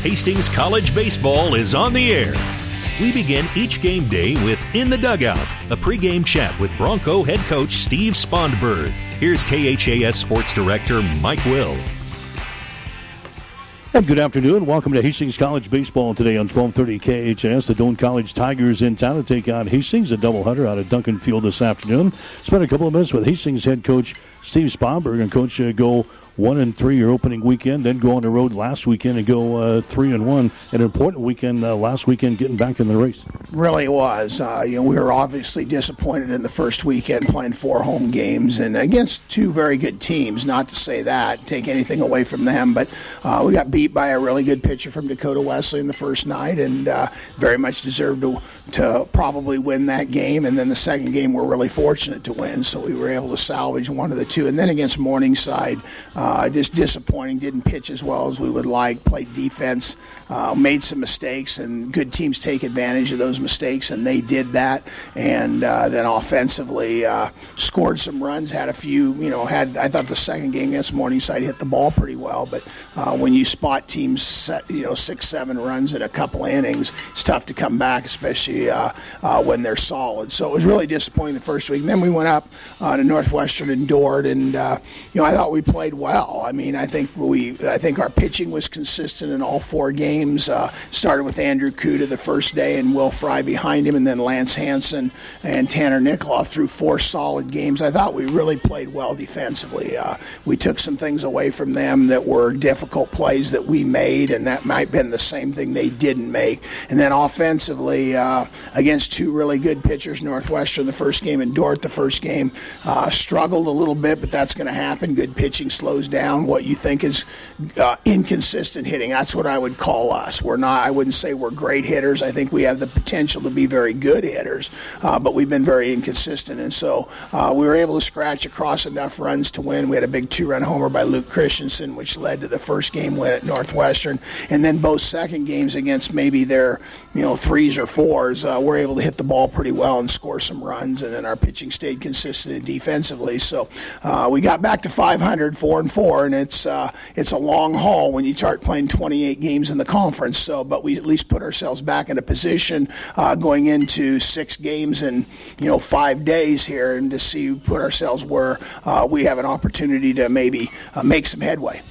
Hastings College Baseball is on the air. We begin each game day with In the Dugout, a pregame chat with Bronco head coach Steve Spondberg. Here's KHAS Sports Director Mike Will. And good afternoon. Welcome to Hastings College Baseball today on 1230 KHAS. The Doane College Tigers in town to take on Hastings, a doubleheader out of Duncan Field this afternoon. Spent a couple of minutes with Hastings head coach Steve Spondberg and coach uh, go one and three your opening weekend, then go on the road last weekend and go uh, three and one. An important weekend uh, last weekend, getting back in the race. Really was. Uh, you know, we were obviously disappointed in the first weekend playing four home games and against two very good teams. Not to say that take anything away from them, but uh, we got beat by a really good pitcher from Dakota Wesley in the first night, and uh, very much deserved to to probably win that game. And then the second game, we're really fortunate to win, so we were able to salvage one of the two. And then against Morningside. Uh, just disappointing. Didn't pitch as well as we would like. Played defense. Uh, made some mistakes, and good teams take advantage of those mistakes, and they did that. And uh, then offensively, uh, scored some runs. Had a few. You know, had I thought the second game against Morningside hit the ball pretty well, but uh, when you spot teams, set, you know, six, seven runs in a couple innings, it's tough to come back, especially uh, uh, when they're solid. So it was really disappointing the first week. And then we went up to Northwestern and Dordt, and you know, I thought we played well. I mean, I think we, I think our pitching was consistent in all four games. Uh, started with Andrew Kuda the first day, and Will Fry behind him, and then Lance Hanson and Tanner Nikoloff through four solid games. I thought we really played well defensively. Uh, we took some things away from them that were difficult plays that we made, and that might have been the same thing they didn't make. And then offensively, uh, against two really good pitchers, Northwestern the first game and Dordt the first game, uh, struggled a little bit, but that's going to happen. Good pitching slows down what you think is uh, inconsistent hitting. That's what I would call us. We're not. I wouldn't say we're great hitters. I think we have the potential to be very good hitters, uh, but we've been very inconsistent. And so uh, we were able to scratch across enough runs to win. We had a big two-run homer by Luke Christensen, which led to the first game win at Northwestern, and then both second games against maybe their you know threes or fours, uh, we're able to hit the ball pretty well and score some runs. And then our pitching stayed consistent defensively. So uh, we got back to 500, four and four, and it's uh, it's a long haul when you start playing 28 games in the conference. So, but we at least put ourselves back in a position uh, going into six games in you know five days here, and to see put ourselves where uh, we have an opportunity to maybe uh, make some headway.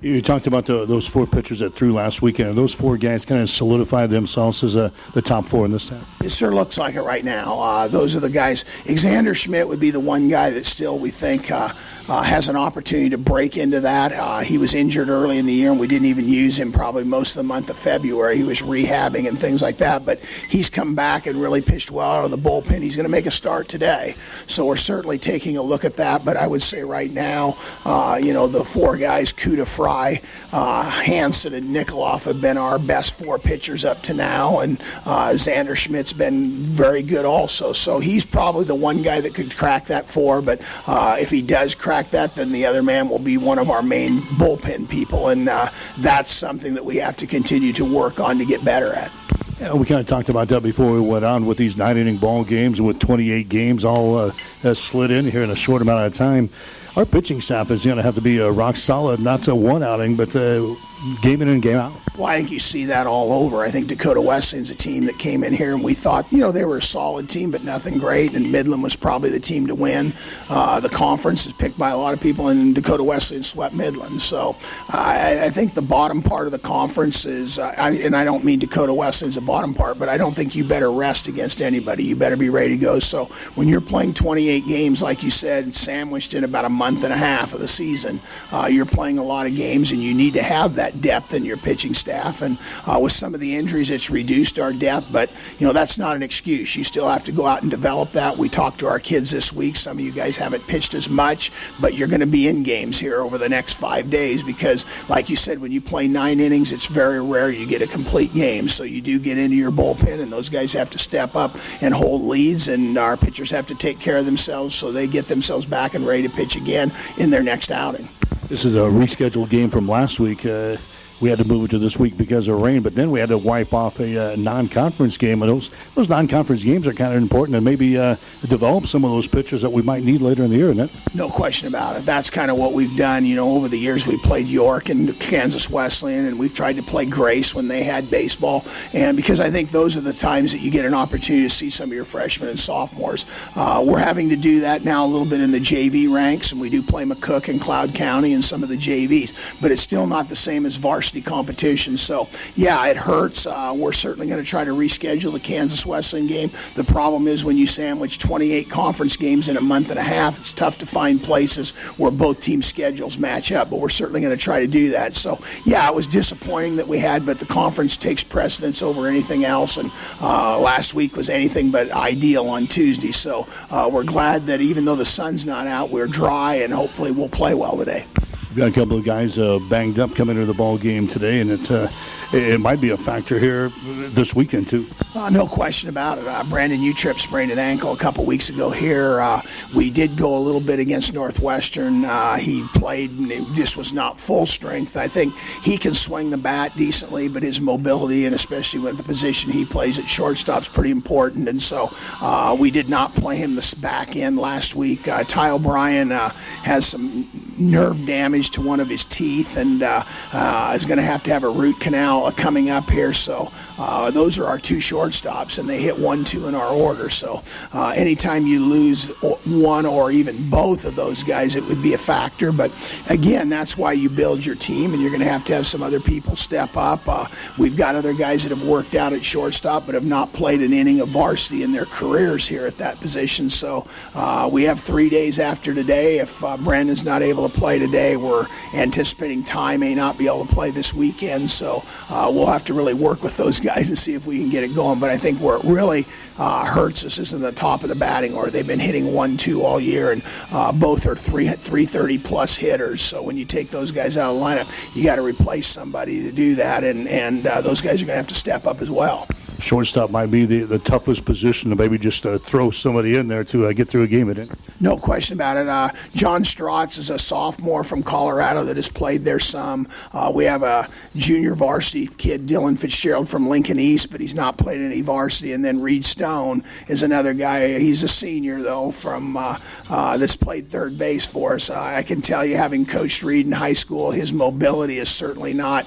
You talked about the, those four pitchers that threw last weekend. Those four guys kind of solidified themselves as a, the top four in this town. It sure looks like it right now. Uh, those are the guys. Xander Schmidt would be the one guy that still we think uh, uh, has an opportunity to break into that. Uh, he was injured early in the year, and we didn't even use him probably most of the month of February. He was rehabbing and things like that, but he's come back and really pitched well out of the bullpen. He's going to make a start today, so we're certainly taking a look at that. But I would say right now, uh, you know, the four guys, Kuda, Fry, uh, Hanson, and Nikoloff have been our best four pitchers up to now, and uh, Xander Schmidt's been very good also. So he's probably the one guy that could crack that four. But uh, if he does crack crack that, then the other man will be one of our main bullpen people, and uh, that's something that we have to continue to work on to get better at. Yeah, we kind of talked about that before we went on with these nine inning ball games with 28 games all uh, slid in here in a short amount of time. Our pitching staff is going to have to be uh, rock solid, not to one outing, but uh, game in and game out. Well, I think you see that all over. I think Dakota Wesleyan's a team that came in here and we thought, you know, they were a solid team, but nothing great. And Midland was probably the team to win. Uh, the conference is picked by a lot of people, and Dakota Wesleyan swept Midland. So I, I think the bottom part of the conference is, uh, I, and I don't mean Dakota Wesleyan's the bottom part, but I don't think you better rest against anybody. You better be ready to go. So when you're playing 28 games, like you said, sandwiched in about a month and a half of the season, uh, you're playing a lot of games, and you need to have that depth in your pitching staff. And uh, with some of the injuries, it's reduced our depth. But you know that's not an excuse. You still have to go out and develop that. We talked to our kids this week. Some of you guys haven't pitched as much, but you're going to be in games here over the next five days because, like you said, when you play nine innings, it's very rare you get a complete game. So you do get into your bullpen, and those guys have to step up and hold leads, and our pitchers have to take care of themselves so they get themselves back and ready to pitch again in their next outing. This is a rescheduled game from last week. Uh, we had to move it to this week because of rain. But then we had to wipe off a uh, non-conference game, and those those non-conference games are kind of important, and maybe uh, develop some of those pitchers that we might need later in the year. Isn't it? No question about it. That's kind of what we've done. You know, over the years we played York and Kansas Wesleyan, and we've tried to play Grace when they had baseball, and because I think those are the times that you get an opportunity to see some of your freshmen and sophomores. Uh, we're having to do that now a little bit in the JV ranks, and we do play McCook and Cloud County and some of the JVs, but it's still not the same as varsity competition. So, yeah, it hurts. Uh, we're certainly going to try to reschedule the Kansas Wesleyan game. The problem is when you sandwich 28 conference games in a month and a half, it's tough to find places where both team schedules match up, but we're certainly going to try to do that. So, yeah, it was disappointing that we had, but the conference takes precedence over anything else, and uh, last week was anything but ideal on Tuesday. So, uh, we're glad that even though the sun's not out, we're dry, and hopefully we'll play well today. We've got a couple of guys uh, banged up coming into the ball game today, and it's uh, it might be a factor here this weekend too. Uh, no question about it. Uh, Brandon Utrip sprained an ankle a couple weeks ago here. Uh, we did go a little bit against Northwestern. Uh, he played and it just was not full strength. I think he can swing the bat decently, but his mobility and especially with the position he plays at shortstop is pretty important. And so uh, we did not play him this back end last week. Uh, Ty O'Brien has some nerve damage to one of his teeth and is going to have to have a root canal coming up here. So uh, those are our two shortstops, and they hit one, two in our order. So uh, anytime you lose one or even both of those guys, it would be a factor. But again, that's why you build your team, and you're going to have to have some other people step up. Uh, we've got other guys that have worked out at shortstop, but have not played an inning of varsity in their careers here at that position. So uh, we have three days after today. If uh, Brandon's not able to play today, we're anticipating Ty may not be able to play this weekend. So uh, we'll have to really work with those guys and see if we can get it going. But I think where it really uh, hurts us is in the top of the batting order. They've been hitting one, two all year, and uh, both are three, 330 plus hitters. So when you take those guys out of the lineup, you got to replace somebody to do that, and, and uh, those guys are going to have to step up as well shortstop might be the, the toughest position to maybe just uh, throw somebody in there to uh, get through a game. It no question about it. Uh, John Strotz is a sophomore from Colorado that has played there some. Uh, we have a junior varsity kid, Dylan Fitzgerald from Lincoln East, but he's not played any varsity. And then Reed Stone is another guy. He's a senior though from uh, uh, that's played third base for us. I can tell you, having coached Reed in high school, his mobility is certainly not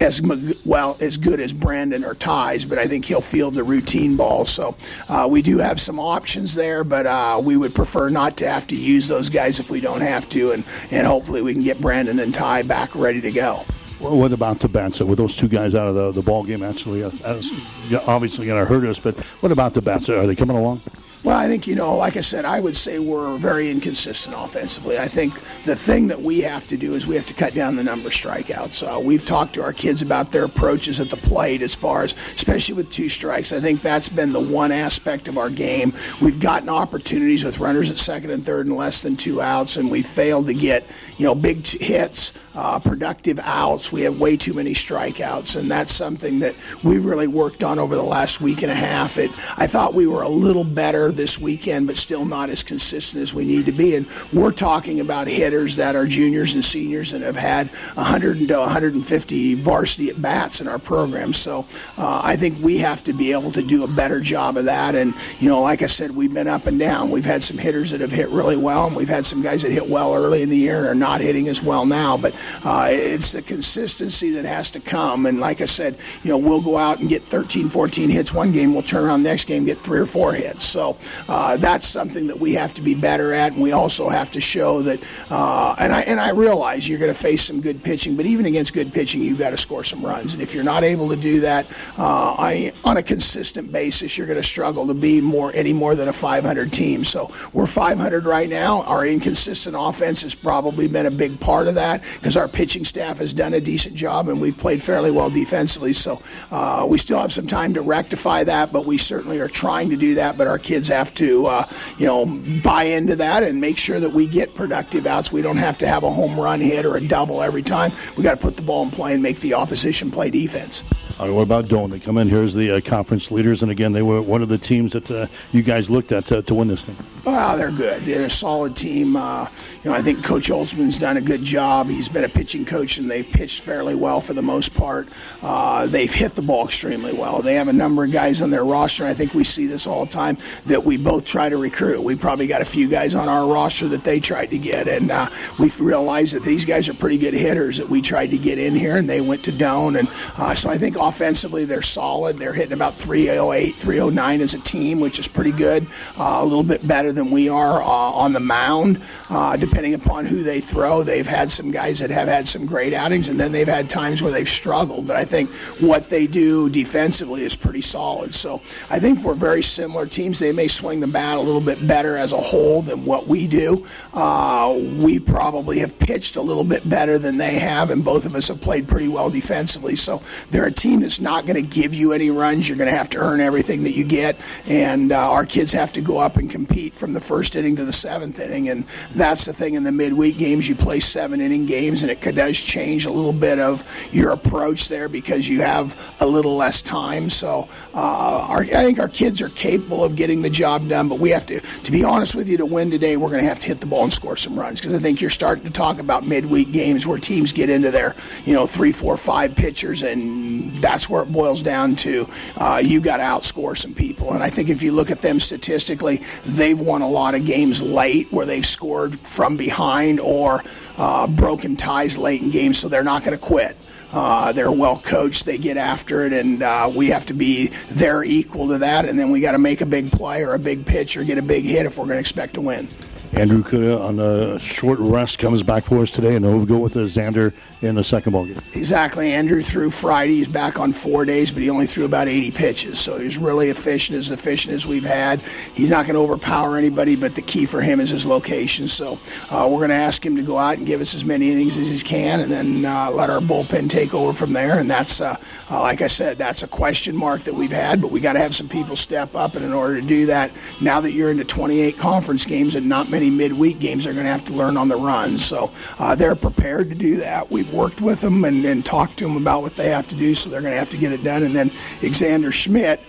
as well as good as Brandon or Ty's, but I think he'll field the routine ball. So uh, we do have some options there, but uh, we would prefer not to have to use those guys if we don't have to, and, and hopefully we can get Brandon and Ty back ready to go. What about Tabatsa? With those two guys out of the, the ball game, actually, obviously going to hurt us. But what about Tabatsa? Are they coming along? Well, I think, you know, like I said, I would say we're very inconsistent offensively. I think the thing that we have to do is we have to cut down the number of strikeouts. Uh, we've talked to our kids about their approaches at the plate as far as, especially with two strikes. I think that's been the one aspect of our game. We've gotten opportunities with runners at second and third and less than two outs, and we failed to get, you know, big hits, uh, productive outs. We have way too many strikeouts, and that's something that we really worked on over the last week and a half. It, I thought we were a little better this weekend, but still not as consistent as we need to be. And we're talking about hitters that are juniors and seniors and have had 100 to 150 varsity at bats in our program. So uh, I think we have to be able to do a better job of that. And, you know, like I said, we've been up and down. We've had some hitters that have hit really well, and we've had some guys that hit well early in the year and are not hitting as well now. But uh, it's the consistency that has to come. And like I said, you know, we'll go out and get 13, 14 hits one game. We'll turn around next game, get three or four hits. So uh, that's something that we have to be better at, and we also have to show that. Uh, and I and I realize you're going to face some good pitching, but even against good pitching, you've got to score some runs. And if you're not able to do that uh, I, on a consistent basis, you're going to struggle to be more any more than a 500 team. So we're 500 right now. Our inconsistent offense has probably been a big part of that because our pitching staff has done a decent job and we've played fairly well defensively. So uh, we still have some time to rectify that, but we certainly are trying to do that. But our kids have to, uh, you know, buy into that and make sure that we get productive outs. We don't have to have a home run hit or a double every time. We got to put the ball in play and make the opposition play defense. Right, what about Doane? They come in here as the uh, conference leaders, and again, they were one of the teams that uh, you guys looked at to, to win this thing. Well, they're good. They're a solid team. Uh, you know, I think Coach Oldsman's done a good job. He's been a pitching coach, and they've pitched fairly well for the most part. Uh, they've hit the ball extremely well. They have a number of guys on their roster. I think we see this all the time that we both try to recruit. We probably got a few guys on our roster that they tried to get, and uh, we've realized that these guys are pretty good hitters that we tried to get in here, and they went to Doane. And uh, so I think offensively they're solid. They're hitting about 308, 309 as a team, which is pretty good. Uh, a little bit better than we are uh, on the mound, uh, depending upon who they throw. They've had some guys that have had some great outings, and then they've had times where they've struggled. But I think what they do defensively is pretty solid. So I think we're very similar teams. They may swing the bat a little bit better as a whole than what we do. Uh, we probably have pitched a little bit better than they have, and both of us have played pretty well defensively. So they're a team that's not going to give you any runs. You're going to have to earn everything that you get, and uh, our kids have to go up and compete from the first inning to the seventh inning. And that's the thing in the midweek games. You play seven inning games, and it does change a little bit of your approach there because you have a little less time. So uh, our, I think our kids are capable of getting the job done, but we have to, to be honest with you, to win today, we're going to have to hit the ball and score some runs because I think you're starting to talk about midweek games where teams get into their, you know, three, four, five pitchers, and that's where it boils down to. Uh, you got to outscore some people, and I think if you look at them statistically, they've won a lot of games late where they've scored from behind or uh, broken ties late in games, so they're not going to quit. Uh, they're well coached. They get after it, and uh, we have to be their equal to that. And then we got to make a big play or a big pitch or get a big hit if we're going to expect to win. Andrew Kuda on a short rest comes back for us today, and we'll go with Xander in the second ball game. Exactly. Andrew threw Friday. He's back on four days, but he only threw about 80 pitches. So he's really efficient, as efficient as we've had. He's not going to overpower anybody, but the key for him is his location. So uh, we're going to ask him to go out and give us as many innings as he can, and then uh, let our bullpen take over from there. And that's, uh, uh like I said, that's a question mark that we've had, but we got to have some people step up. And in order to do that, now that you're into 28 conference games and not many midweek games, they're going to have to learn on the run. So uh, they're prepared to do that. We've worked with them and, and talked to them about what they have to do, so they're going to have to get it done. And then Xander Schmidt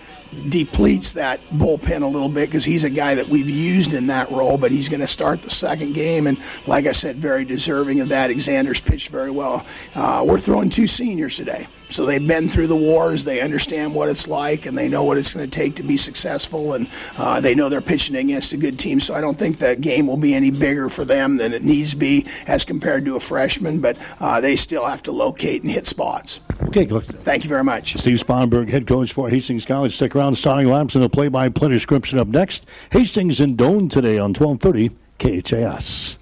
depletes that bullpen a little bit because he's a guy that we've used in that role, but he's going to start the second game. And like I said, very deserving of that. Xander's pitched very well. Uh, we're throwing two seniors today. So they've been through the wars. They understand what it's like, and they know what it's going to take to be successful. And uh, they know they're pitching against a good team. So I don't think that game will be any bigger for them than it needs to be as compared to a freshman. But uh, they still have to locate and hit spots. Okay, good. Thank you very much. Steve Sponberg, head coach for Hastings College. Stick around. Starting laps and the play-by-play description up next. Hastings and Doane today on 1230 KHAS.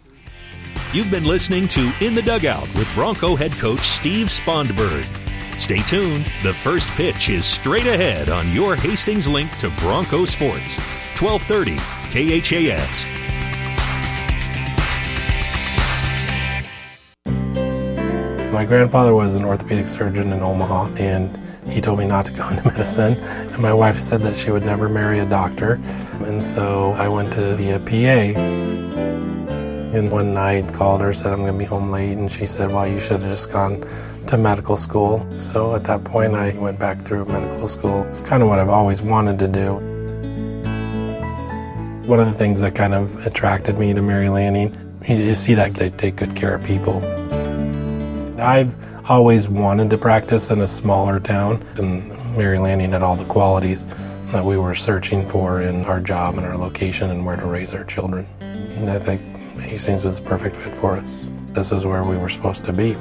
You've been listening to In the Dugout with Bronco head coach Steve Spondberg. Stay tuned. The first pitch is straight ahead on your Hastings link to Bronco Sports. 1230 KHAS. My grandfather was an orthopedic surgeon in Omaha, and he told me not to go into medicine. And my wife said that she would never marry a doctor. And so I went to be a PA. And one night called her, said I'm going to be home late, and she said, "Well, you should have just gone to medical school." So at that point, I went back through medical school. It's kind of what I've always wanted to do. One of the things that kind of attracted me to Mary Lanning, you see that they take good care of people. I've always wanted to practice in a smaller town, and Mary Lanning had all the qualities that we were searching for in our job and our location and where to raise our children. And I think Hastings was the perfect fit for us. This is where we were supposed to be.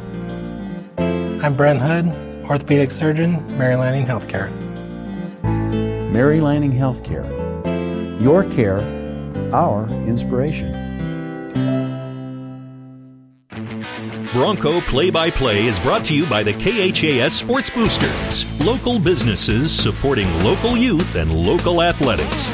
I'm Brent Hood, orthopedic surgeon, Mary Lanning Healthcare. Mary Lanning Healthcare. Your care, our inspiration. Bronco Play by Play is brought to you by the KHAS Sports Boosters, local businesses supporting local youth and local athletics.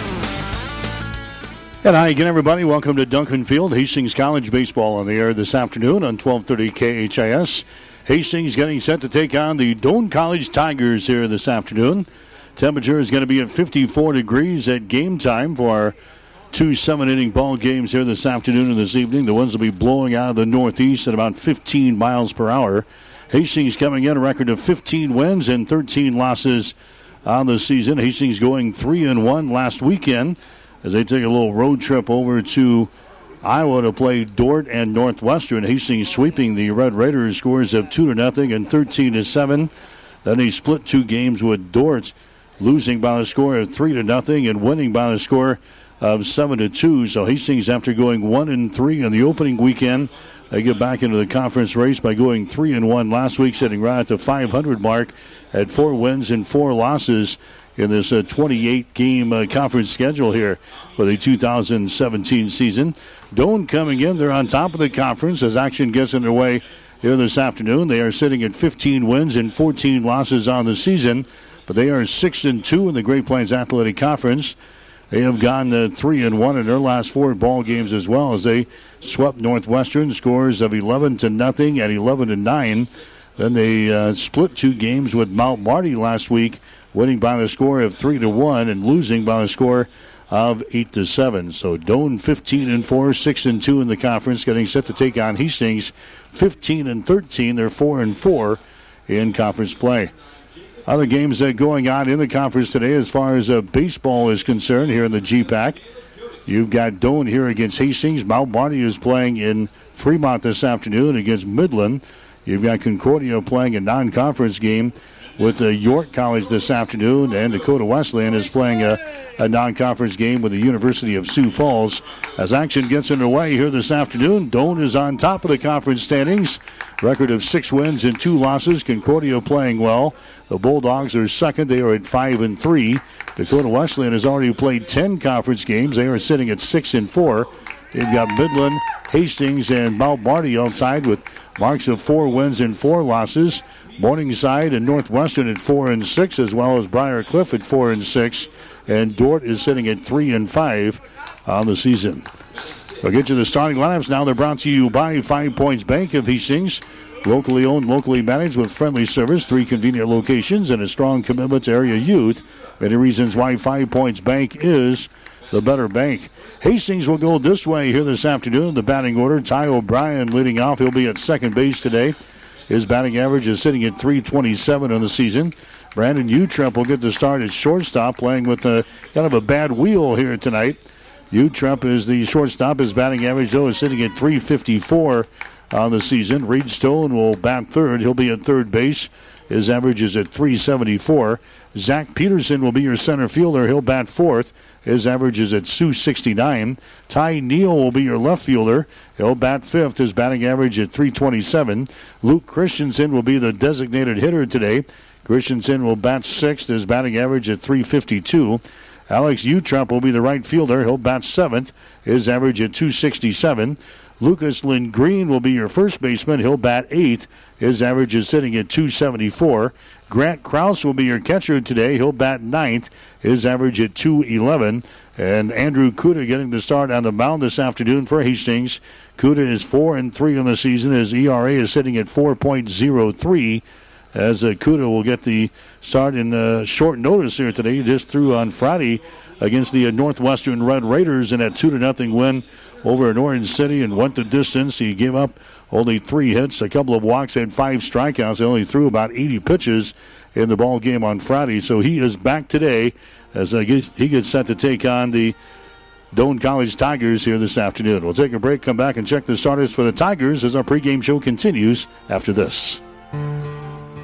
And hi again, everybody. Welcome to Duncan Field. Hastings College baseball on the air this afternoon on 1230 KHAS. Hastings getting set to take on the Doane College Tigers here this afternoon. Temperature is going to be at 54 degrees at game time for our two seven inning ball games here this afternoon and this evening. The winds will be blowing out of the northeast at about 15 miles per hour. Hastings coming in a record of 15 wins and 13 losses on the season. Hastings going 3 and 1 last weekend as they take a little road trip over to Iowa to play Dordt and Northwestern. Hastings sweeping the Red Raiders scores of 2 to nothing and 13 to 7. Then they split two games with Dordt, losing by the score of 3 to nothing and winning by the score of 7 to 2. So Hastings after going 1 and 3 in the opening weekend, they get back into the conference race by going 3 and 1 last week, sitting right at the 500 mark at 4 wins and 4 losses in this uh, 28 game uh, conference schedule here for the 2017 season. Doane coming in, they're on top of the conference as action gets underway here this afternoon. They are sitting at 15 wins and 14 losses on the season, but they are 6 and 2 in the Great Plains Athletic Conference. They have gone uh, 3 and 1 in their last four ball games as well as they swept Northwestern scores of 11 to nothing at 11 to 9. Then they uh, split two games with Mount Marty last week winning by the score of three to one and losing by the score of eight to seven. So Doane 15 and four, six and two in the conference, getting set to take on Hastings 15 and 13. They're four and four in conference play. Other games that are going on in the conference today, as far as uh, baseball is concerned, here in the GPAC. You've got Doane here against Hastings. Mount Marty is playing in Fremont this afternoon against Midland. You've got Concordia playing a non-conference game with uh, York College this afternoon, and Dakota Wesleyan is playing a, a non conference game with the University of Sioux Falls. As action gets underway here this afternoon, Doane is on top of the conference standings. Record of six wins and two losses. Concordia playing well. The Bulldogs are second. They are at five and three. Dakota Wesleyan has already played ten conference games. They are sitting at six and four. They've got Midland, Hastings, and Mount Marty outside with marks of four wins and four losses. Morningside and Northwestern at four and six, as well as Briar Cliff at four and six, and Dordt is sitting at three and five on the season. We'll get you the starting lineups now. They're brought to you by Five Points Bank of Hastings. Locally owned, locally managed with friendly service, three convenient locations, and a strong commitment to area youth. Many reasons why Five Points Bank is the better bank. Hastings will go this way here this afternoon. The batting order, Ty O'Brien leading off. He'll be at second base today. His batting average is sitting at 327 on the season. Brandon Utrep will get the start at shortstop, playing with a kind of a bad wheel here tonight. Utrep is the shortstop. His batting average, though, is sitting at 354 on the season. Reed Stone will bat third. He'll be at third base. His average is at 374. Zach Peterson will be your center fielder. He'll bat fourth. His average is at 269. Ty Neal will be your left fielder. He'll bat fifth. His batting average at 327. Luke Christensen will be the designated hitter today. Christensen will bat sixth. His batting average at 352. Alex Utrep will be the right fielder. He'll bat seventh. His average at 267. Lucas Lynn Green will be your first baseman. He'll bat eighth. His average is sitting at 274. Grant Krause will be your catcher today. He'll bat ninth. His average at 211. And Andrew Kuda getting the start on the mound this afternoon for Hastings. Kuda is 4 and 3 on the season. His ERA is sitting at 4.03 as uh, Kuda will get the start in uh, short notice here today. Just threw on Friday against the uh, Northwestern Red Raiders in a 2 to nothing win over in Orange City and went the distance. He gave up only three hits, a couple of walks, and five strikeouts. He only threw about 80 pitches in the ball game on Friday. So he is back today as uh, he gets set to take on the Doane College Tigers here this afternoon. We'll take a break, come back, and check the starters for the Tigers as our pregame show continues after this.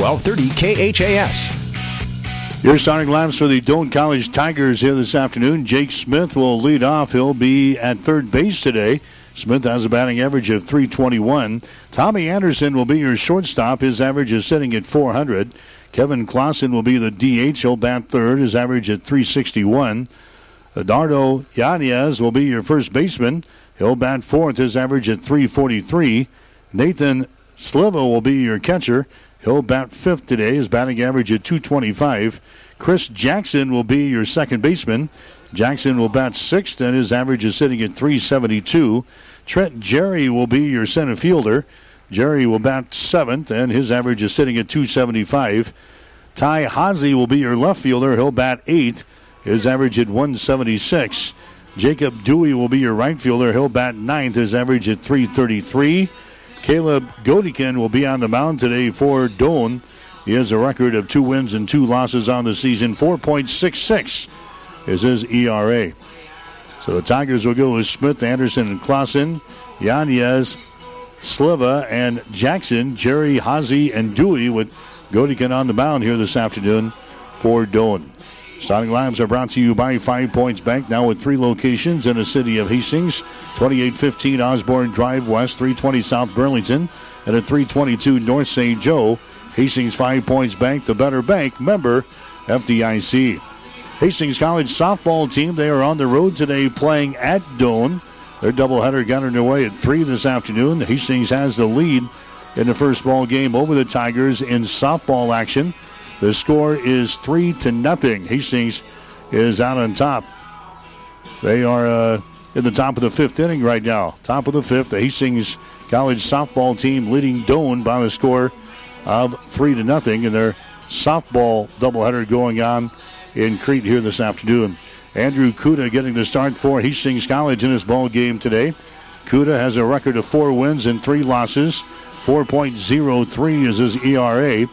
1230 KHAS. Your starting lineups for the Doane College Tigers here this afternoon. Jake Smith will lead off. He'll be at third base today. Smith has a batting average of 321. Tommy Anderson will be your shortstop. His average is sitting at 400. Kevin Clausen will be the DH. He'll bat third. His average at 361. Eduardo Yanez will be your first baseman. He'll bat fourth. His average at 343. Nathan Sliva will be your catcher. He'll bat fifth today. His batting average at 225. Chris Jackson will be your second baseman. Jackson will bat sixth, and his average is sitting at 372. Trent Jerry will be your center fielder. Jerry will bat seventh, and his average is sitting at 275. Ty Hazy will be your left fielder. He'll bat eighth. His average at 176. Jacob Dewey will be your right fielder. He'll bat ninth. His average at 333. Caleb Godikin will be on the mound today for Doane. He has a record of two wins and two losses on the season. 4.66 is his ERA. So the Tigers will go with Smith, Anderson, and Clausen, Yanez, Sliva, and Jackson, Jerry, Hazy, and Dewey with Godikin on the mound here this afternoon for Doane. Starting lines are brought to you by Five Points Bank, now with three locations in the city of Hastings 2815 Osborne Drive West, 320 South Burlington, and at 322 North St. Joe. Hastings Five Points Bank, the better bank, member FDIC. Hastings College softball team, they are on the road today playing at Doane. Their doubleheader got underway at 3 this afternoon. Hastings has the lead in the first ball game over the Tigers in softball action. The score is 3 to nothing. Hastings is out on top. They are uh, in the top of the fifth inning right now. Top of the fifth, the Hastings College softball team leading Doane by the score of 3 to nothing in their softball doubleheader going on in Crete here this afternoon. Andrew Kuda getting the start for Hastings College in this ball game today. Kuda has a record of four wins and three losses. 4.03 is his ERA.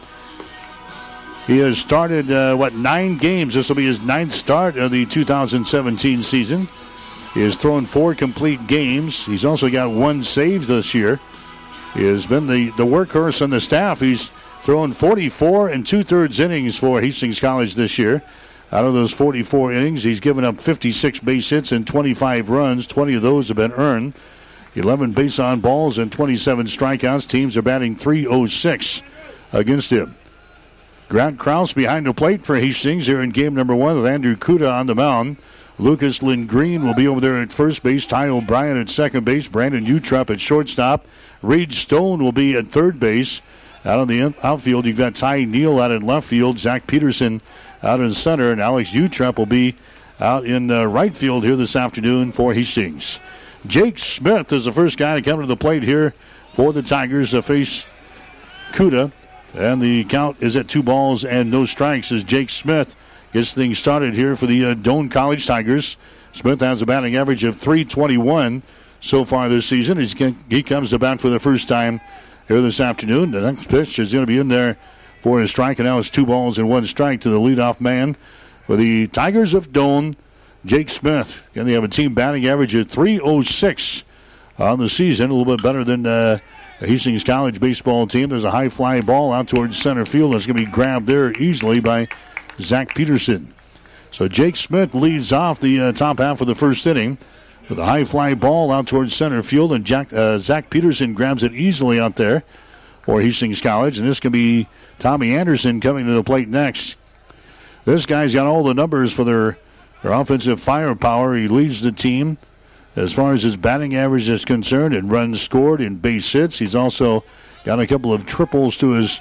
He has started, uh, what, nine games. This will be his ninth start of the 2017 season. He has thrown four complete games. He's also got one save this year. He has been the, the workhorse on the staff. He's thrown 44 and two thirds innings for Hastings College this year. Out of those 44 innings, he's given up 56 base hits and 25 runs. 20 of those have been earned. 11 base on balls and 27 strikeouts. Teams are batting 306 against him. Grant Krause behind the plate for Hastings here in game number one with Andrew Kuda on the mound. Lucas Lynn Green will be over there at first base. Ty O'Brien at second base. Brandon Utrup at shortstop. Reed Stone will be at third base. Out on the outfield, you've got Ty Neal out in left field. Zach Peterson out in center. And Alex Utrup will be out in uh, right field here this afternoon for Hastings. Jake Smith is the first guy to come to the plate here for the Tigers to face Kuda. And the count is at two balls and no strikes as Jake Smith gets things started here for the uh, Doane College Tigers. Smith has a batting average of 321 so far this season. He's, he comes to bat for the first time here this afternoon. The next pitch is going to be in there for a strike, and now it's two balls and one strike to the leadoff man for the Tigers of Doane, Jake Smith. And they have a team batting average of 306 on the season, a little bit better than uh, the Hastings College baseball team. There's a high fly ball out towards center field that's going to be grabbed there easily by Zach Peterson. So Jake Smith leads off the uh, top half of the first inning with a high fly ball out towards center field, and Jack, uh, Zach Peterson grabs it easily out there for Hastings College, and this can be Tommy Anderson coming to the plate next. This guy's got all the numbers for their, their offensive firepower. He leads the team as far as his batting average is concerned and runs scored in base hits. He's also got a couple of triples to his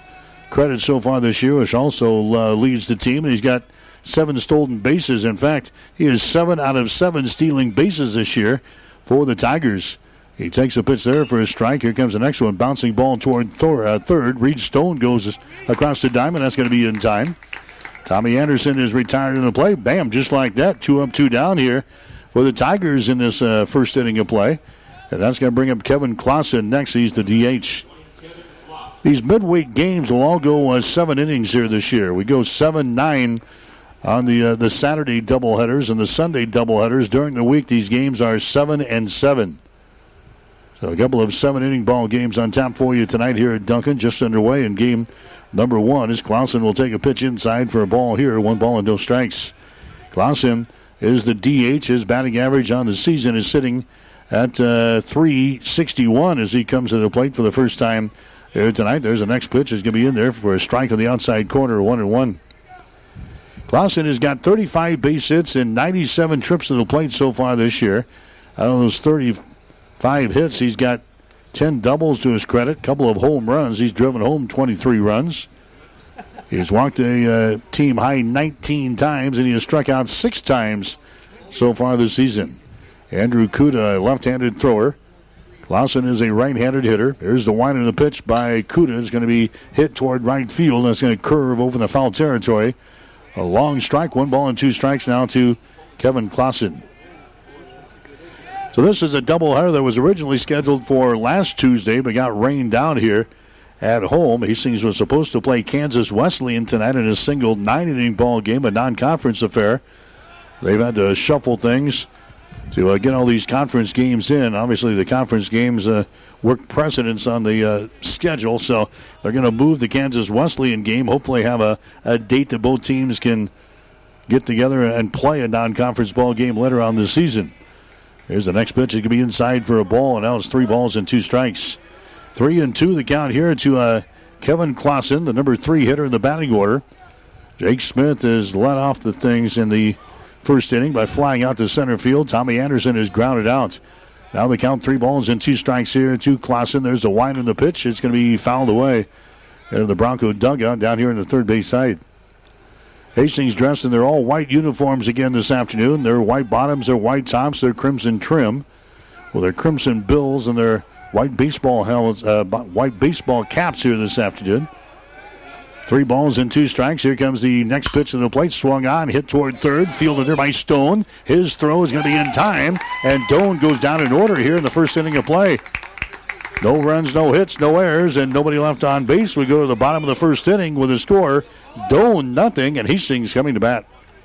credit so far this year, which also uh, leads the team. And he's got seven stolen bases. In fact, he is seven out of seven stealing bases this year for the Tigers. He takes a pitch there for a strike. Here comes the next one. Bouncing ball toward th- uh, third. Reed Stone goes across the diamond. That's going to be in time. Tommy Anderson is retired in the play. Bam, just like that. Two up, two down here for the Tigers in this uh, first inning of play. And that's going to bring up Kevin Clausen next. He's the DH. These midweek games will all go uh, seven innings here this year. We go 7 9 on the uh, the Saturday doubleheaders and the Sunday doubleheaders. During the week, these games are 7 and 7. So a couple of seven inning ball games on tap for you tonight here at Duncan, just underway in game number one. As Clausen will take a pitch inside for a ball here, one ball and no strikes. Clausen is the DH. His batting average on the season is sitting at uh, 361 as he comes to the plate for the first time here tonight. There's the next pitch. is going to be in there for a strike on the outside corner, one and one. Clausen has got 35 base hits and 97 trips to the plate so far this year. Out of those 35 hits, he's got 10 doubles to his credit, couple of home runs. He's driven home 23 runs. He's walked a uh, team high 19 times, and he has struck out six times so far this season. Andrew Kuda, a left-handed thrower. Clausen is a right-handed hitter. There's the wind of the pitch by Kuda. It's going to be hit toward right field. That's going to curve over the foul territory. A long strike, one ball and two strikes now to Kevin Clausen. So this is a doubleheader that was originally scheduled for last Tuesday, but got rained out here at home. Hastings was supposed to play Kansas Wesleyan tonight in a single nine-inning ball game, a non-conference affair. They've had to shuffle things to uh, get all these conference games in. Obviously, the conference games uh, work precedence on the uh, schedule, so they're going to move the Kansas Wesleyan game. Hopefully, have a, a date that both teams can get together and play a non-conference ball game later on this season. Here's the next pitch. It could be inside for a ball, and now it's three balls and two strikes. Three and two the count here to uh, Kevin Clausen, the number three hitter in the batting order. Jake Smith has let off the things in the first inning by flying out to center field. Tommy Anderson is grounded out. Now they count three balls and two strikes here to Clausen. There's a wind in the pitch. It's going to be fouled away in the Bronco dugout down here in the third base side. Hastings dressed in their all white uniforms again this afternoon. Their white bottoms, their white tops, their crimson trim. Well, their crimson bills and their white baseball helmets, uh, white baseball caps here this afternoon. Three balls and two strikes. Here comes the next pitch to the plate. Swung on, hit toward third. Fielded there by Stone. His throw is going to be in time, and Doane goes down in order here in the first inning of play. No runs, no hits, no errors, and nobody left on base. We go to the bottom of the first inning with a score. Doane nothing, and Hastings coming to bat.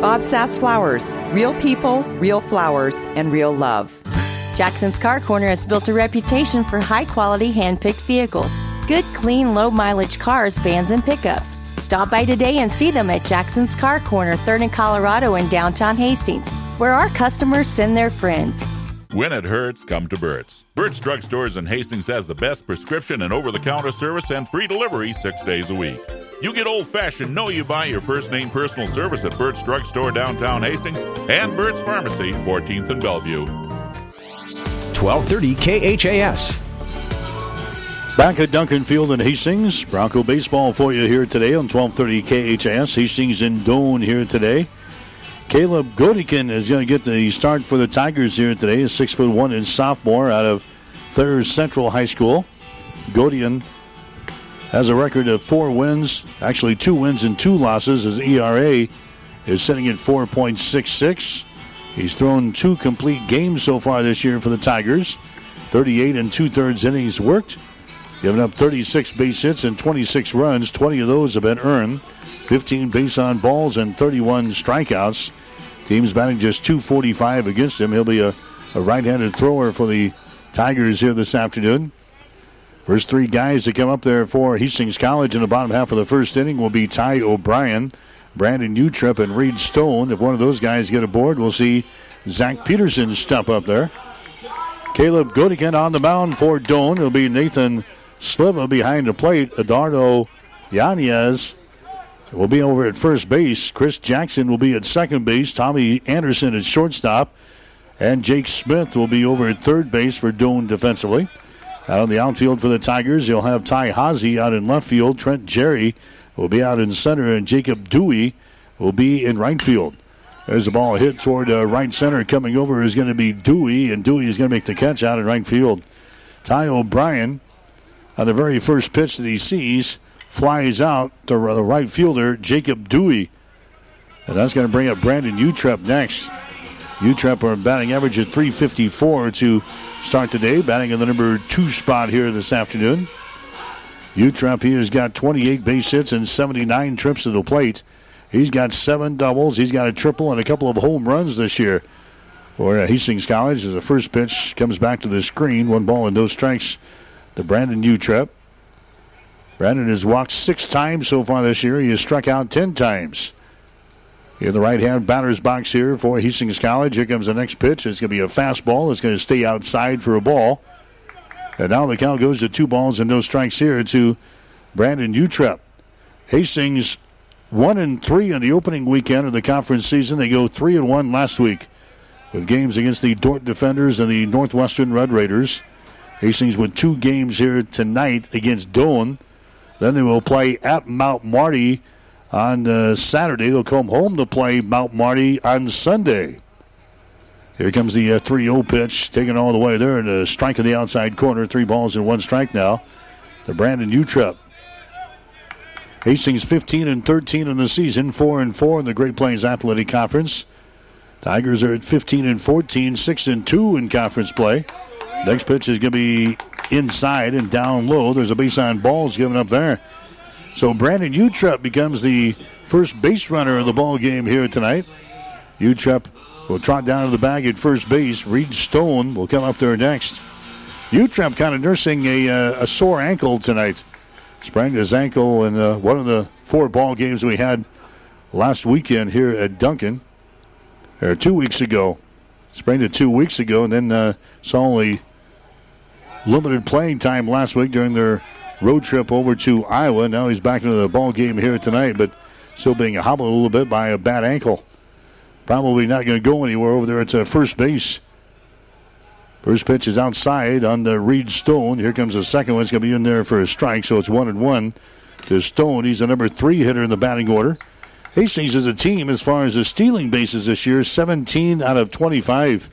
Bob Sass Flowers. Real people, real flowers, and real love. Jackson's Car Corner has built a reputation for high quality hand picked vehicles. Good, clean, low mileage cars, vans, and pickups. Stop by today and see them at Jackson's Car Corner, 3rd and Colorado in downtown Hastings, where our customers send their friends. When it hurts, come to Burt's. Burt's Drug Stores in Hastings has the best prescription and over the counter service and free delivery six days a week. You get old fashioned, know you buy your first name personal service at Burt's Drug Store downtown Hastings and Burt's Pharmacy, 14th and Bellevue. 1230 KHAS. Back at Duncan Field in Hastings, Bronco baseball for you here today on 1230 KHAS. Hastings and Doane here today. Caleb Godikin is going to get the start for the Tigers here today. A six foot one and sophomore out of Thayers Central High School. Godikin has a record of four wins, actually two wins and two losses. His ERA is sitting at 4.66. He's thrown two complete games so far this year for the Tigers. 38 and two thirds innings worked, giving up 36 base hits and 26 runs. 20 of those have been earned. 15 base on balls and 31 strikeouts. Team's batting just 245 against him. He'll be a, a right handed thrower for the Tigers here this afternoon. First three guys that come up there for Hastings College in the bottom half of the first inning will be Ty O'Brien, Brandon Utrip, and Reed Stone. If one of those guys get aboard, we'll see Zach Peterson step up there. Caleb Godikin on the mound for Doane. It'll be Nathan Sliva behind the plate. Eduardo Yanez will be over at first base. Chris Jackson will be at second base. Tommy Anderson at shortstop. And Jake Smith will be over at third base for Doane defensively. Out on the outfield for the Tigers, you'll have Ty Hazy out in left field. Trent Jerry will be out in center, and Jacob Dewey will be in right field. There's a ball hit toward uh, right center. Coming over is going to be Dewey, and Dewey is going to make the catch out in right field. Ty O'Brien, on the very first pitch that he sees, flies out to the right fielder, Jacob Dewey. And that's going to bring up Brandon Utrep next. Utrep are batting average at 354 to start today, batting in the number two spot here this afternoon. Utrep, he has got 28 base hits and 79 trips to the plate. He's got seven doubles. He's got a triple and a couple of home runs this year for uh, Hastings College. As the first pitch comes back to the screen, one ball and no strikes to Brandon Utrep. Brandon has walked six times so far this year. He has struck out ten times. In the right hand batter's box here for Hastings College. Here comes the next pitch. It's going to be a fastball. It's going to stay outside for a ball. And now the count goes to two balls and no strikes here to Brandon Utrep. Hastings one and three in the opening weekend of the conference season. They go three and one last week with games against the Dordt Defenders and the Northwestern Red Raiders. Hastings with two games here tonight against Doane. Then they will play at Mount Marty on uh, Saturday. They'll come home to play Mount Marty on Sunday. Here comes the 3 uh, 0 pitch, taken all the way there, and a strike in the outside corner. Three balls and one strike now. The Brandon Utrep. Hastings 15 and 13 in the season, 4 and 4 in the Great Plains Athletic Conference. Tigers are at 15 and 14, 6 and 2 in conference play. Next pitch is going to be inside and down low. There's a base on balls given up there. So Brandon Utrep becomes the first base runner of the ball game here tonight. Utrep will trot down to the bag at first base. Reed Stone will come up there next. Utrep kind of nursing a, uh, a sore ankle tonight. Sprained his ankle in uh, one of the four ball games we had last weekend here at Duncan, or two weeks ago. Sprained it two weeks ago, and then uh, saw only limited playing time last week during their road trip over to Iowa. Now he's back into the ball game here tonight, but still being hobbled a little bit by a bad ankle. Probably not going to go anywhere over there at first base. First pitch is outside on the Reed Stone. Here comes the second one. It's going to be in there for a strike, so it's one and one to Stone. He's the number three hitter in the batting order. Hastings is a team as far as the stealing bases this year, 17 out of 25.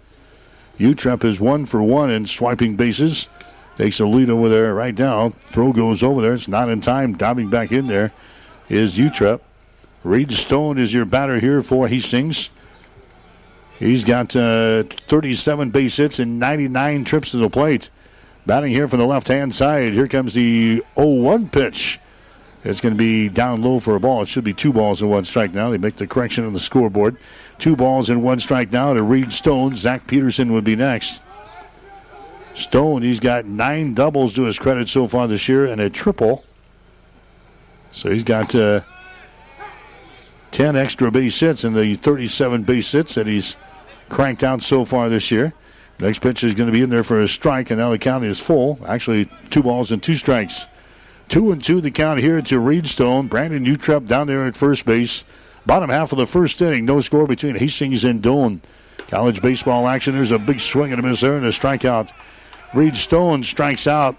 Utrep is one for one in swiping bases. Takes the lead over there right now. Throw goes over there. It's not in time. Diving back in there is Utrep. Reed Stone is your batter here for Hastings. He's got uh, 37 base hits and 99 trips to the plate. Batting here from the left hand side. Here comes the 0 1 pitch. It's going to be down low for a ball. It should be two balls and one strike now. They make the correction on the scoreboard. Two balls and one strike now to Reed Stone. Zach Peterson would be next. Stone, he's got nine doubles to his credit so far this year and a triple. So he's got uh, 10 extra base hits in the 37 base hits that he's cranked out so far this year. Next pitch is going to be in there for a strike, and now the count is full. Actually, two balls and two strikes. Two and two the count here to Reed Stone. Brandon Utrep down there at first base. Bottom half of the first inning, no score between Hastings and Doane. College baseball action. There's a big swing and a miss there and a strikeout Reed Stone strikes out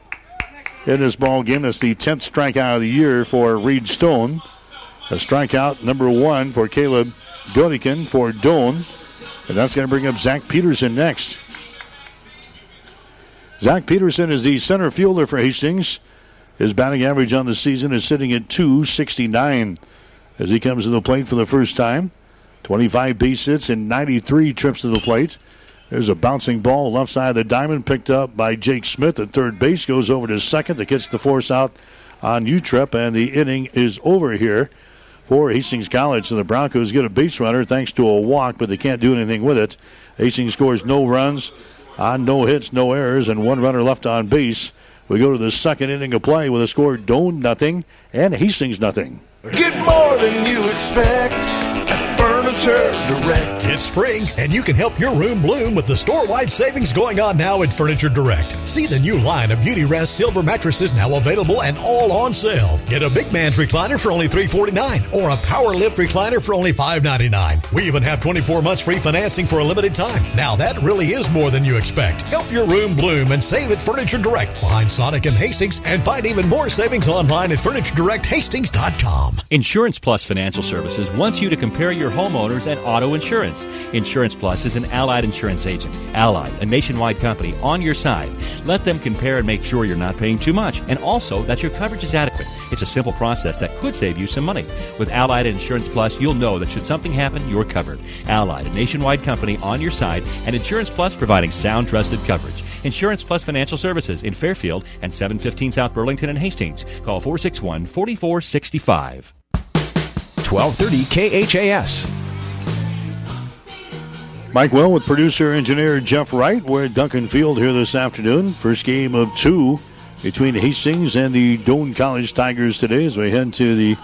in this ball game. That's the 10th strikeout of the year for Reed Stone. A strikeout number one for Caleb Godikin for Doane. And that's going to bring up Zach Peterson next. Zach Peterson is the center fielder for Hastings. His batting average on the season is sitting at 269 as he comes to the plate for the first time. 25 base hits and 93 trips to the plate. There's a bouncing ball left side of the diamond picked up by Jake Smith at third base. Goes over to second to catch the force out on Utrep, and the inning is over here for Hastings College. So the Broncos get a base runner thanks to a walk, but they can't do anything with it. Hastings scores no runs on no hits, no errors, and one runner left on base. We go to the second inning of play with a score Doane nothing and Hastings nothing. Get more than you expect. Furniture Direct. It's spring, and you can help your room bloom with the store-wide savings going on now at Furniture Direct. See the new line of Beautyrest Silver mattresses now available and all on sale. Get a big man's recliner for only 349 or a power lift recliner for only 599. We even have 24 months free financing for a limited time. Now that really is more than you expect. Help your room bloom and save at Furniture Direct behind Sonic and Hastings and find even more savings online at FurnitureDirectHastings.com. Insurance Plus Financial Services wants you to compare your homeowners and auto insurance. Insurance Plus is an allied insurance agent. Allied, a nationwide company on your side. Let them compare and make sure you're not paying too much and also that your coverage is adequate. It's a simple process that could save you some money. With Allied Insurance Plus, you'll know that should something happen, you're covered. Allied, a nationwide company on your side, and Insurance Plus providing sound, trusted coverage. Insurance Plus Financial Services in Fairfield and 715 South Burlington and Hastings. Call 461 4465. 1230 KHAS. Mike Will with producer engineer Jeff Wright. We're at Duncan Field here this afternoon. First game of two between Hastings and the Doane College Tigers today as we head to the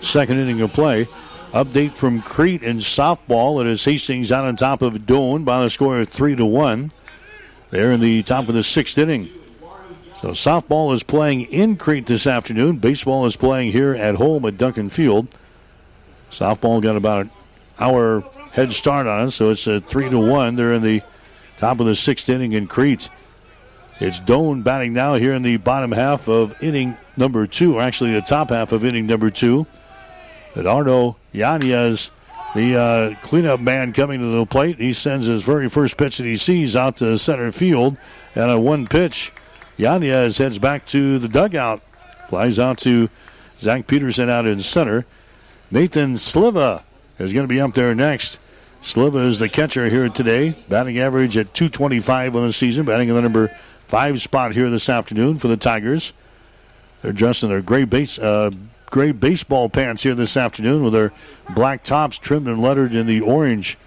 second inning of play. Update from Crete in softball. It is Hastings out on top of Doane by the score of three to one. They're in the top of the sixth inning. So softball is playing in Crete this afternoon. Baseball is playing here at home at Duncan Field. Softball got about an hour head start on it, so it's a three to one. They're in the top of the sixth inning in Crete. It's Doane batting now here in the bottom half of inning number two, or actually the top half of inning number two. Eduardo Yanez, the uh, cleanup man coming to the plate, he sends his very first pitch that he sees out to center field, and a one pitch. Yanez heads back to the dugout, flies out to Zach Peterson out in center. Nathan Sliva is going to be up there next. Sliva is the catcher here today, batting average at 225 on the season, batting in the number five spot here this afternoon for the Tigers. They're dressed in their gray base, uh, gray baseball pants here this afternoon with their black tops trimmed and lettered in the orange.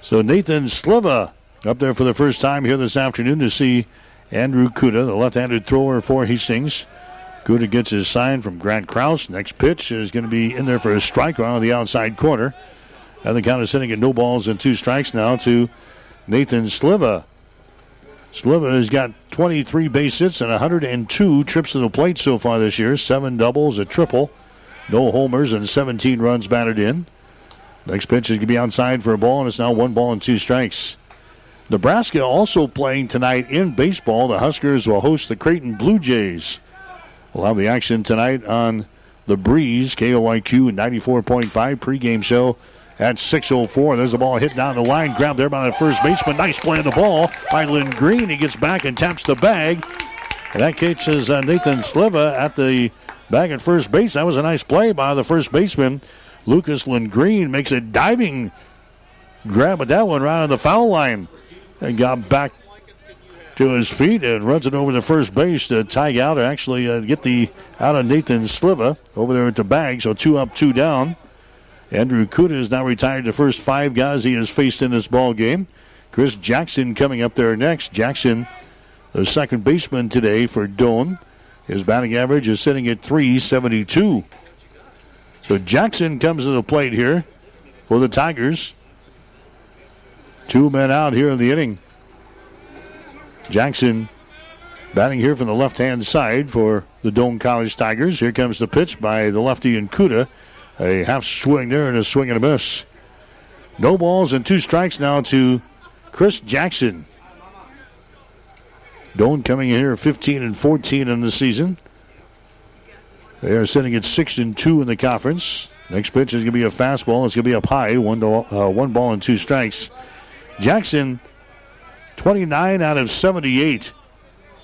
So Nathan Sliva up there for the first time here this afternoon to see Andrew Kuda, the left-handed thrower for Hastings. Kuda gets his sign from Grant Kraus. Next pitch is going to be in there for a strike on the outside corner. And the count is sitting at no balls and two strikes now to Nathan Sliva. Sliva has got 23 base hits and 102 trips to the plate so far this year. Seven doubles, a triple, no homers, and 17 runs batted in. Next pitch is going to be outside for a ball, and it's now one ball and two strikes. Nebraska also playing tonight in baseball. The Huskers will host the Creighton Blue Jays. We'll have the action tonight on the Breeze, KLIQ 94.5 pregame show at 6.04. There's a ball hit down the line, grabbed there by the first baseman. Nice play of the ball by Lindgreen. He gets back and taps the bag. And that catches uh, Nathan Sliva at the bag at first base. That was a nice play by the first baseman. Lucas Lindgreen makes a diving grab at that one right on the foul line and got back to his feet and runs it over the first base to tag out or actually uh, get the out of Nathan Sliva over there at the bag. So two up, two down. Andrew Kuda is now retired the first five guys he has faced in this ball game. Chris Jackson coming up there next. Jackson, the second baseman today for Doane. His batting average is sitting at 372. So Jackson comes to the plate here for the Tigers. Two men out here in the inning. Jackson batting here from the left hand side for the Doane College Tigers. Here comes the pitch by the lefty and Kuda. A half swing there and a swing and a miss. No balls and two strikes now to Chris Jackson. Doane coming in here 15 and 14 in the season. They are sitting at 6 and 2 in the conference. Next pitch is going to be a fastball. It's going to be up high. One, to, uh, one ball and two strikes. Jackson, 29 out of 78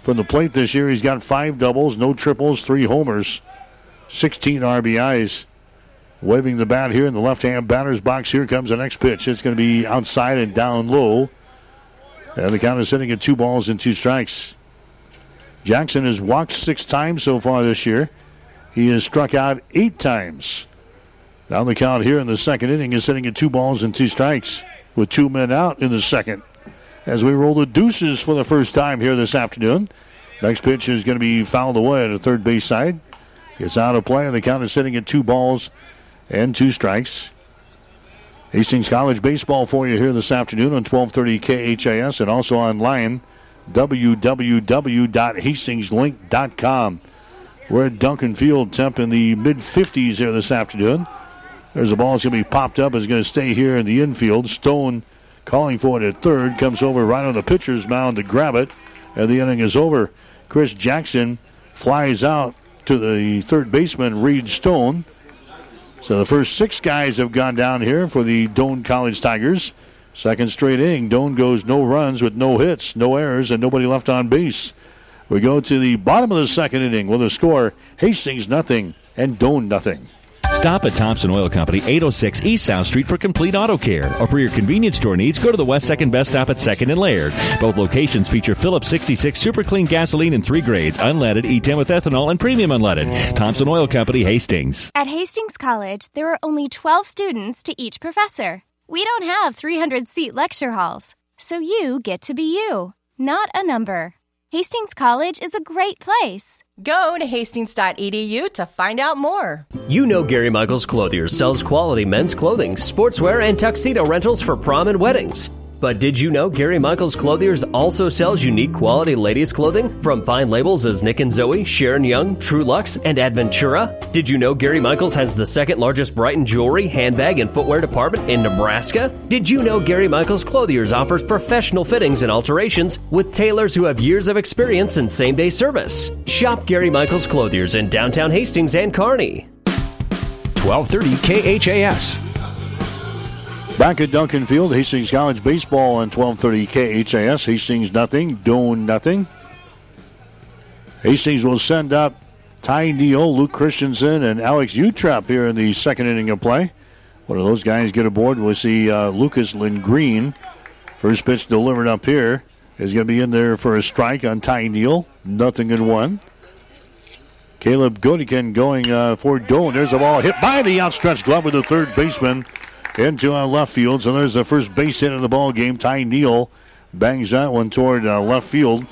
from the plate this year. He's got five doubles, no triples, three homers, 16 RBIs. Waving the bat here in the left hand batter's box. Here comes the next pitch. It's going to be outside and down low. And the count is sitting at two balls and two strikes. Jackson has walked six times so far this year. He has struck out eight times. Down the count here in the second inning is sitting at two balls and two strikes with two men out in the second. As we roll the deuces for the first time here this afternoon. Next pitch is going to be fouled away at the third base side. It's out of play, and the count is sitting at two balls and two strikes. Hastings College baseball for you here this afternoon on 12:30 KHAS and also online www.hastingslink.com. We're at Duncan Field, temp in the mid 50s here this afternoon. There's a ball that's going to be popped up. It's going to stay here in the infield. Stone calling for it at third. Comes over right on the pitcher's mound to grab it. And the inning is over. Chris Jackson flies out to the third baseman, Reed Stone. So the first six guys have gone down here for the Doane College Tigers. Second straight inning, Doane goes no runs with no hits, no errors, and nobody left on base. We go to the bottom of the second inning with a score Hastings nothing and Doane nothing. Stop at Thompson Oil Company, 806 East South Street for complete auto care. Or for your convenience store needs, go to the West Second Best Stop at 2nd and Laird. Both locations feature Phillips 66 Super Clean gasoline in three grades, unleaded, E10 with ethanol, and premium unleaded. Thompson Oil Company, Hastings. At Hastings College, there are only 12 students to each professor. We don't have 300 seat lecture halls, so you get to be you, not a number. Hastings College is a great place. Go to hastings.edu to find out more. You know Gary Michaels Clothiers sells quality men's clothing, sportswear, and tuxedo rentals for prom and weddings. But did you know Gary Michaels Clothiers also sells unique quality ladies' clothing from fine labels as Nick and Zoe, Sharon Young, Truluck's, and Adventura? Did you know Gary Michaels has the second largest Brighton jewelry, handbag, and footwear department in Nebraska? Did you know Gary Michaels Clothiers offers professional fittings and alterations with tailors who have years of experience in same day service? Shop Gary Michaels Clothiers in downtown Hastings and Kearney. 1230 KHAS. Back at Duncan Field, Hastings College baseball on 1230 KHAS. Hastings nothing, Doane nothing. Hastings will send up Ty Neal, Luke Christensen, and Alex Utrep here in the second inning of play. One of those guys get aboard. We'll see uh, Lucas Lindgreen. First pitch delivered up here is going to be in there for a strike on Ty Neal. Nothing in one. Caleb Godikin going uh, for Doane. There's a ball hit by the outstretched glove of the third baseman into uh, left field. So there's the first base hit of the ball game. Ty Neal bangs that one toward uh, left field.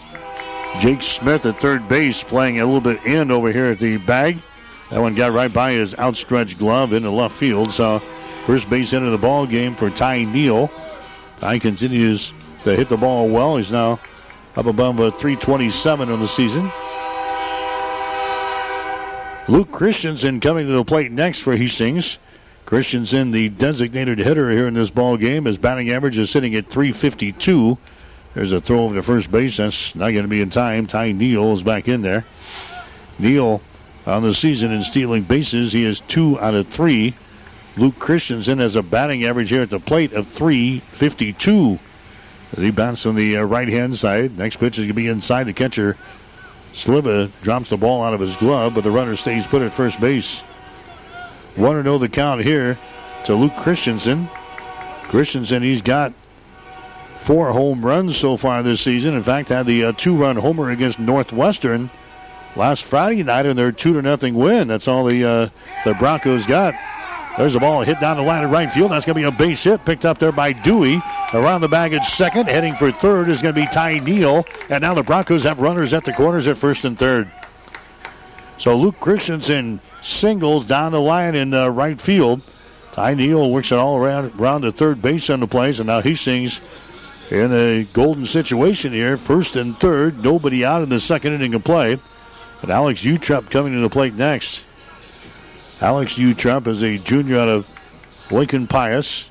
Jake Smith at third base playing a little bit in over here at the bag. That one got right by his outstretched glove into left field. So first base hit of the ball game for Ty Neal. Ty continues to hit the ball well. He's now up above a 327 on the season. Luke Christensen coming to the plate next for Hastings. Christensen, the designated hitter here in this ball game, his batting average is sitting at 352. There's a throw over to first base. That's not going to be in time. Ty Neal is back in there. Neal on the season in stealing bases. He is two out of three. Luke Christensen has a batting average here at the plate of 352. he bats on the uh, right hand side. Next pitch is going to be inside. The catcher, Sliva, drops the ball out of his glove, but the runner stays put at first base. 1 0 the count here to Luke Christensen. Christensen, he's got four home runs so far this season. In fact, had the uh, two run homer against Northwestern last Friday night in their 2 to nothing win. That's all the, uh, the Broncos got. There's a ball hit down the line in right field. That's going to be a base hit picked up there by Dewey. Around the bag at second. Heading for third is going to be Ty Neal. And now the Broncos have runners at the corners at first and third. So Luke Christensen singles down the line in uh, right field. Ty Neal works it all around, around the third base on the plays, and now he sings in a golden situation here. First and third, nobody out in the second inning of play. And Alex Utrep coming to the plate next. Alex Utrep is a junior out of Lincoln Pius.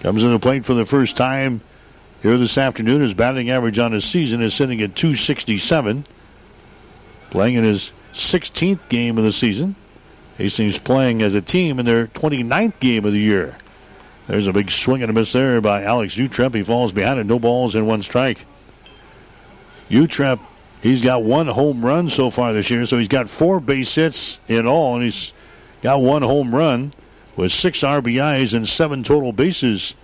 Comes to the plate for the first time here this afternoon. His batting average on his season is sitting at 267. Playing in his 16th game of the season. Hastings playing as a team in their 29th game of the year. There's a big swing and a miss there by Alex Utrep. He falls behind it. No balls and one strike. Utrep, he's got one home run so far this year, so he's got four base hits in all, and he's got one home run with six RBIs and seven total bases.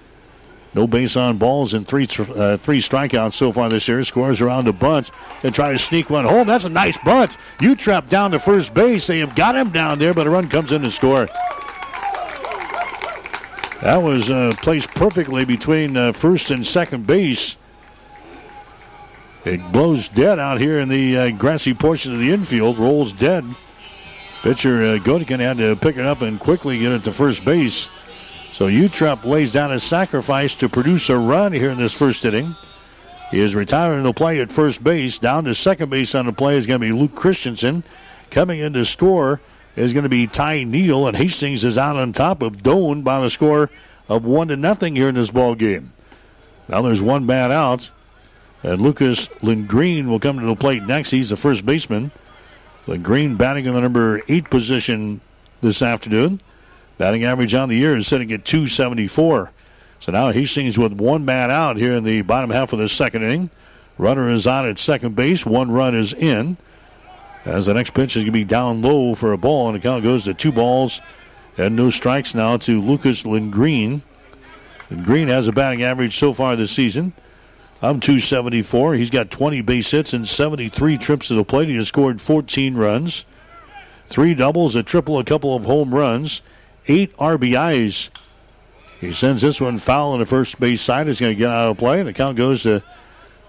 No base on balls and three uh, three strikeouts so far this year. Scores around a bunt and try to sneak one home. That's a nice bunt. Utrep down to first base. They have got him down there, but a run comes in to score. That was uh, placed perfectly between uh, first and second base. It blows dead out here in the uh, grassy portion of the infield. Rolls dead. Pitcher uh, had to pick it up and quickly get it to first base. So Utrep lays down a sacrifice to produce a run here in this first inning. He is retiring the play at first base. Down to second base on the play is going to be Luke Christensen. Coming in to score is going to be Ty Neal, and Hastings is out on top of Doane by the score of one to nothing here in this ball game. Now there's one bad out, and Lucas Lindgreen will come to the plate next. He's the first baseman. Lindgreen batting in the number eight position this afternoon. Batting average on the year is sitting at 274. So now Hastings with one man out here in the bottom half of the second inning. Runner is on at second base. One run is in. As the next pitch is going to be down low for a ball, and the count goes to two balls and no strikes now to Lucas Lindgreen. Lindgreen has a batting average so far this season of 274. He's got 20 base hits and 73 trips to the plate. He has scored 14 runs, three doubles, a triple, a couple of home runs, eight RBIs. He sends this one foul on the first base side. It's going to get out of play, and the count goes to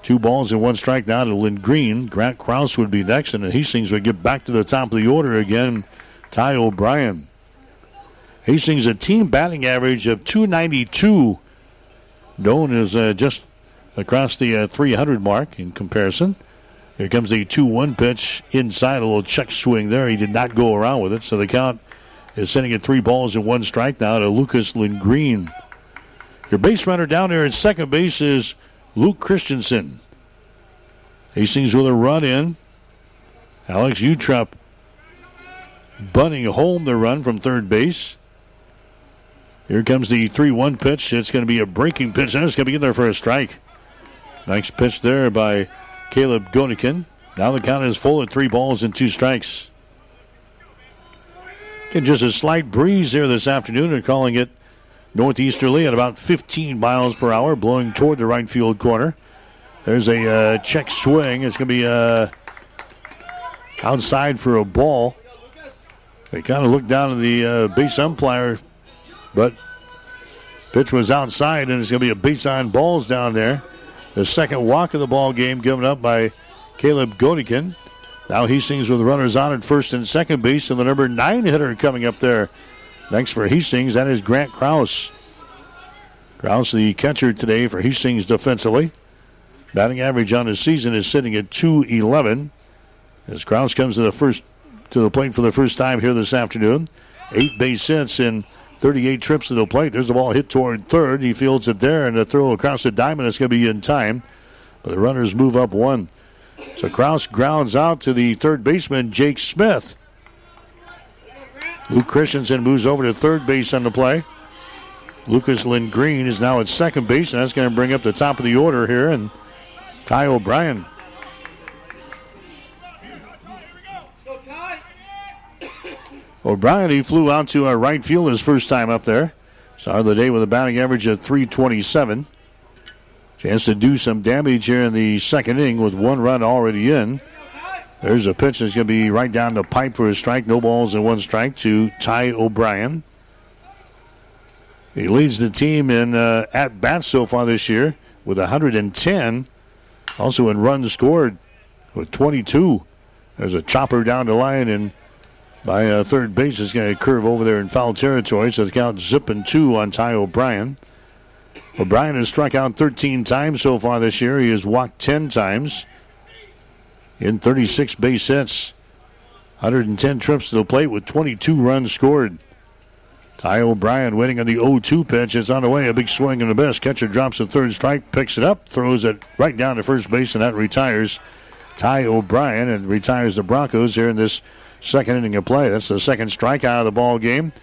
Two balls and one strike now to Lindgreen. Grant Krause would be next, and Hastings would get back to the top of the order again. Ty O'Brien. Hastings a team batting average of 292. Doane is uh, just across the uh, 300 mark in comparison. Here comes the 2 1 pitch inside, a little check swing there. He did not go around with it, so the count is sending it three balls and one strike now to Lucas Lindgreen. Your base runner down there at second base is Luke Christensen. Hastings with a run in. Alex Utrep bunting home the run from third base. Here comes the 3 1 pitch. It's going to be a breaking pitch, and it's going to be in there for a strike. Nice pitch there by Caleb Godikin. Now the count is full at three balls and two strikes. And just a slight breeze there this afternoon. They're calling it northeasterly at about 15 miles per hour, blowing toward the right field corner. There's a uh, check swing. It's going to be uh, outside for a ball. They kind of looked down at the uh, base umpire, but pitch was outside, and it's going to be a base on balls down there. The second walk of the ball game given up by Caleb Godikin. Now Hastings with runners on at first and second base, and the number nine hitter coming up there. Next for Hastings, that is Grant Krause. Kraus, the catcher today for Hastings defensively. Batting average on his season is sitting at 211. As Krause comes to the first to the plate for the first time here this afternoon. Eight base hits in 38 trips to the plate. There's a ball hit toward third. He fields it there, and a throw across the diamond is going to be in time. But the runners move up one. So Kraus grounds out to the third baseman, Jake Smith. Luke Christensen moves over to third base on the play. Lucas Lindgreen is now at second base, and that's going to bring up the top of the order here. And Ty O'Brien O'Brien, he flew out to our right field his first time up there. Started the day with a batting average of 327. Chance to do some damage here in the second inning with one run already in. There's a pitch that's going to be right down the pipe for a strike. No balls and one strike to Ty O'Brien. He leads the team in uh, at bats so far this year with 110. Also in runs scored with 22. There's a chopper down the line and by uh, third base is going to curve over there in foul territory. So the count zipping two on Ty O'Brien. O'Brien has struck out 13 times so far this year. He has walked 10 times in 36 base hits. 110 trips to the plate with 22 runs scored. Ty O'Brien waiting on the 0 2 pitch. It's on the way. A big swing and a miss. Catcher drops the third strike, picks it up, throws it right down to first base, and that retires Ty O'Brien and retires the Broncos here in this second inning of play. That's the second strikeout of the ball game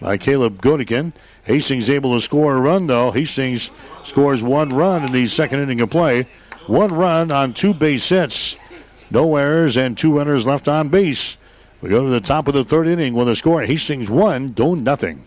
by Caleb Godikin. Hastings able to score a run, though. Hastings scores one run in the second inning of play. One run on two base hits. No errors and two runners left on base. We go to the top of the third inning with a score. Hastings one, Doane nothing.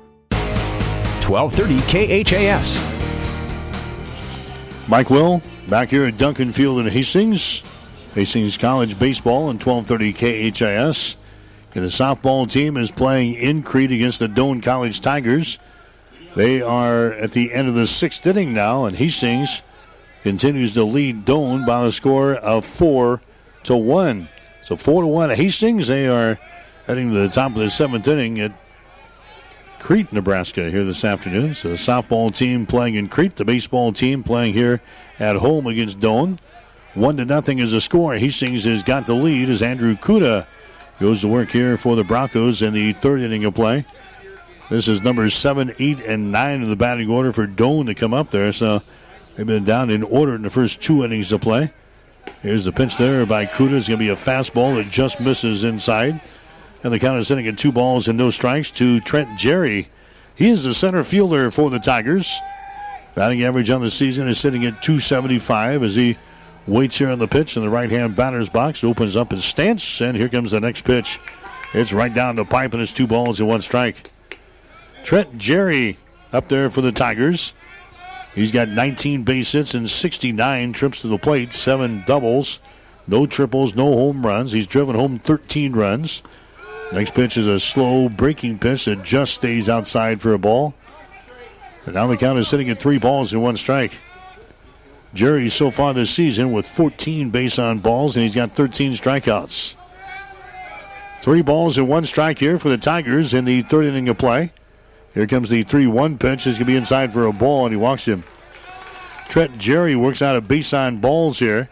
1230 KHAS. Mike Will back here at Duncan Field in Hastings. Hastings College baseball in 1230 KHAS. And the softball team is playing in Crete against the Doane College Tigers. They are at the end of the sixth inning now, and Hastings continues to lead Doane by a score of four to one. So four to one. Hastings. They are heading to the top of the seventh inning at Crete, Nebraska here this afternoon. So the softball team playing in Crete, the baseball team playing here at home against Doane. One to nothing is the score. Hastings has got the lead as Andrew Kuda goes to work here for the Broncos in the third inning of play. This is numbers seven, eight, and nine in the batting order for Doane to come up there. So they've been down in order in the first two innings of play. Here's the pitch there by Kuda. It's going to be a fastball that just misses inside. And the count is sitting at two balls and no strikes to Trent Jerry. He is the center fielder for the Tigers. Batting average on the season is sitting at 275 as he waits here on the pitch in the right hand batter's box. Opens up his stance, and here comes the next pitch. It's right down the pipe, and it's two balls and one strike. Trent Jerry up there for the Tigers. He's got 19 base hits and 69 trips to the plate, seven doubles, no triples, no home runs. He's driven home 13 runs. Next pitch is a slow breaking pitch that just stays outside for a ball. And now the count is sitting at three balls and one strike. Jerry so far this season with 14 base on balls, and he's got 13 strikeouts. Three balls and one strike here for the Tigers in the third inning of play. Here comes the 3 1 pitch. It's going to be inside for a ball, and he walks him. Trent Jerry works out a base on balls here.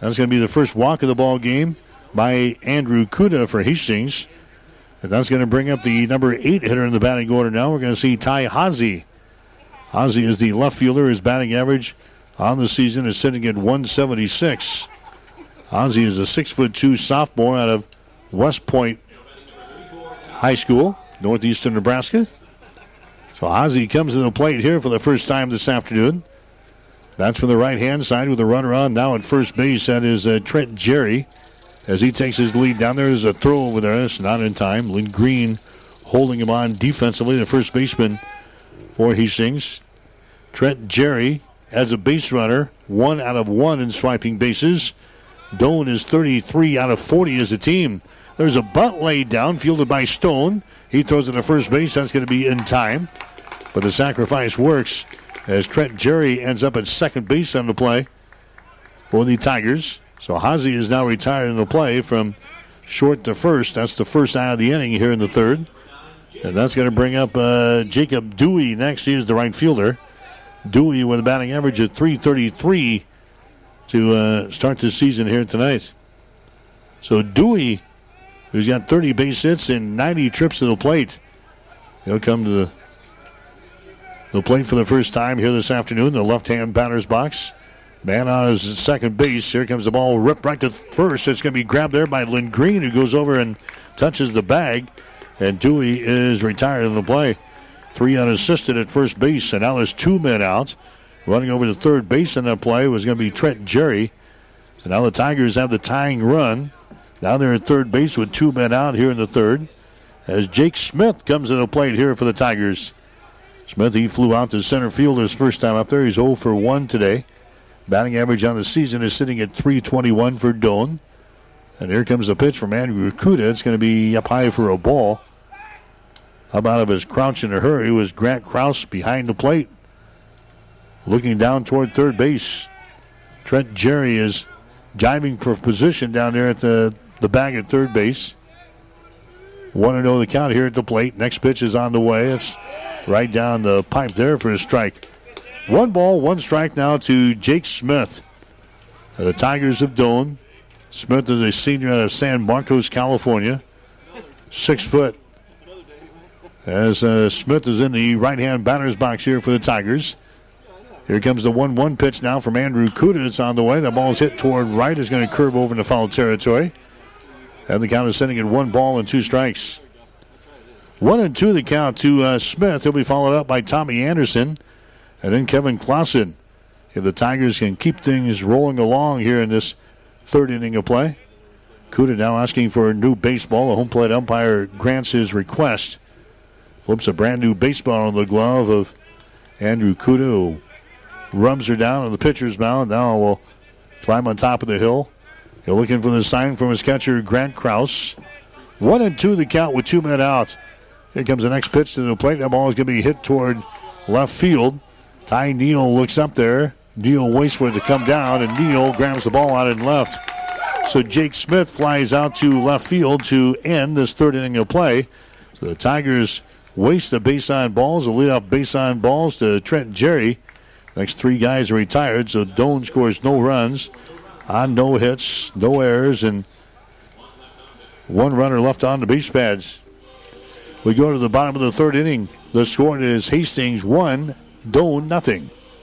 That's going to be the first walk of the ball game by Andrew Kuda for Hastings. And that's going to bring up the number eight hitter in the batting order now. We're going to see Ty Hazy. Hazy is the left fielder. His batting average on the season is sitting at 176. Hazy is a six foot two sophomore out of West Point High School, northeastern Nebraska. So Hazy comes to the plate here for the first time this afternoon. That's from the right hand side with a runner on now at first base. That is uh, Trent Jerry as he takes his lead down there. There's a throw over there. It's not in time. Lindgreen holding him on defensively, the first baseman for Hastings. Trent Jerry as a base runner, one out of one in swiping bases. Doane is 33 out of 40 as a team. There's a bunt laid down, fielded by Stone. He throws it to first base. That's going to be in time. But the sacrifice works as Trent Jerry ends up at second base on the play for the Tigers. So Hazy is now retired in the play from short to first. That's the first out of the inning here in the third. And that's going to bring up uh, Jacob Dewey next. He is the right fielder. Dewey with a batting average of 333 to uh, start the season here tonight. So Dewey, who's got 30 base hits and 90 trips to the plate, he'll come to the They'll play for the first time here this afternoon. The left-hand batter's box. Man on his second base. Here comes the ball ripped right to first. It's going to be grabbed there by Lindgreen, who goes over and touches the bag. And Dewey is retired in the play. Three unassisted at first base, and now there's two men out. Running over to third base in that play was going to be Trent Jerry. So now the Tigers have the tying run. Now they're at third base with two men out here in the third. As Jake Smith comes to the plate here for the Tigers. Smith, he flew out to center field his first time up there. He's 0 for 1 today. Batting average on the season is sitting at 321 for Doane. And here comes the pitch from Andrew Kuda. It's going to be up high for a ball. Up out of his crouch in a hurry was Grant Krause behind the plate. Looking down toward third base. Trent Jerry is jiving for position down there at the, the bag at third base. 1 0 the count here at the plate. Next pitch is on the way. It's right down the pipe there for a strike. One ball, one strike now to Jake Smith. The Tigers of Doane. Smith is a senior out of San Marcos, California. Six foot. As uh, Smith is in the right hand batter's box here for the Tigers. Here comes the 1 1 pitch now from Andrew Kuda. It's on the way. The ball's hit toward right. It's going to curve over into foul territory. And the count is sending it one ball and two strikes. One and two the count to uh, Smith. He'll be followed up by Tommy Anderson and then Kevin Clausen. If the Tigers can keep things rolling along here in this third inning of play. Kuda now asking for a new baseball. The home plate umpire grants his request. Flips a brand new baseball on the glove of Andrew Kuda, who rums her down on the pitcher's mound. Now will climb on top of the hill. He's looking for the sign from his catcher, Grant Kraus. One and two the count with two men out. Here comes the next pitch to the plate. That ball is going to be hit toward left field. Ty Neal looks up there. Neal waits for it to come down, and Neal grabs the ball out and left. So Jake Smith flies out to left field to end this third inning of play. So the Tigers waste the baseline balls, the leadoff base on balls to Trent Jerry. Next three guys are retired, so Doane scores no runs. on no hits, no errors, and one runner left on the base pads. We go to the bottom of the third inning. The score is Hastings 1, Doane nothing.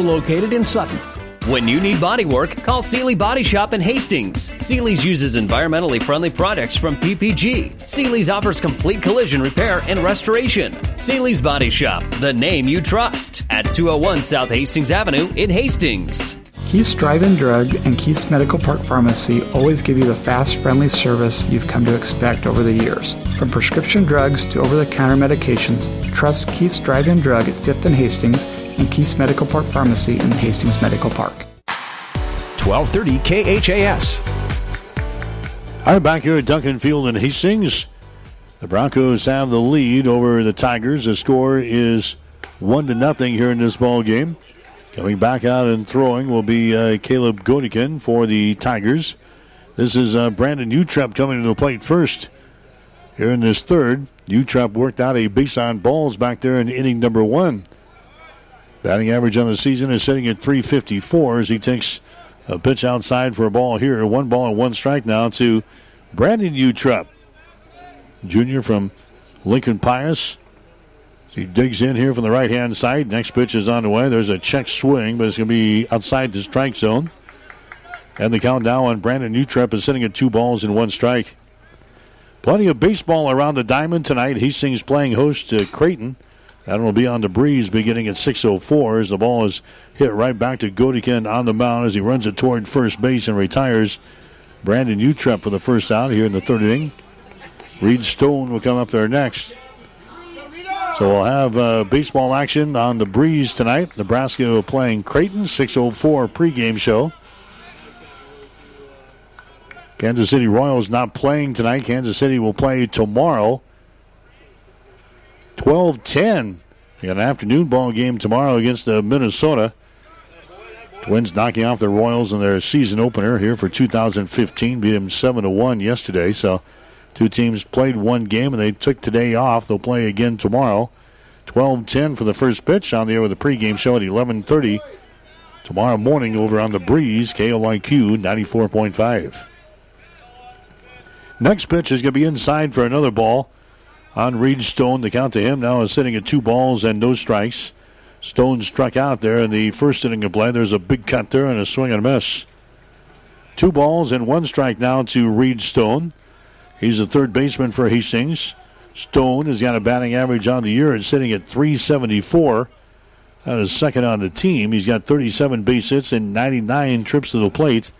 located in Sutton. When you need body work, call Seely Body Shop in Hastings. Seely's uses environmentally friendly products from PPG. Seely's offers complete collision repair and restoration. Seely's Body Shop, the name you trust, at 201 South Hastings Avenue in Hastings. Keith's Drive-In Drug and Keith's Medical Park Pharmacy always give you the fast, friendly service you've come to expect over the years. From prescription drugs to over-the-counter medications, trust Keith's Drive-In Drug at 5th and Hastings and Keith's Medical Park Pharmacy in Hastings Medical Park. 1230 KHAS. All right, back here at Duncan Field in Hastings. The Broncos have the lead over the Tigers. The score is one to nothing here in this ball game. Coming back out and throwing will be uh, Caleb Godikin for the Tigers. This is uh, Brandon Utrep coming to the plate first. Here in this third, Utrep worked out a base on balls back there in inning number one. Batting average on the season is sitting at 354 as he takes a pitch outside for a ball here. One ball and one strike now to Brandon Utrep, junior from Lincoln Pius. He digs in here from the right hand side. Next pitch is on the way. There's a check swing, but it's going to be outside the strike zone. And the count now on Brandon Utrep is sitting at two balls and one strike. Plenty of baseball around the diamond tonight. Hastings playing host to Creighton. That will be on the breeze beginning at 6.04 as the ball is hit right back to Godikin on the mound as he runs it toward first base and retires. Brandon Utrep for the first out here in the third inning. Reed Stone will come up there next. So we'll have uh, baseball action on the breeze tonight. Nebraska playing Creighton, 6.04 pregame show. Kansas City Royals not playing tonight. Kansas City will play tomorrow. 12 10. You got an afternoon ball game tomorrow against uh, Minnesota. Twins knocking off the Royals in their season opener here for 2015. Beat them 7 1 yesterday. So two teams played one game and they took today off. They'll play again tomorrow. 12 10 for the first pitch on the air with the pregame show at 1130 tomorrow morning over on the breeze, KLIQ 94.5. Next pitch is going to be inside for another ball on Reed Stone. The count to him now is sitting at two balls and no strikes. Stone struck out there in the first inning of play. There's a big cut there and a swing and a miss. Two balls and one strike now to Reed Stone. He's the third baseman for Hastings. Stone has got a batting average on the year. It's sitting at 374. That is second on the team. He's got 37 base hits and 99 trips to the plate.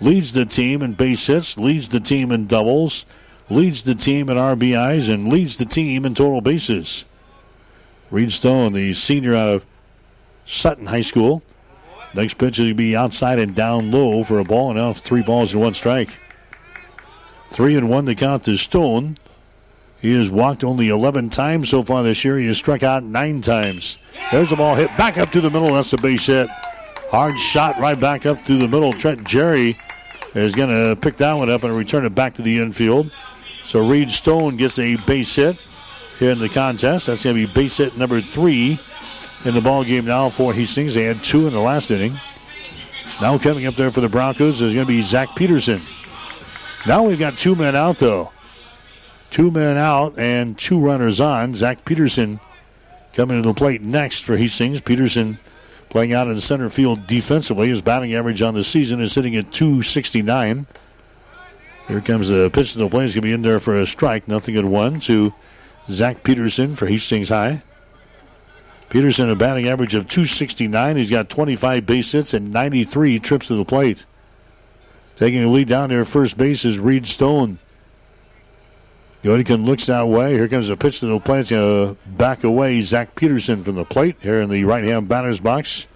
Leads the team in base hits, leads the team in doubles, leads the team in RBIs, and leads the team in total bases. Reed Stone, the senior out of Sutton High School. Next pitch is going to be outside and down low for a ball, and now three balls and one strike. Three and one to count to Stone. He has walked only 11 times so far this year. He has struck out nine times. There's the ball hit back up to the middle. That's a base hit. Hard shot right back up through the middle. Trent Jerry is going to pick that one up and return it back to the infield. So Reed Stone gets a base hit here in the contest. That's going to be base hit number three in the ball game now for Hastings. They had two in the last inning. Now coming up there for the Broncos is going to be Zach Peterson. Now we've got two men out though. Two men out and two runners on. Zach Peterson coming to the plate next for Hastings. Peterson playing out in the center field defensively. His batting average on the season is sitting at 269. Here comes the pitch to the plate. He's going to be in there for a strike. Nothing at one to Zach Peterson for Hastings High. Peterson, a batting average of 269. He's got 25 base hits and 93 trips to the plate. Taking a lead down there, first base is Reed Stone. Godikin looks that way. Here comes a pitch to the plate. It's going to back away Zach Peterson from the plate here in the right hand batter's box.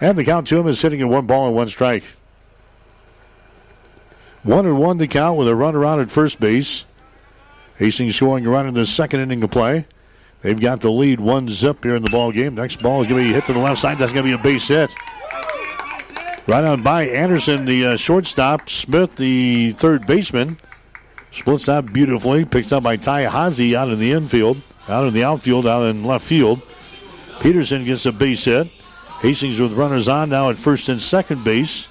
And the count to him is sitting at one ball and one strike. One and one to count with a runner out at first base. Hastings scoring a run in the second inning of play. They've got the lead one zip here in the ball game. Next ball is going to be hit to the left side. That's going to be a base hit. Right on by Anderson, the uh, shortstop. Smith, the third baseman. Splits that beautifully. Picked up by Ty Hazy out in the infield, out in the outfield, out in left field. Peterson gets a base hit. Hastings with runners on now at first and second base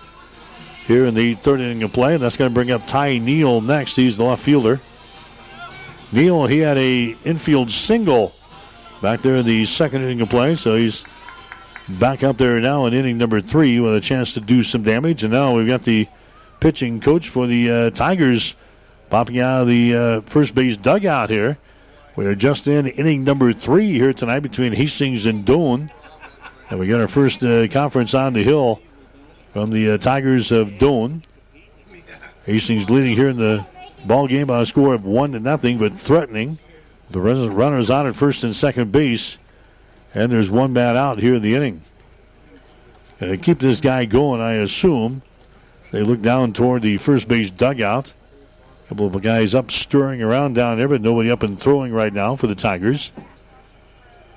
here in the third inning of play. And that's going to bring up Ty Neal next. He's the left fielder. Neal, he had a infield single back there in the second inning of play, so he's back up there now in inning number three with a chance to do some damage. And now we've got the pitching coach for the uh, Tigers popping out of the uh, first base dugout here. We are just in inning number three here tonight between Hastings and Doane. And we got our first uh, conference on the hill from the uh, Tigers of Doane. Hastings leading here in the ball game by a score of one to nothing, but threatening. The runners on at first and second base. And there's one bat out here in the inning. And to keep this guy going, I assume they look down toward the first base dugout. A couple of guys up stirring around down there, but nobody up and throwing right now for the Tigers.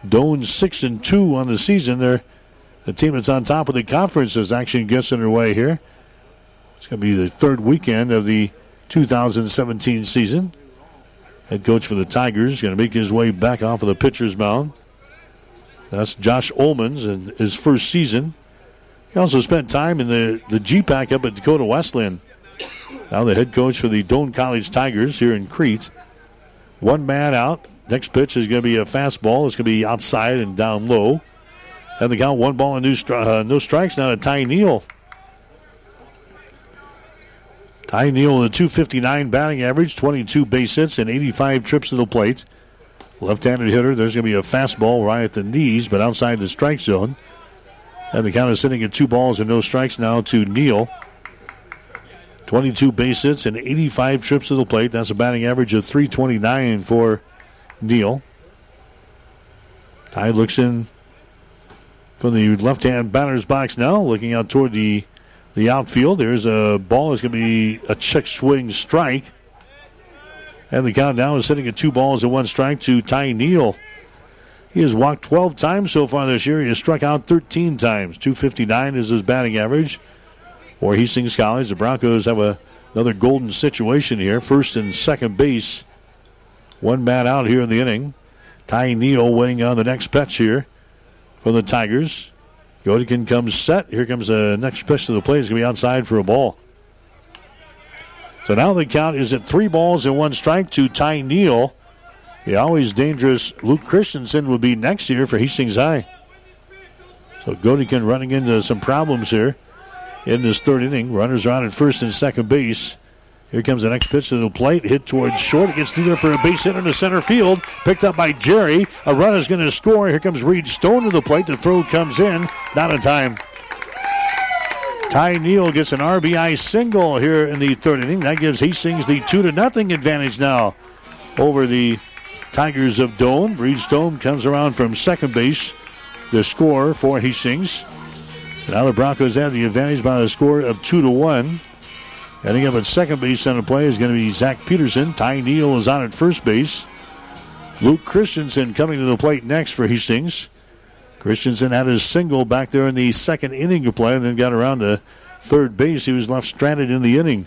Doane six and two on the season. They're the team that's on top of the conference as action gets underway here. It's going to be the third weekend of the 2017 season. Head coach for the Tigers going to make his way back off of the pitcher's mound. That's Josh Ullmans in his first season. He also spent time in the, the GPAC up at Dakota Wesleyan. Now the head coach for the Doane College Tigers here in Crete. One man out. Next pitch is going to be a fastball. It's going to be outside and down low. And the count one ball and stri- uh, no strikes now to Ty Neal. Ty Neal with a 259 batting average, 22 base hits, and 85 trips to the plate. Left handed hitter, there's going to be a fastball right at the knees, but outside the strike zone. And the count is sitting at two balls and no strikes now to Neal. 22 base hits and 85 trips to the plate. That's a batting average of 329 for Neal. Ty looks in from the left hand batter's box now, looking out toward the, the outfield. There's a ball that's going to be a check swing strike. And the count now is sitting at two balls and one strike to Ty Neal. He has walked 12 times so far this year. He has struck out 13 times. 259 is his batting average. For Hastings College, the Broncos have a, another golden situation here. First and second base. One man out here in the inning. Ty Neal waiting on the next pitch here from the Tigers. Godikin comes set. Here comes the next pitch to the plate. He's going to be outside for a ball. So now the count is at three balls and one strike to Ty Neal. The always dangerous Luke Christensen will be next year for Hastings High. So Godikin running into some problems here in this third inning. Runners are on at first and second base. Here comes the next pitch to the plate. Hit towards short. It gets through there for a base hit into center field. Picked up by Jerry. A run is going to score. Here comes Reed Stone to the plate. The throw comes in. Not in time. Ty Neal gets an RBI single here in the third inning. That gives Hastings the two to nothing advantage now over the Tigers of Doane. Reed Stone comes around from second base. The score for Hastings. So now the Broncos have the advantage by a score of two to one. Heading up at second base on the play is going to be Zach Peterson. Ty Neal is on at first base. Luke Christensen coming to the plate next for Hastings. Christensen had his single back there in the second inning of play and then got around to third base. He was left stranded in the inning.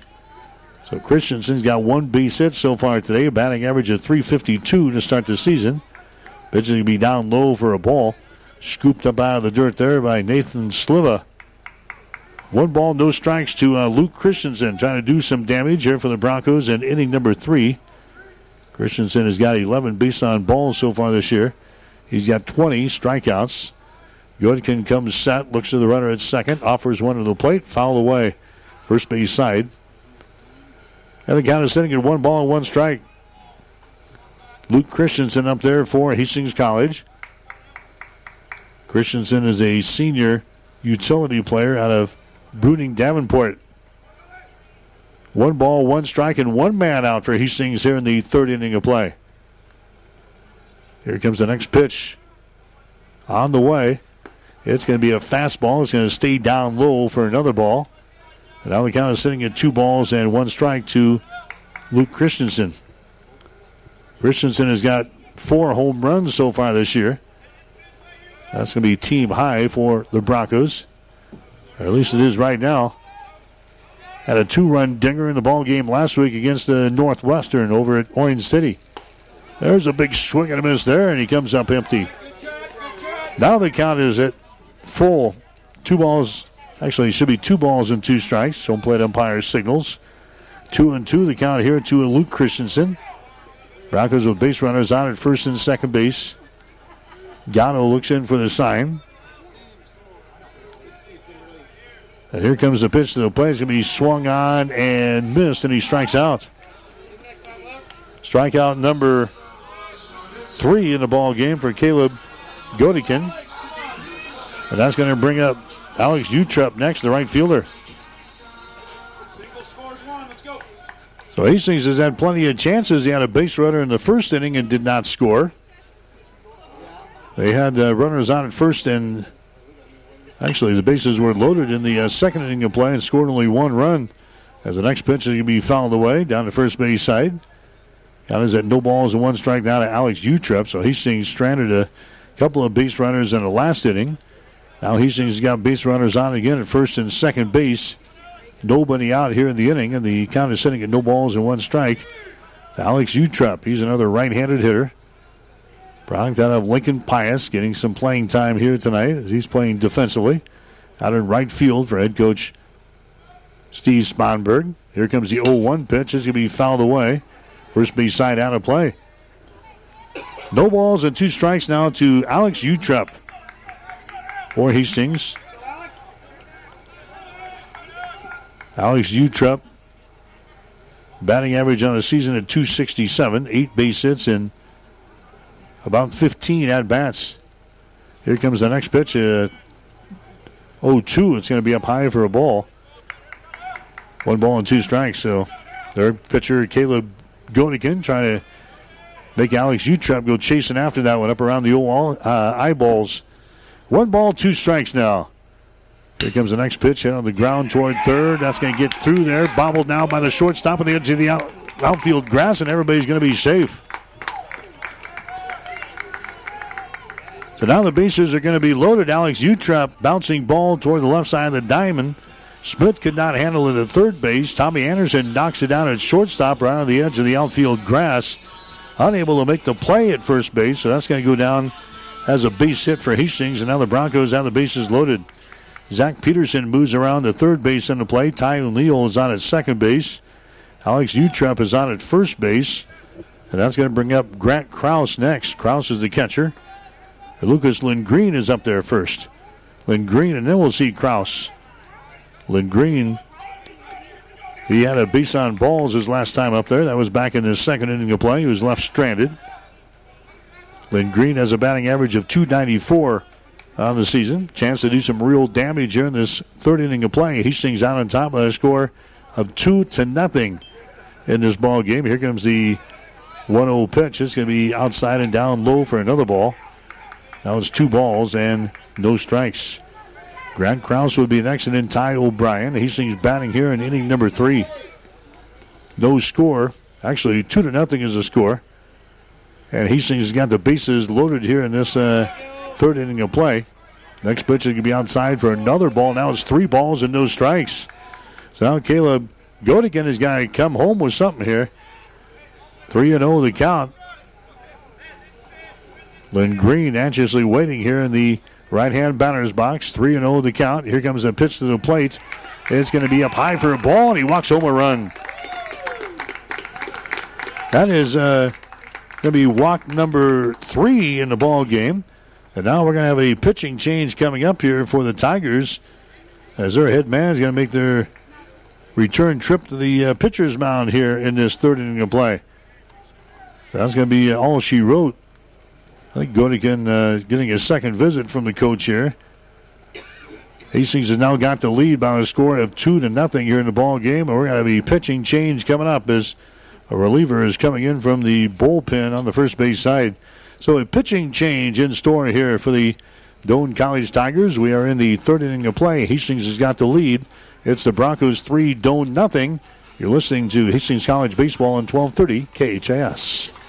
So Christensen's got one base hit so far today, batting average of 352 to start the season. Pitch is going to be down low for a ball. Scooped up out of the dirt there by Nathan Sliva. One ball, no strikes to uh, Luke Christensen, trying to do some damage here for the Broncos in inning number three. Christensen has got 11 base on balls so far this year. He's got 20 strikeouts. Godikin comes set, looks to the runner at second, offers one to the plate, foul away, first base side. And the count is sitting at one ball and one strike. Luke Christensen up there for Hastings College. Christensen is a senior utility player out of Bruning Davenport. One ball, one strike, and one man out for Hastings here in the third inning of play. Here comes the next pitch on the way. It's going to be a fastball. It's going to stay down low for another ball. And now the count is sitting at two balls and one strike to Luke Christensen. Christensen has got four home runs so far this year. That's going to be team high for the Broncos. Or at least it is right now. Had a two-run dinger in the ball game last week against the Northwestern over at Orange City. There's a big swing and a miss there, and he comes up empty. Now the count is at full. Two balls, actually, it should be two balls and two strikes. Home plate umpire signals. Two and two, the count here to Luke Christensen. Broncos with base runners on at first and second base. Gano looks in for the sign. And here comes the pitch to the plate. It's going to be swung on and missed, and he strikes out. Strikeout number three in the ball game for Caleb Godikin. And that's going to bring up Alex Utrep next, the right fielder. So Hastings has had plenty of chances. He had a base runner in the first inning and did not score. They had uh, runners on at first, and actually the bases were loaded in the uh, second inning of play and scored only one run. As the next pitch is going to be fouled away down the first base side. Count is at no balls and one strike now to Alex Utrep. So Hastings stranded a couple of base runners in the last inning. Now Hastings has got base runners on again at first and second base. Nobody out here in the inning, and the count is sitting at no balls and one strike. Alex Utrep. He's another right-handed hitter. Product out of Lincoln Pius, getting some playing time here tonight as he's playing defensively. Out in right field for head coach Steve Sponberg. Here comes the 0-1 pitch. It's going to be fouled away. First base side out of play. No balls and two strikes now to Alex Utrep for Hastings. Alex Utrep, batting average on the season at 267, eight base hits and about 15 at bats. Here comes the next pitch. Uh, 0 2. It's going to be up high for a ball. One ball and two strikes. So their pitcher, Caleb Godikin, trying to make Alex Utrep go chasing after that one up around the old uh, eyeballs. One ball, two strikes now. Here comes the next pitch, hit on the ground toward third. That's going to get through there. Bobbled now by the shortstop on the edge of the out, outfield grass, and everybody's going to be safe. So now the bases are going to be loaded. Alex Utrep bouncing ball toward the left side of the diamond. Smith could not handle it at third base. Tommy Anderson knocks it down at shortstop right on the edge of the outfield grass. Unable to make the play at first base, so that's going to go down as a base hit for Hastings. And now the Broncos have the bases loaded. Zach Peterson moves around to third base in the play. Ty O'Neill is on at second base. Alex Utrup is on at first base. And that's going to bring up Grant Kraus next. Kraus is the catcher. Lucas Lindgreen is up there first. Lindgreen, and then we'll see Kraus. Lindgreen, he had a base on balls his last time up there. That was back in his second inning of play. He was left stranded. Lindgreen has a batting average of 294 on the season. Chance to do some real damage here in this third inning of play. He Hastings out on top by a score of two to nothing in this ball game. Here comes the 1-0 pitch. It's going to be outside and down low for another ball. Now it's two balls and no strikes. Grant Krause would be next, and then Ty O'Brien. Hastings batting here in inning number three. No score. Actually, two to nothing is the score. And Hastings has got the bases loaded here in this uh, third inning of play. Next pitch is going to be outside for another ball. Now it's three balls and no strikes. So now Caleb Godikin has got to come home with something here. 3 and 0 the count. Lindgreen anxiously waiting here in the right hand batter's box. 3 0 the count. Here comes a pitch to the plate. It's going to be up high for a ball, and he walks home a run. That is uh, going to be walk number three in the ball game. And now we're going to have a pitching change coming up here for the Tigers as their head man is going to make their return trip to the uh, pitcher's mound here in this third inning of play. That's going to be all she wrote I think Godikin uh, getting a second visit from the coach here. Hastings has now got the lead by a score of two to nothing here in the ball game. And we're going to be pitching change coming up as a reliever is coming in from the bullpen on the first base side. So a pitching change in store here for the Doane College Tigers. We are in the third inning of play. Hastings has got the lead. It's the Broncos 3, Doane nothing. You're listening to Hastings College Baseball on 1230 KHAS.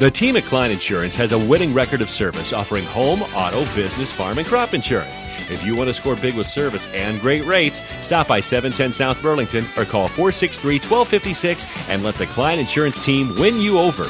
The team at Klein Insurance has a winning record of service offering home, auto, business, farm, and crop insurance. If you want to score big with service and great rates, stop by 710 South Burlington or call 463 1256 and let the Klein Insurance team win you over.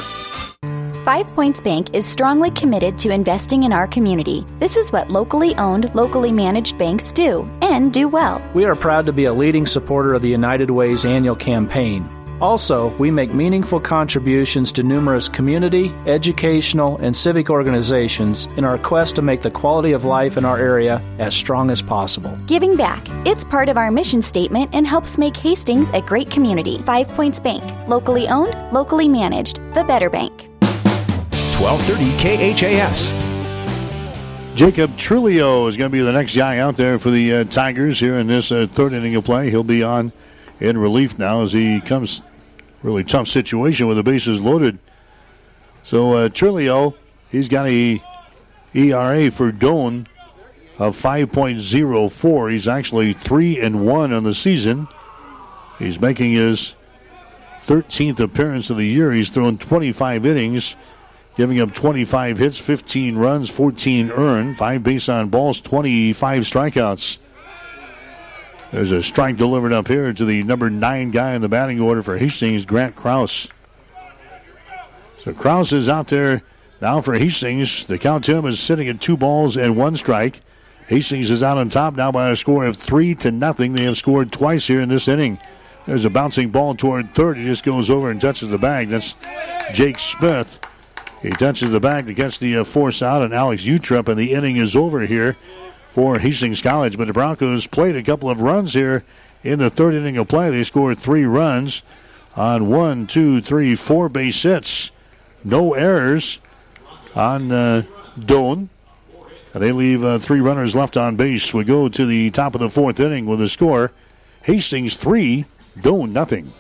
Five Points Bank is strongly committed to investing in our community. This is what locally owned, locally managed banks do and do well. We are proud to be a leading supporter of the United Way's annual campaign. Also, we make meaningful contributions to numerous community, educational, and civic organizations in our quest to make the quality of life in our area as strong as possible. Giving back. It's part of our mission statement and helps make Hastings a great community. Five Points Bank. Locally owned, locally managed. The better bank. 1230 KHAS. Jacob Trujillo is going to be the next guy out there for the uh, Tigers here in this uh, third inning of play. He'll be on in relief now as he comes really tough situation with the bases loaded. So uh, he's got a ERA for Doane of 5.04. He's actually three and one on the season. He's making his 13th appearance of the year. He's thrown 25 innings, giving up 25 hits, 15 runs, 14 earned, five base on balls, 25 strikeouts. There's a strike delivered up here to the number nine guy in the batting order for Hastings, Grant Kraus. So Kraus is out there now for Hastings. The count to him is sitting at two balls and one strike. Hastings is out on top now by a score of three to nothing. They have scored twice here in this inning. There's a bouncing ball toward third. He just goes over and touches the bag. That's Jake Smith. He touches the bag to catch the uh, force out, and Alex Utrup, and the inning is over here for Hastings College. But the Broncos played a couple of runs here in the third inning of play. They scored three runs on one, two, three, four base hits. No errors on uh, Doane. They leave uh, three runners left on base. We go to the top of the fourth inning with a score Hastings three, Doane nothing.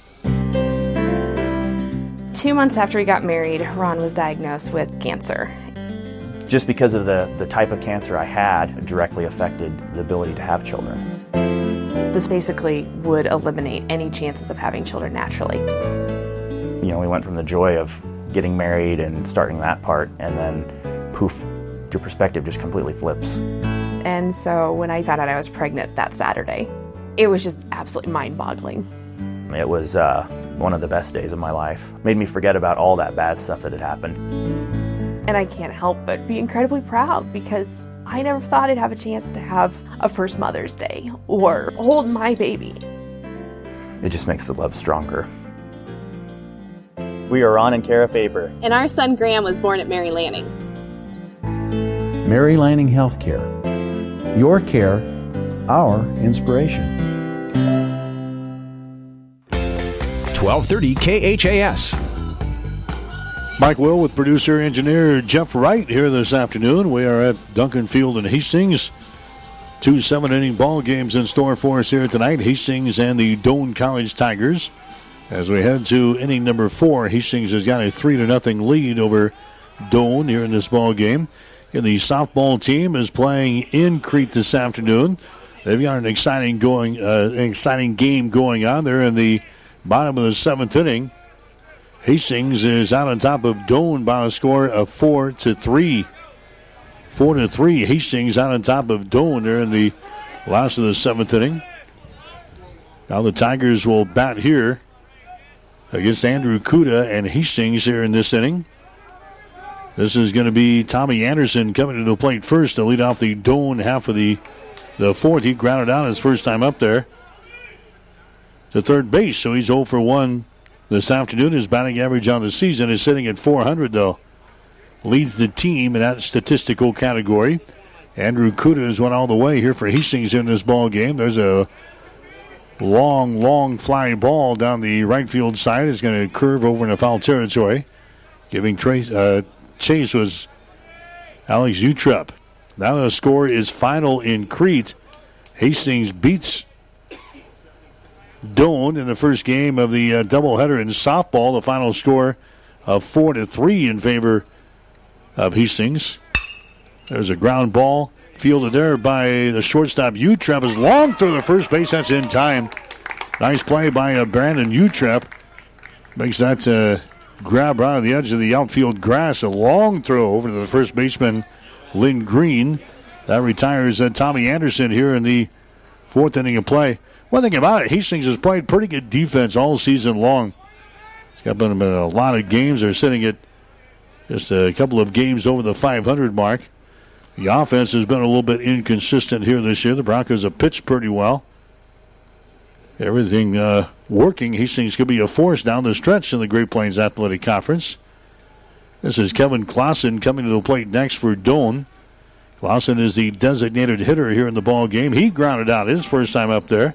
Two months after he got married, Ron was diagnosed with cancer just because of the, the type of cancer I had directly affected the ability to have children. This basically would eliminate any chances of having children naturally. You know, we went from the joy of getting married and starting that part, and then poof, your perspective just completely flips. And so when I found out I was pregnant that Saturday, it was just absolutely mind boggling. It was uh, one of the best days of my life. Made me forget about all that bad stuff that had happened. And I can't help but be incredibly proud because I never thought I'd have a chance to have a first Mother's Day or hold my baby. It just makes the love stronger. We are Ron and Kara Faber. And our son Graham was born at Mary Lanning. Mary Lanning Healthcare. Your care, our inspiration. 1230 KHAS. Mike Will with producer engineer Jeff Wright here this afternoon. We are at Duncan Field in Hastings. Two seven inning ball games in store for us here tonight. Hastings and the Doane College Tigers. As we head to inning number four, Hastings has got a three to nothing lead over Doane here in this ball game. And the softball team is playing in Crete this afternoon. They've got an exciting going, uh, an exciting game going on there in the bottom of the seventh inning. Hastings is out on top of Doane by a score of four to three. Four to three. Hastings out on top of Doane there in the last of the seventh inning. Now the Tigers will bat here against Andrew Kuda and Hastings here in this inning. This is going to be Tommy Anderson coming to the plate first to lead off the Doane half of the, the fourth. He grounded out his first time up there to third base, so he's 0 for 1 this afternoon. His batting average on the season is sitting at 400, though. Leads the team in that statistical category. Andrew Kuda has went all the way here for Hastings in this ball game. There's a long, long fly ball down the right field side. It's going to curve over into foul territory. Giving Trace, uh, chase was Alex Utrep. Now the score is final in Crete. Hastings beats Doane in the first game of the uh, doubleheader in softball. The final score of four to three in favor of Hastings. There's a ground ball fielded there by the shortstop Utrep. Is long through the first base. That's in time. Nice play by uh, Brandon Utrep. Makes that uh, grab right on the edge of the outfield grass. A long throw over to the first baseman, Lindgreen. That retires uh, Tommy Anderson here in the fourth inning of play. One thing about it, Hastings has played pretty good defense all season long. It's got been a lot of games. They're sitting at just a couple of games over the 500 mark. The offense has been a little bit inconsistent here this year. The Broncos have pitched pretty well. Everything uh, working. Hastings could be a force down the stretch in the Great Plains Athletic Conference. This is Kevin Clausen coming to the plate next for Doane. Clausen is the designated hitter here in the ball game. He grounded out his first time up there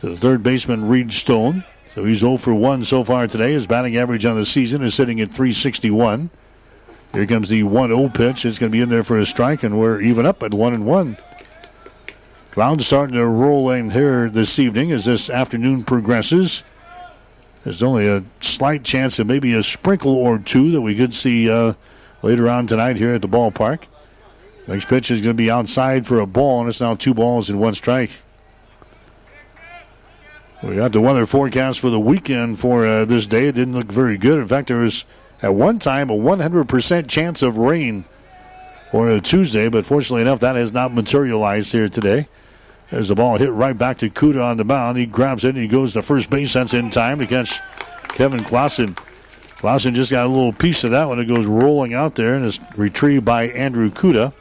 to the third baseman, Reed Stone. So he's 0 for 1 so far today. His batting average on the season is sitting at 361. Here comes the 1 0 pitch. It's going to be in there for a strike, and we're even up at 1 and 1. Clouds starting to roll in here this evening as this afternoon progresses. There's only a slight chance of maybe a sprinkle or two that we could see uh, later on tonight here at the ballpark. Next pitch is going to be outside for a ball, and it's now two balls and one strike. We got the weather forecast for the weekend for uh, this day. It didn't look very good. In fact, there was at one time a 100% chance of rain on a Tuesday, but fortunately enough, that has not materialized here today. There's the ball hit right back to Kuda on the mound. He grabs it and he goes to first base. That's in time to catch Kevin Clausen. Clausen just got a little piece of that one. It goes rolling out there and is retrieved by Andrew Kuda.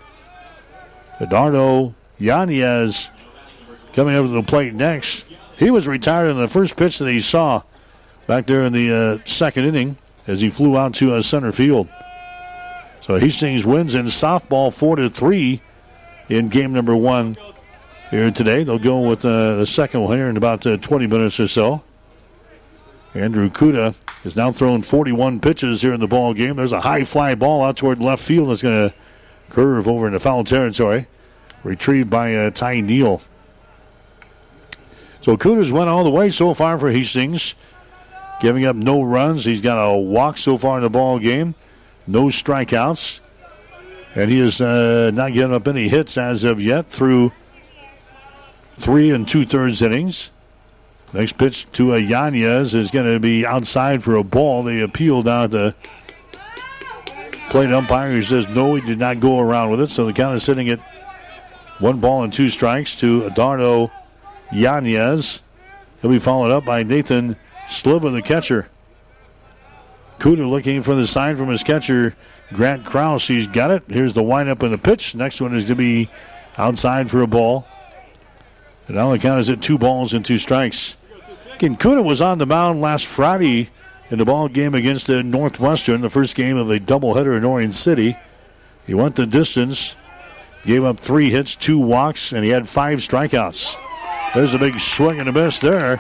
Eduardo Yanez coming up to the plate next. He was retired in the first pitch that he saw back there in the uh, second inning as he flew out to uh, center field. So Hastings wins in softball four to three in game number one here today. They'll go with uh, the second one here in about uh, 20 minutes or so. Andrew Kuda is now throwing 41 pitches here in the ball game. There's a high fly ball out toward left field that's going to curve over into foul territory. Retrieved by uh, Ty Neal. So Kuda's went all the way so far for Hastings, giving up no runs. He's got a walk so far in the ball game, no strikeouts, and he is uh, not giving up any hits as of yet through three and two thirds innings. Next pitch to a Yanez is going to be outside for a ball. They appeal down at the plate umpire who says no, he did not go around with it. So the count is sitting at one ball and two strikes to Eduardo Yanez. He'll be followed up by Nathan Sliva, the catcher. Kuda looking for the sign from his catcher, Grant Krause. He's got it. Here's the windup and the pitch. Next one is to be outside for a ball. And now the count is at two balls and two strikes. Again, was on the mound last Friday in the ball game against the Northwestern, the first game of a doubleheader in Orange City. He went the distance, gave up three hits, two walks, and he had five strikeouts. There's a big swing and a miss there.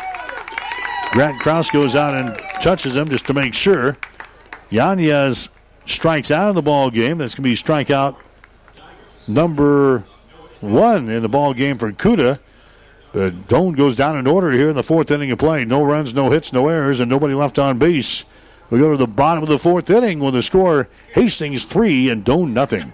Grant Kraus goes out and touches him just to make sure. Yanez strikes out of the ball game. That's going to be strikeout number one in the ball game for Kuda. But Doane goes down in order here in the fourth inning of play. No runs, no hits, no errors, and nobody left on base. We go to the bottom of the fourth inning with the score Hastings three and Doane nothing.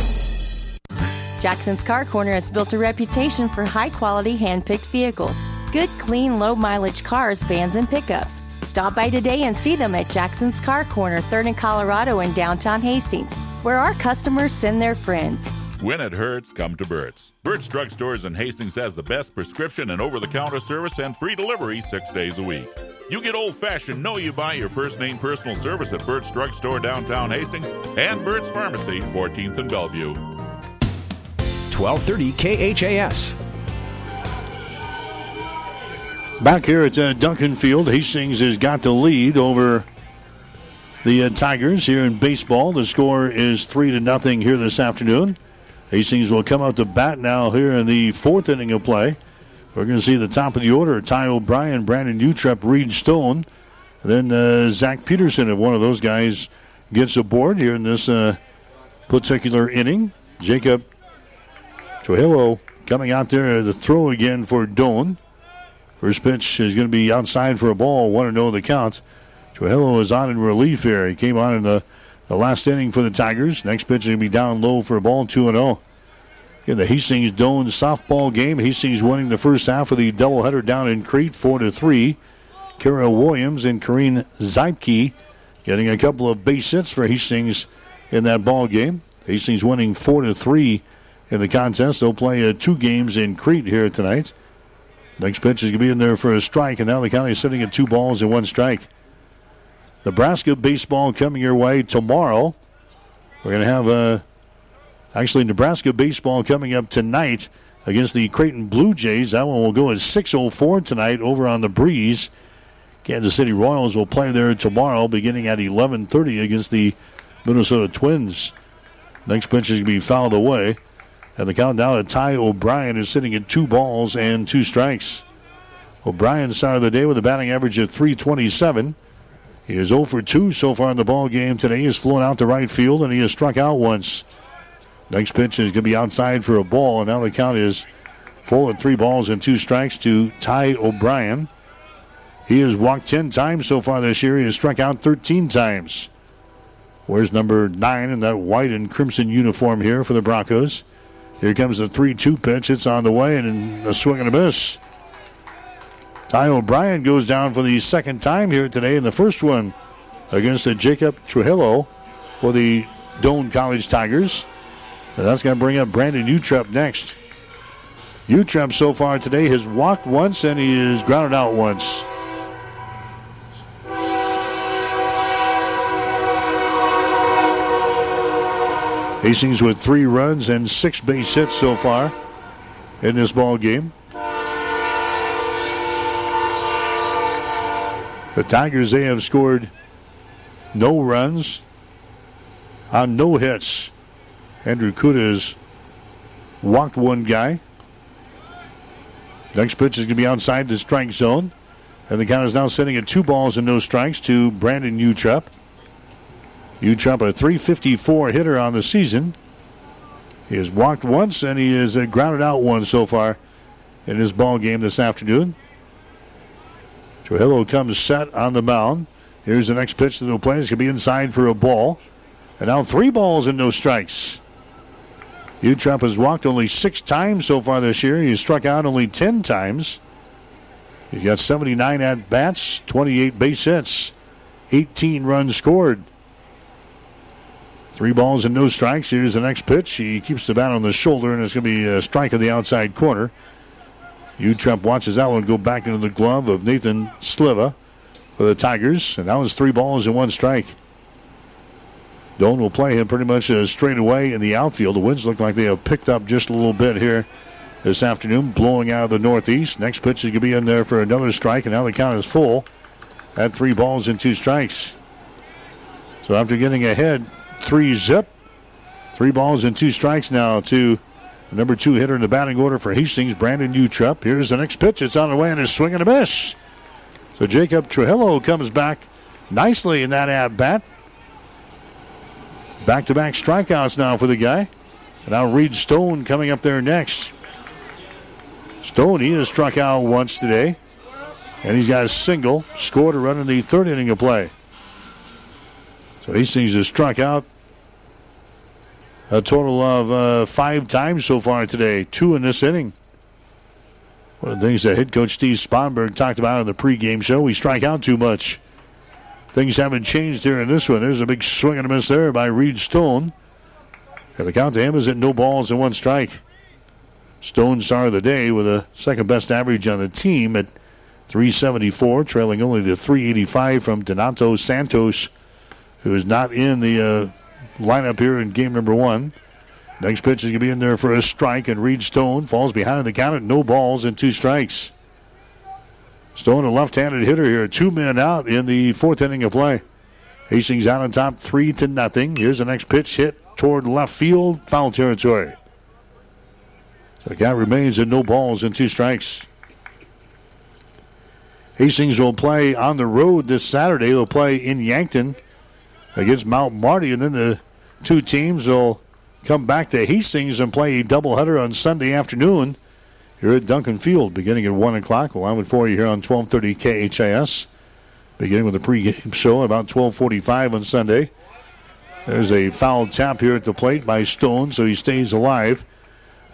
Jackson's Car Corner has built a reputation for high quality hand picked vehicles. Good, clean, low mileage cars, vans, and pickups. Stop by today and see them at Jackson's Car Corner, 3rd and Colorado in downtown Hastings, where our customers send their friends. When it hurts, come to Burt's. Burt's Drug Stores in Hastings has the best prescription and over the counter service and free delivery six days a week. You get old fashioned, know you buy your first name personal service at Burt's Drug Store downtown Hastings and Burt's Pharmacy, 14th and Bellevue. 1230 KHAS. Back here at uh, Duncan Field, Hastings has got the lead over the uh, Tigers here in baseball. The score is three to nothing here this afternoon. Hastings will come out to bat now here in the fourth inning of play. We're going to see the top of the order: Ty O'Brien, Brandon Utrep, Reed Stone, then uh, Zach Peterson. If one of those guys gets aboard here in this uh, particular inning, Jacob Trujillo coming out there to throw again for Doane. First pitch is going to be outside for a ball. One to oh know the counts. Trujillo is on in relief here. He came on in the, the last inning for the Tigers. Next pitch is going to be down low for a ball, 2 0. In the Hastings Doane softball game, Hastings winning the first half of the doubleheader down in Crete, 4 to 3. Kara Williams and Kareen Zeipke getting a couple of base hits for Hastings in that ball game. Hastings winning 4 to 3 in the contest. They'll play uh, two games in Crete here tonight. Next pitch is going to be in there for a strike, and now the county is sitting at two balls and one strike. Nebraska baseball coming your way tomorrow. We're going to have uh, actually Nebraska baseball coming up tonight against the Creighton Blue Jays. That one will go at 6:04 tonight over on the Breeze. Kansas City Royals will play there tomorrow, beginning at 11:30 against the Minnesota Twins. Next pitch is going to be fouled away. And the countdown to Ty O'Brien is sitting at two balls and two strikes. O'Brien started the day with a batting average of 327. He is 0 for 2 so far in the ball game today. He has flown out to right field and he has struck out once. Next pitch is going to be outside for a ball, and now the count is full at three balls and two strikes to Ty O'Brien. He has walked 10 times so far this year. He has struck out 13 times. Where's number nine in that white and crimson uniform here for the Broncos? Here comes the 3 2 pitch. It's on the way and a swing and a miss. Ty O'Brien goes down for the second time here today in the first one against the Jacob Trujillo for the Doane College Tigers. And that's going to bring up Brandon Utrep next. Utrep so far today has walked once and he is grounded out once. Hastings with three runs and six base hits so far in this ball game. The Tigers, they have scored no runs on no hits. Andrew Kuda has walked one guy. Next pitch is going to be outside the strike zone. And the count is now sitting at two balls and no strikes to Brandon Utrep. Utrep, a 354 hitter on the season. He has walked once and he has uh, grounded out one so far in his ball game this afternoon. Trujillo comes set on the mound. Here's the next pitch that they'll play. It's going to be inside for a ball. And now three balls and no strikes. Utrep has walked only six times so far this year. He has struck out only 10 times. He's got 79 at bats, 28 base hits, 18 runs scored. Three balls and no strikes. Here's the next pitch. He keeps the bat on the shoulder, and it's going to be a strike of the outside corner. Utrep watches that one go back into the glove of Nathan Sliva for the Tigers, and that was three balls and one strike. Doane will play him pretty much uh, straight away in the outfield. The winds look like they have picked up just a little bit here this afternoon, blowing out of the northeast. Next pitch is going to be in there for another strike, and now the count is full at three balls and two strikes. So after getting ahead, three zip, Three balls and two strikes now to the number two hitter in the batting order for Hastings, Brandon Utrep. Here's the next pitch. It's on the way and is swinging a miss. So Jacob Trujillo comes back nicely in that at bat. Back to back strikeouts now for the guy. And now Reed Stone coming up there next. Stone, he has struck out once today. And he's got a single, scored a run in the third inning of play. So Hastings has struck out a total of uh, five times so far today, two in this inning. One of the things that head coach Steve Sponberg talked about in the pregame show, we strike out too much. Things haven't changed here in this one. There's a big swing and a miss there by Reed Stone. And the count to him is at no balls and one strike. Stone star of the day with a second best average on the team at 374, trailing only the 385 from Donato Santos, who is not in the uh, lineup here in game number one. Next pitch is going to be in there for a strike, and Reed Stone falls behind the count no balls and two strikes. Stone, a left-handed hitter here, two men out in the fourth inning of play. Hastings out on top, three to nothing. Here's the next pitch hit toward left field, foul territory. So the count remains at no balls and two strikes. Hastings will play on the road this Saturday. They'll play in Yankton against Mount Marty, and then the two teams will come back to Hastings and play a doubleheader on Sunday afternoon here at Duncan Field, beginning at 1 o'clock. We'll have it for you here on 1230 KHAS, beginning with the pregame show at about 1245 on Sunday. There's a foul tap here at the plate by Stone, so he stays alive.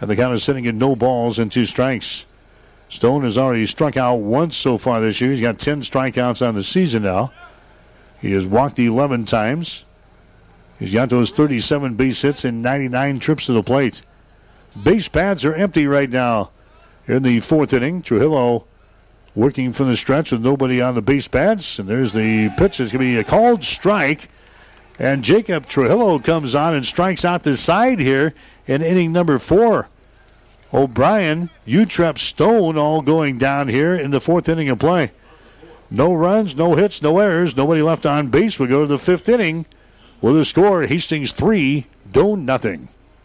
And the count is sitting at no balls and two strikes. Stone has already struck out once so far this year. He's got 10 strikeouts on the season now. He has walked 11 times. He's got those 37 base hits and 99 trips to the plate. Base pads are empty right now. In the fourth inning, Trujillo working from the stretch with nobody on the base pads. And there's the pitch. It's going to be a called strike. And Jacob Trujillo comes on and strikes out the side here in inning number four. O'Brien, Utrep Stone all going down here in the fourth inning of play. No runs, no hits, no errors, nobody left on base. We go to the fifth inning with a score Hastings 3, Doane nothing.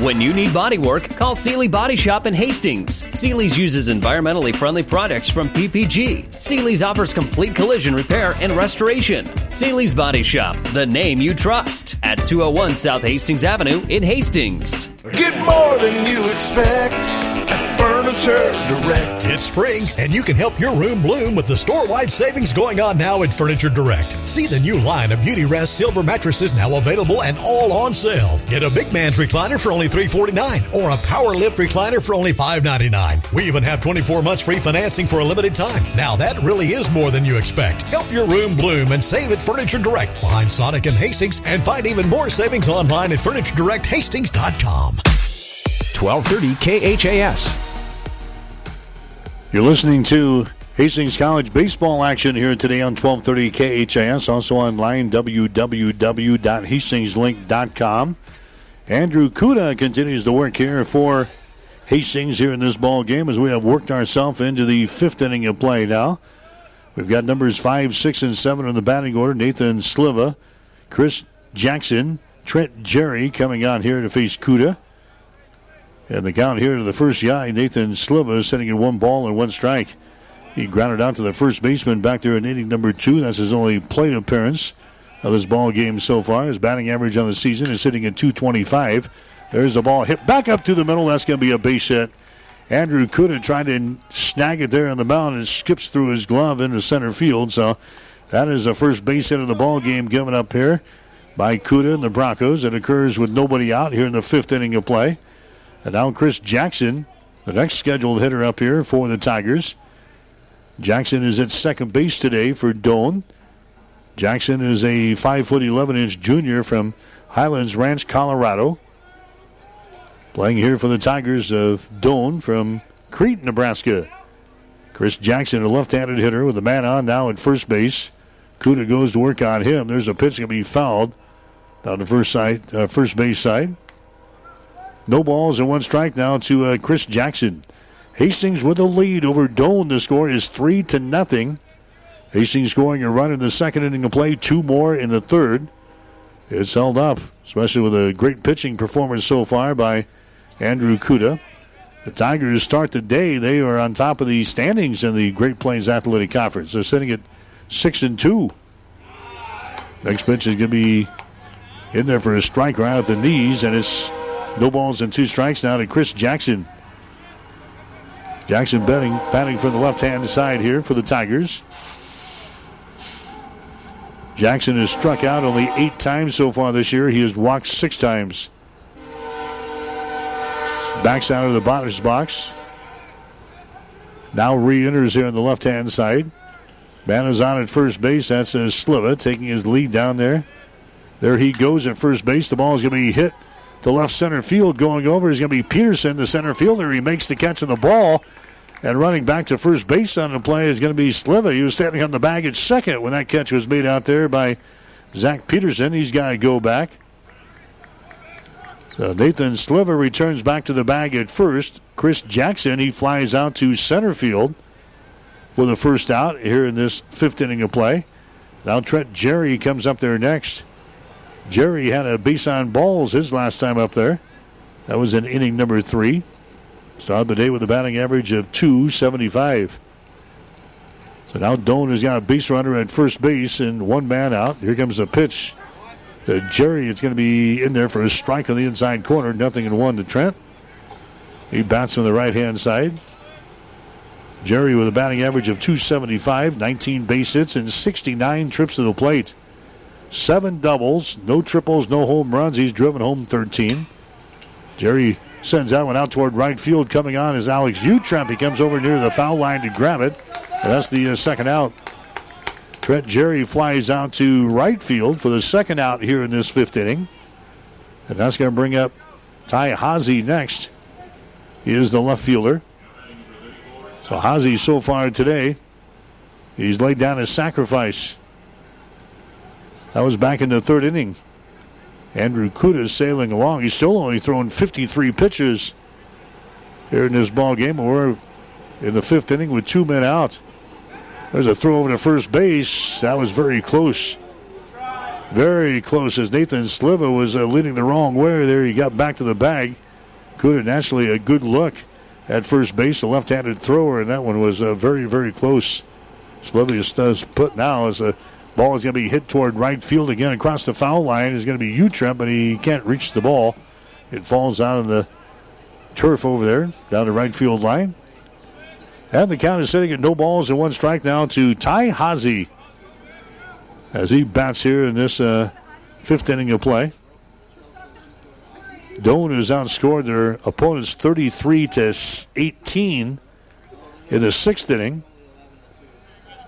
When you need body work, call Seely Body Shop in Hastings. Seely's uses environmentally friendly products from PPG. Seely's offers complete collision repair and restoration. Seely's Body Shop, the name you trust, at 201 South Hastings Avenue in Hastings. Get more than you expect Furniture Direct. It's spring, and you can help your room bloom with the store-wide savings going on now at Furniture Direct. See the new line of Beauty Rest silver mattresses now available and all on sale. Get a big man's recliner for only 349 or a power lift recliner for only 599. We even have 24 months free financing for a limited time. Now that really is more than you expect. Help your room bloom and save at Furniture Direct behind Sonic and Hastings and find even more savings online at FurnitureDirectHastings.com. 1230 KHAS. You're listening to Hastings College baseball action here today on 1230 KHAS, Also online, www.hastingslink.com. Andrew Kuda continues to work here for Hastings here in this ball game as we have worked ourselves into the fifth inning of play now. We've got numbers five, six, and seven in the batting order. Nathan Sliva, Chris Jackson, Trent Jerry coming on here to face Kuda. And the count here to the first guy, Nathan Sliva, sitting in one ball and one strike. He grounded out to the first baseman back there in inning number two. That's his only plate appearance of this ball game so far. His batting average on the season is sitting at 225. There's the ball hit back up to the middle. That's going to be a base hit. Andrew Kuda tried to snag it there on the mound and skips through his glove into center field. So that is the first base hit of the ball game given up here by Kuda and the Broncos. It occurs with nobody out here in the fifth inning of play. And now Chris Jackson, the next scheduled hitter up here for the Tigers. Jackson is at second base today for Doane. Jackson is a 5 foot 11 inch junior from Highlands Ranch, Colorado. Playing here for the Tigers of Doane from Crete, Nebraska. Chris Jackson, a left-handed hitter with a man on now at first base. Kuda goes to work on him. There's a pitch going to be fouled down the first side, uh, first base side. No balls and one strike now to uh, Chris Jackson. Hastings with a lead over Doane. The score is three to nothing. Hastings scoring a run in the second inning of play, two more in the third. It's held up, especially with a great pitching performance so far by Andrew Kuda. The Tigers start the day. They are on top of the standings in the Great Plains Athletic Conference. They're sitting at six and two. Next pitch is going to be in there for a strike right at the knees, and it's no balls and two strikes now to Chris Jackson. Jackson betting, batting from the left hand side here for the Tigers. Jackson has struck out only eight times so far this year. He has walked six times. Backs out of the batter's box. Now re enters here on the left hand side. Man is on at first base. That's a Sliva taking his lead down there. There he goes at first base. The ball is going to be hit to left center field. Going over is going to be Peterson, the center fielder. He makes the catch of the ball. And running back to first base on the play is going to be Sliva. He was standing on the bag at second when that catch was made out there by Zach Peterson. He's got to go back. So Nathan Sliva returns back to the bag at first. Chris Jackson, he flies out to center field for the first out here in this fifth inning of play. Now Trent Jerry comes up there next. Jerry had a base on balls his last time up there. That was in inning number three. Started the day with a batting average of 275. So now Doane has got a base runner at first base and one man out. Here comes a pitch to Jerry. It's going to be in there for a strike on the inside corner. Nothing in one to Trent. He bats from the right hand side. Jerry with a batting average of 275, 19 base hits, and 69 trips to the plate. Seven doubles, no triples, no home runs. He's driven home 13. Jerry sends that one out toward right field. Coming on is Alex Utrep. He comes over near the foul line to grab it. And that's the uh, second out. Trent Jerry flies out to right field for the second out here in this fifth inning. And that's going to bring up Ty Hazy next. He is the left fielder. So Hazy so far today, he's laid down his sacrifice. That was back in the third inning. Andrew Kuda sailing along. He's still only thrown 53 pitches here in this ball game. We're in the fifth inning with two men out. There's a throw over to first base. That was very close. Very close as Nathan Sliva was uh, leading the wrong way there. He got back to the bag. Kuda naturally a good look at first base, the left handed thrower, and that one was uh, very, very close. Sliva does put now as a Ball is going to be hit toward right field again across the foul line. Is going to be Utrep, but he can't reach the ball. It falls out of the turf over there, down the right field line. And the count is sitting at no balls and one strike now to Ty Hazy as he bats here in this uh, fifth inning of play. Doane has outscored their opponents 33 to 18 in the sixth inning.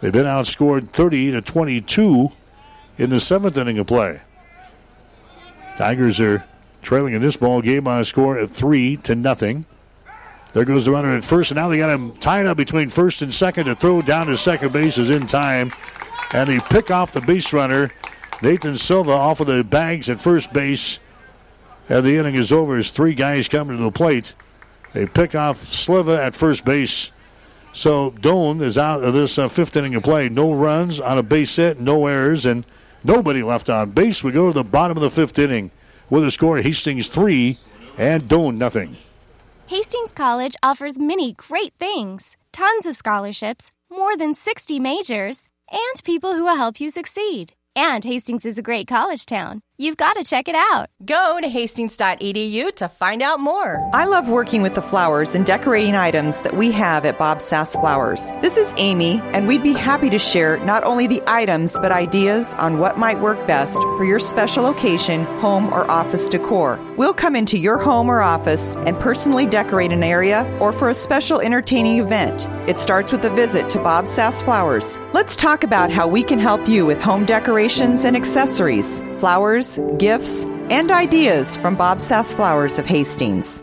They've been outscored 30 to 22 in the seventh inning of play. Tigers are trailing in this ball game by a score of three to nothing. There goes the runner at first, and now they got him tied up between first and second to throw down to second base is in time, and they pick off the base runner. Nathan Sliva off of the bags at first base, and the inning is over as three guys come to the plate. They pick off Sliva at first base. So Doane is out of this uh, fifth inning of play. No runs on a base hit, no errors, and nobody left on base. We go to the bottom of the fifth inning with a score Hastings three and Doane nothing. Hastings College offers many great things tons of scholarships, more than 60 majors, and people who will help you succeed. And Hastings is a great college town. You've got to check it out. Go to hastings.edu to find out more. I love working with the flowers and decorating items that we have at Bob Sass Flowers. This is Amy, and we'd be happy to share not only the items, but ideas on what might work best for your special occasion, home, or office decor. We'll come into your home or office and personally decorate an area or for a special entertaining event. It starts with a visit to Bob Sass Flowers. Let's talk about how we can help you with home decorations and accessories, flowers, gifts, and ideas from Bob Sass Flowers of Hastings.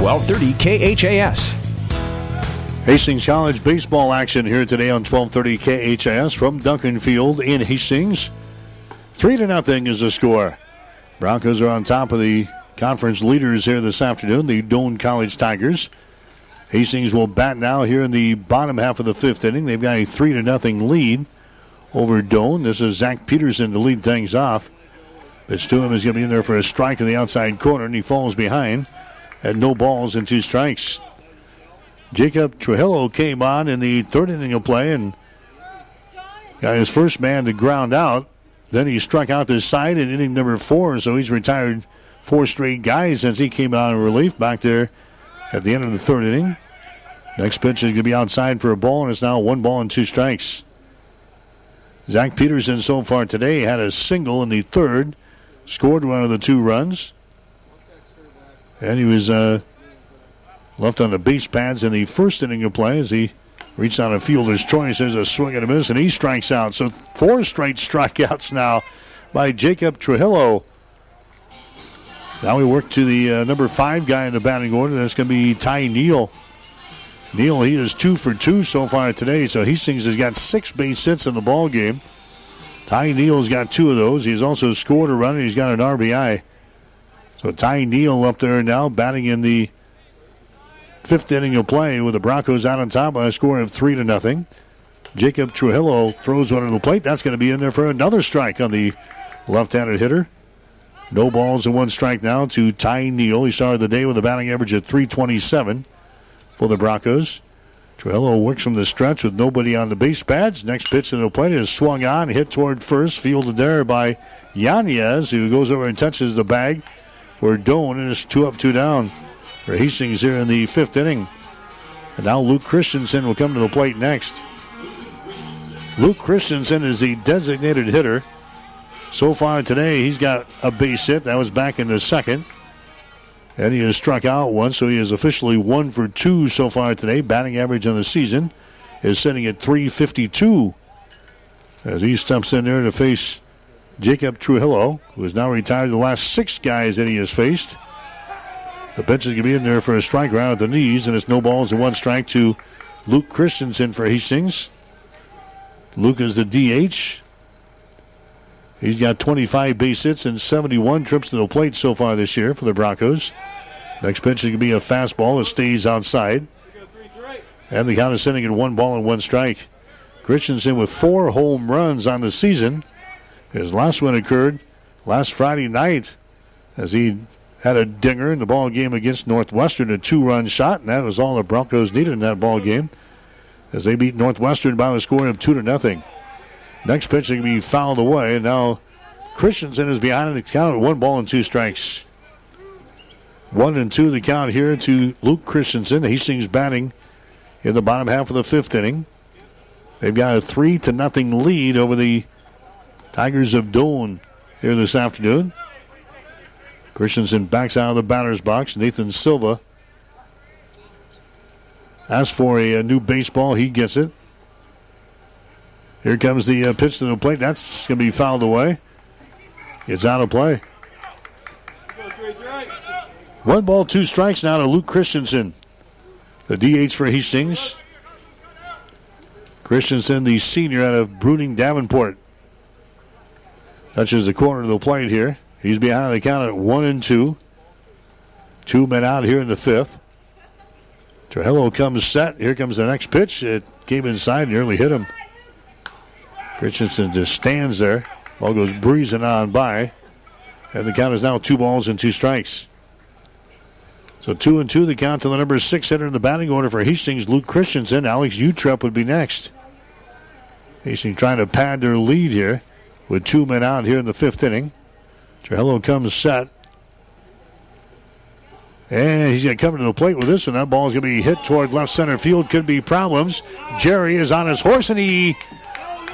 1230 KHAS. Hastings College baseball action here today on 1230 KHAS from Duncan Field in Hastings. Three to nothing is the score. Broncos are on top of the conference leaders here this afternoon, the Doane College Tigers. Hastings will bat now here in the bottom half of the fifth inning. They've got a three to nothing lead over Doane. This is Zach Peterson to lead things off. Pitch to him is going to be in there for a strike in the outside corner, and he falls behind at no balls and two strikes. Jacob Trujillo came on in the third inning of play and got his first man to ground out. Then he struck out the side in inning number four, so he's retired four straight guys since he came out in relief back there at the end of the third inning. Next pitch is going to be outside for a ball, and it's now one ball and two strikes. Zach Peterson so far today had a single in the third, scored one of the two runs. And he was uh, left on the base pads in the first inning of play as he reached on a fielder's choice. There's a swing and a miss, and he strikes out. So four straight strikeouts now by Jacob Trujillo. Now we work to the uh, number five guy in the batting order. That's going to be Ty Neal. Neal, he is two for two so far today. So he Hastings has got six base hits in the ball game. Ty Neal's got two of those. He's also scored a run and he's got an RBI. So Ty Neal up there now batting in the fifth inning of play with the Broncos out on top by a score of three to nothing. Jacob Trujillo throws one to the plate. That's going to be in there for another strike on the left-handed hitter. No balls and one strike now to Ty Neal. He started the day with a batting average of 327 for the Broncos. Trujillo works from the stretch with nobody on the base pads. Next pitch to the plate is swung on, hit toward first, fielded there by Yanez, who goes over and touches the bag for Doane, and it's two up, two down for Hastings here in the fifth inning. And now Luke Christensen will come to the plate next. Luke Christensen is the designated hitter. So far today, he's got a base hit. That was back in the second. And he has struck out once, so he is officially one for two so far today. Batting average on the season is sitting at 352 as he steps in there to face Jacob Trujillo, who is now retired the last six guys that he has faced. The pitch is going to be in there for a strike round at the knees, and it's no balls and one strike to Luke Christensen for Hastings. Luke is the DH. He's got 25 base hits and 71 trips to the plate so far this year for the Broncos. Next pitch is going to be a fastball. It stays outside. And the count is sitting at one ball and one strike. Christensen with four home runs on the season. His last one occurred last Friday night as he had a dinger in the ball game against Northwestern, a two-run shot, and that was all the Broncos needed in that ball game as they beat Northwestern by a score of two to nothing. Next pitch is going to be fouled away, and now Christensen is behind in the count one ball and two strikes. One and two the count here to Luke Christensen. Hastings batting in the bottom half of the fifth inning. They've got a three to nothing lead over the Tigers of Doane here this afternoon. Christensen backs out of the batter's box. Nathan Sliva asks for a, a new baseball. He gets it. Here comes the uh, pitch to the plate. That's going to be fouled away. It's out of play. One ball, two strikes now to Luke Christensen, the DH for Hastings. Christensen, the senior out of Bruning Davenport. Touches the corner of the plate here. He's behind the count at one and two. Two men out here in the fifth. Trujillo comes set. Here comes the next pitch. It came inside, and nearly hit him. Christensen just stands there. Ball goes breezing on by. And the count is now two balls and two strikes. So two and two, the count to the number six hitter in the batting order for Hastings, Luke Christensen. Alex Utrep would be next. Hastings trying to pad their lead here with two men out here in the fifth inning. Trujillo comes set. And he's going to come to the plate with this and That ball is going to be hit toward left center field. Could be problems. Jerry is on his horse and he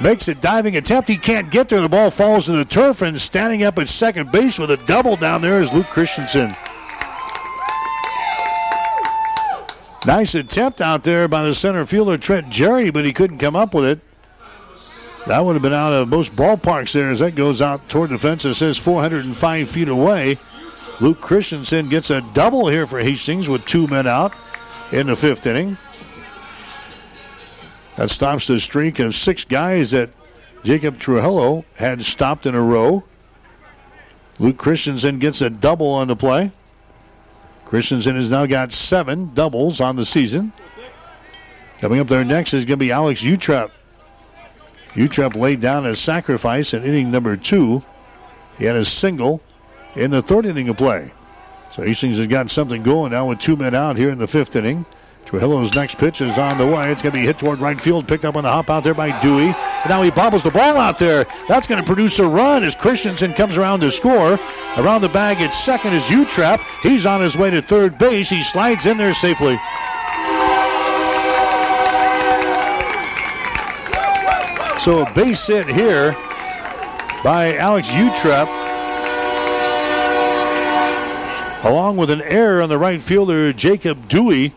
makes a diving attempt. He can't get there. The ball falls to the turf and standing up at second base with a double down there is Luke Christensen. Nice attempt out there by the center fielder Trent Jerry, but he couldn't come up with it. That would have been out of most ballparks there as that goes out toward the fence. It says 405 feet away. Luke Christensen gets a double here for Hastings with two men out in the fifth inning. That stops the streak of six guys that Jacob Trujillo had stopped in a row. Luke Christensen gets a double on the play. Christensen has now got seven doubles on the season. Coming up there next is going to be Alex Utrep. Utrep laid down a sacrifice in inning number two. He had a single in the third inning of play. So Hastings has got something going now with two men out here in the fifth inning. Trujillo's next pitch is on the way. It's going to be hit toward right field, picked up on the hop out there by Dewey. And now he bobbles the ball out there. That's going to produce a run as Christensen comes around to score. Around the bag at second is Utrep. He's on his way to third base. He slides in there safely. So a base hit here by Alex Utrep. Along with an error on the right fielder, Jacob Dewey.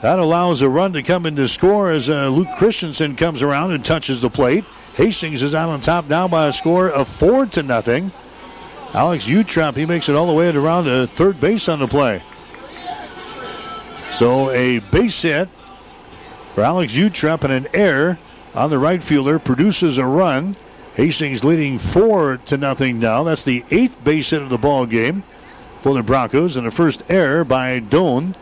That allows a run to come in to score as uh, Luke Christensen comes around and touches the plate. Hastings is out on top now by a score of four to nothing. Alex Utrep, he makes it all the way around to third base on the play. So a base hit for Alex Utrep and an error on the right fielder produces a run. Hastings leading four to nothing now. That's the eighth base hit of the ball game for the Broncos, and the first error by Doane.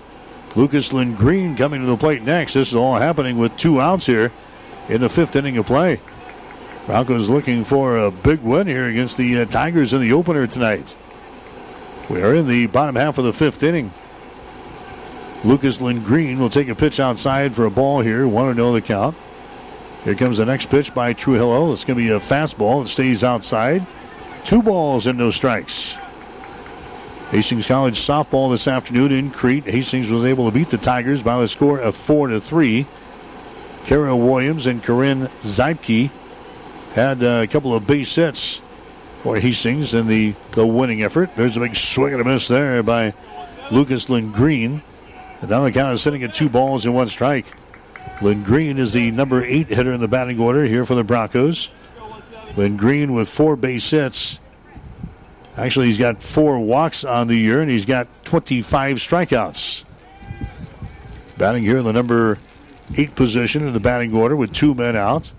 Lucas Lindgreen coming to the plate next. This is all happening with two outs here in the fifth inning of play. Broncos looking for a big win here against the uh, Tigers in the opener tonight. We are in the bottom half of the fifth inning. Lucas Lindgreen will take a pitch outside for a ball here. 1 0 the count. Here comes the next pitch by Trujillo. It's going to be a fastball. It stays outside. Two balls and no strikes. Hastings College softball this afternoon in Crete. Hastings was able to beat the Tigers by a score of four to three. Kara Williams and Corinne Zeipke had uh, a couple of base hits for Hastings in the, the winning effort. There's a big swing and a miss there by Lucas Lindgreen. And now the count is sitting at two balls and one strike. Lindgreen is the number eight hitter in the batting order here for the Broncos. Lindgreen with four base hits. Actually, he's got four walks on the year, and he's got 25 strikeouts. Batting here in the number eight position in the batting order with two men out.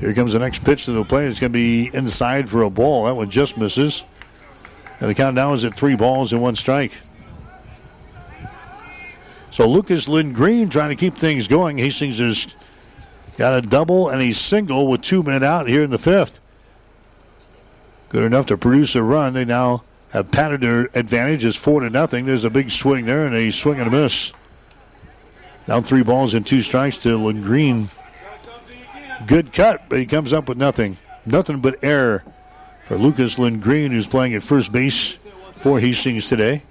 Here comes the next pitch to the plate. It's going to be inside for a ball. That one just misses. And the count now is at three balls and one strike. So Lucas Lindgreen trying to keep things going. Hastings has got a double and a single with two men out here in the fifth. Good enough to produce a run. They now have padded their advantage. It's four to nothing. There's a big swing there and a swing and a miss. Down three balls and two strikes to Lindgreen. Good cut, but he comes up with nothing. Nothing but error for Lucas Lindgreen, who's playing at first base for Hastings today.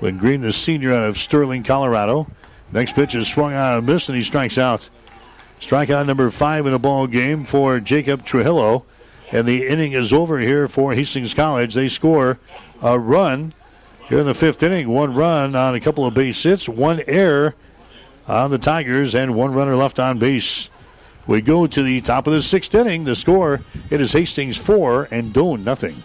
Lindgreen, the senior out of Sterling, Colorado. Next pitch is swung out and miss, and he strikes out. Strikeout number five in the ball game for Jacob Trujillo. And the inning is over here for Hastings College. They score a run here in the fifth inning. One run on a couple of base hits, one error on the Tigers, and one runner left on base. We go to the top of the sixth inning. The score it is Hastings four and Doane nothing.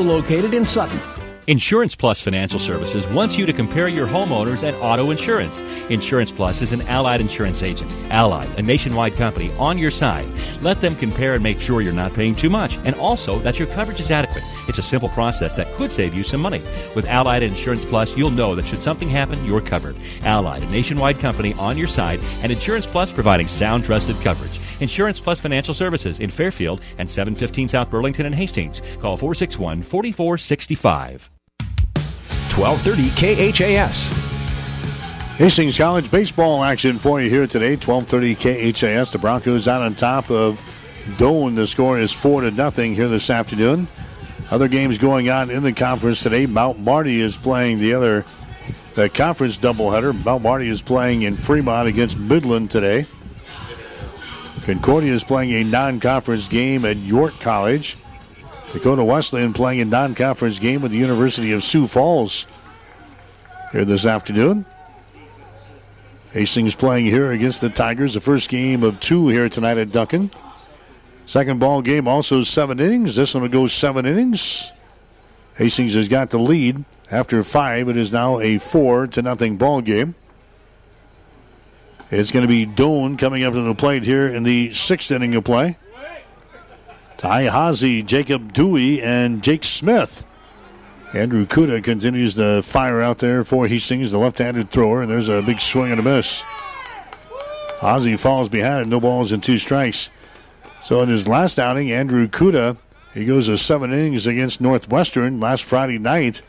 located in Sutton. Insurance Plus Financial Services wants you to compare your homeowners and auto insurance. Insurance Plus is an allied insurance agent. Allied, a nationwide company, on your side. Let them compare and make sure you're not paying too much and also that your coverage is adequate. It's a simple process that could save you some money. With Allied Insurance Plus, you'll know that should something happen, you're covered. Allied, a nationwide company on your side, and Insurance Plus providing sound, trusted coverage. Insurance Plus Financial Services in Fairfield and 715 South Burlington and Hastings. Call 461 4465. 1230 KHAS. Hastings College baseball action for you here today. 12:30 KHAS. The Broncos out on top of Doane. The score is four to nothing here this afternoon. Other games going on in the conference today. Mount Marty is playing the other the conference doubleheader. Mount Marty is playing in Fremont against Midland today. Concordia is playing a non-conference game at York College. Dakota Wesleyan playing a non-conference game with the University of Sioux Falls here this afternoon. Hastings playing here against the Tigers. The first game of two here tonight at Duncan. Second ball game also seven innings. This one will go seven innings. Hastings has got the lead after five. It is now a four to nothing ball game. It's going to be Doane coming up to the plate here in the sixth inning of play. Ty Hazy, Jacob Dewey, and Jake Smith. Andrew Kuda continues to fire out there for Hastings, the left-handed thrower, and there's a big swing and a miss. Hazy falls behind it, no balls and two strikes. So in his last outing, Andrew Kuda, he goes to seven innings against Northwestern last Friday night.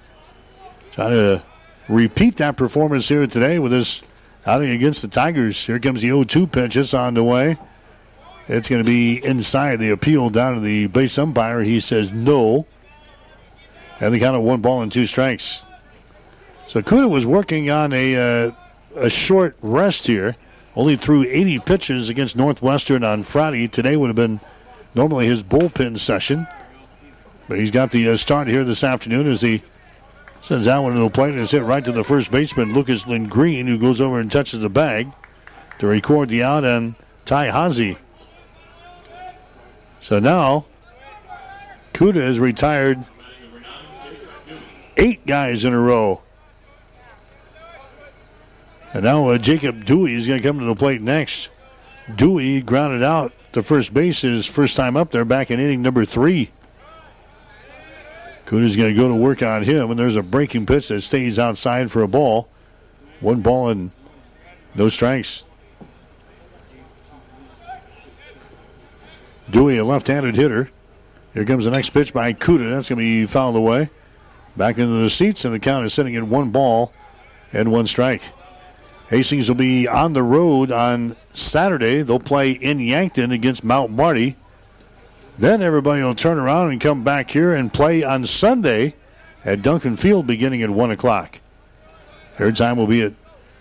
Trying to repeat that performance here today with his outing against the Tigers. Here comes the 0-2 pitch. It's on the way. It's going to be inside the appeal down to the base umpire. He says no. And they count of one ball and two strikes. So Kuda was working on a, uh, a short rest here. Only threw 80 pitches against Northwestern on Friday. Today would have been normally his bullpen session. But he's got the uh, start here this afternoon as he sends that one to the plate and it's hit right to the first baseman, Lucas Lindgreen, who goes over and touches the bag to record the out and Ty Hazy. So now, Kuda has retired eight guys in a row. And now uh, Jacob Dewey is going to come to the plate next. Dewey grounded out to first base his first time up there back in inning number three. Kuda's going to go to work on him, and there's a breaking pitch that stays outside for a ball. One ball and no strikes. Dewey, a left-handed hitter. Here comes the next pitch by Kuda. That's going to be fouled away. Back into the seats, and the count is sitting at one ball and one strike. Hastings will be on the road on Saturday. They'll play in Yankton against Mount Marty. Then everybody will turn around and come back here and play on Sunday at Duncan Field beginning at 1 o'clock. Third time will be at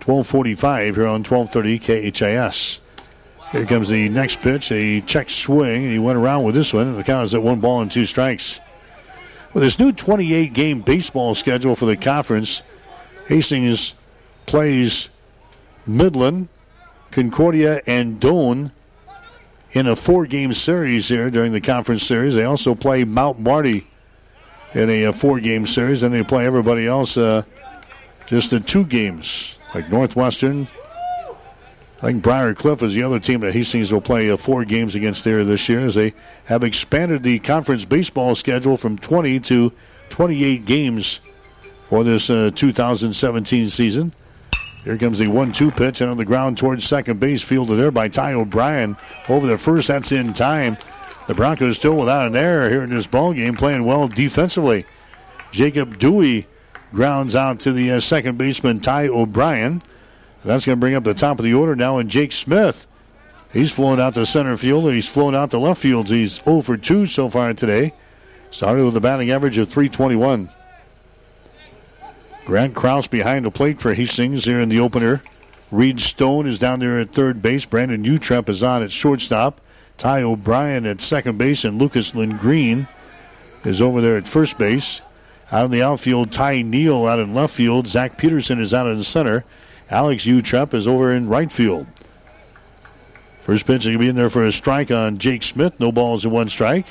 1245 here on 1230 KHAS. Here comes the next pitch, a check swing, and he went around with this one, the count is at one ball and two strikes. With this new 28 game baseball schedule for the conference, Hastings plays Midland, Concordia, and Doane in a four game series here during the conference series. They also play Mount Marty in a, a four game series, and they play everybody else uh, just in two games, like Northwestern. I think Briar Cliff is the other team that Hastings will play uh, four games against there this year as they have expanded the conference baseball schedule from 20 to 28 games for this uh, 2017 season. Here comes the 1 2 pitch and on the ground towards second base, fielded there by Ty O'Brien. Over the first, that's in time. The Broncos still without an error here in this ball game, playing well defensively. Jacob Dewey grounds out to the uh, second baseman, Ty O'Brien. That's going to bring up the top of the order now, and Jake Smith. He's flown out to center field, and he's flown out to left field. He's 0 for 2 so far today. Started with a batting average of 321. Grant Krause behind the plate for Hastings here in the opener. Reed Stone is down there at third base. Brandon Utrep is on at shortstop. Ty O'Brien at second base, and Lucas Lindgreen is over there at first base. Out in the outfield, Ty Neal out in left field. Zach Peterson is out in the center. Alex Utrep is over in right field. First pitch is going to be in there for a strike on Jake Smith. No balls and one strike.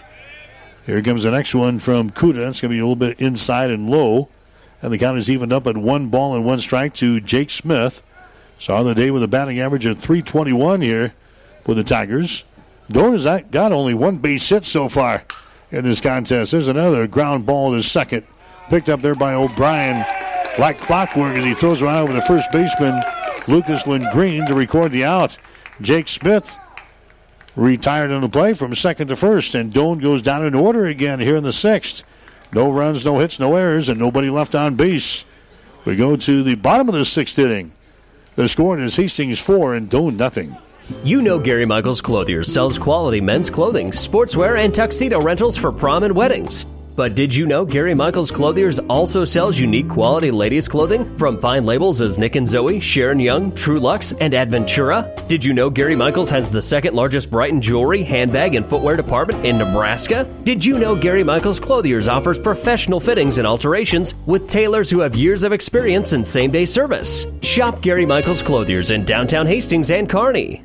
Here comes the next one from Kuda. It's going to be a little bit inside and low. And the count is evened up at one ball and one strike to Jake Smith. So on the day with a batting average of 321 here for the Tigers. Doane has got only one base hit so far in this contest. There's another ground ball to second. Picked up there by O'Brien. Like clockwork as he throws around over the first baseman, Lucas Lindgreen, to record the out. Jake Smith retired on the play from second to first, and Doane goes down in order again here in the sixth. No runs, no hits, no errors, and nobody left on base. We go to the bottom of the sixth inning. The score is Hastings 4 and Doane nothing. You know Gary Michaels Clothiers sells quality men's clothing, sportswear, and tuxedo rentals for prom and weddings. But did you know Gary Michaels Clothiers also sells unique quality ladies' clothing from fine labels as Nick and Zoe, Sharon Young, Trulux, and Adventura? Did you know Gary Michaels has the second largest Brighton jewelry, handbag, and footwear department in Nebraska? Did you know Gary Michaels Clothiers offers professional fittings and alterations with tailors who have years of experience in same day service? Shop Gary Michaels Clothiers in downtown Hastings and Kearney.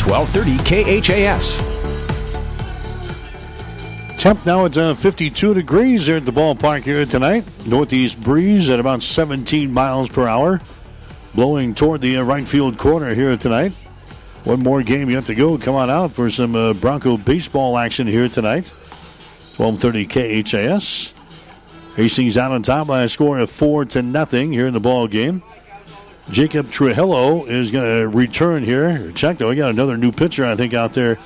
1230 KHAS. Temp now it's uh, 52 degrees here at the ballpark here tonight. Northeast breeze at about 17 miles per hour, blowing toward the uh, right field corner here tonight. One more game yet to go. Come on out for some uh, Bronco baseball action here tonight. 12:30 KHAS. Hastings out on top by a score of four to nothing here in the ball game. Jacob Trujillo is going to return here. Check though, we got another new pitcher I think out there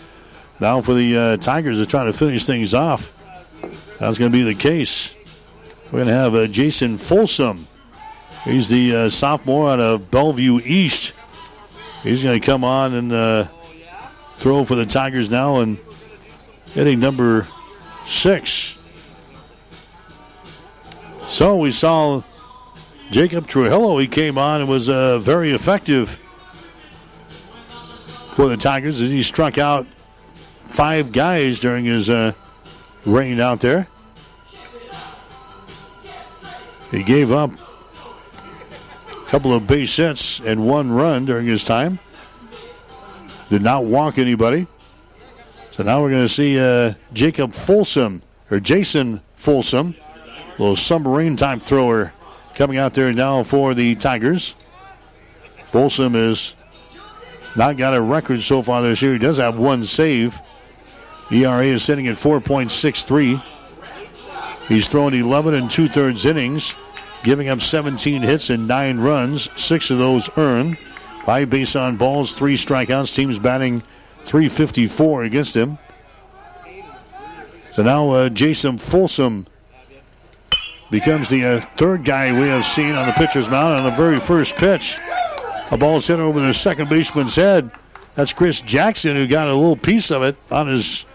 now for the uh, Tigers to try to finish things off. That's going to be the case. We're going to have uh, Jason Folsom. He's the uh, sophomore out of Bellevue East. He's going to come on and uh, throw for the Tigers now and hitting number six. So we saw Jacob Trujillo, he came on and was uh, very effective for the Tigers as he struck out five guys during his uh, reign out there. He gave up a couple of base hits and one run during his time. Did not walk anybody. So now we're going to see uh, Jacob Folsom, or Jason Folsom, little submarine type thrower coming out there now for the Tigers. Folsom has not got a record so far this year. He does have one save. ERA is sitting at 4.63. He's thrown 11 and two thirds innings, giving up 17 hits and nine runs, six of those earned. Five base on balls, three strikeouts. Team's batting 354 against him. So now uh, Jason Folsom becomes the uh, third guy we have seen on the pitcher's mound on the very first pitch. A ball hit over the second baseman's head. That's Chris Jackson who got a little piece of it on his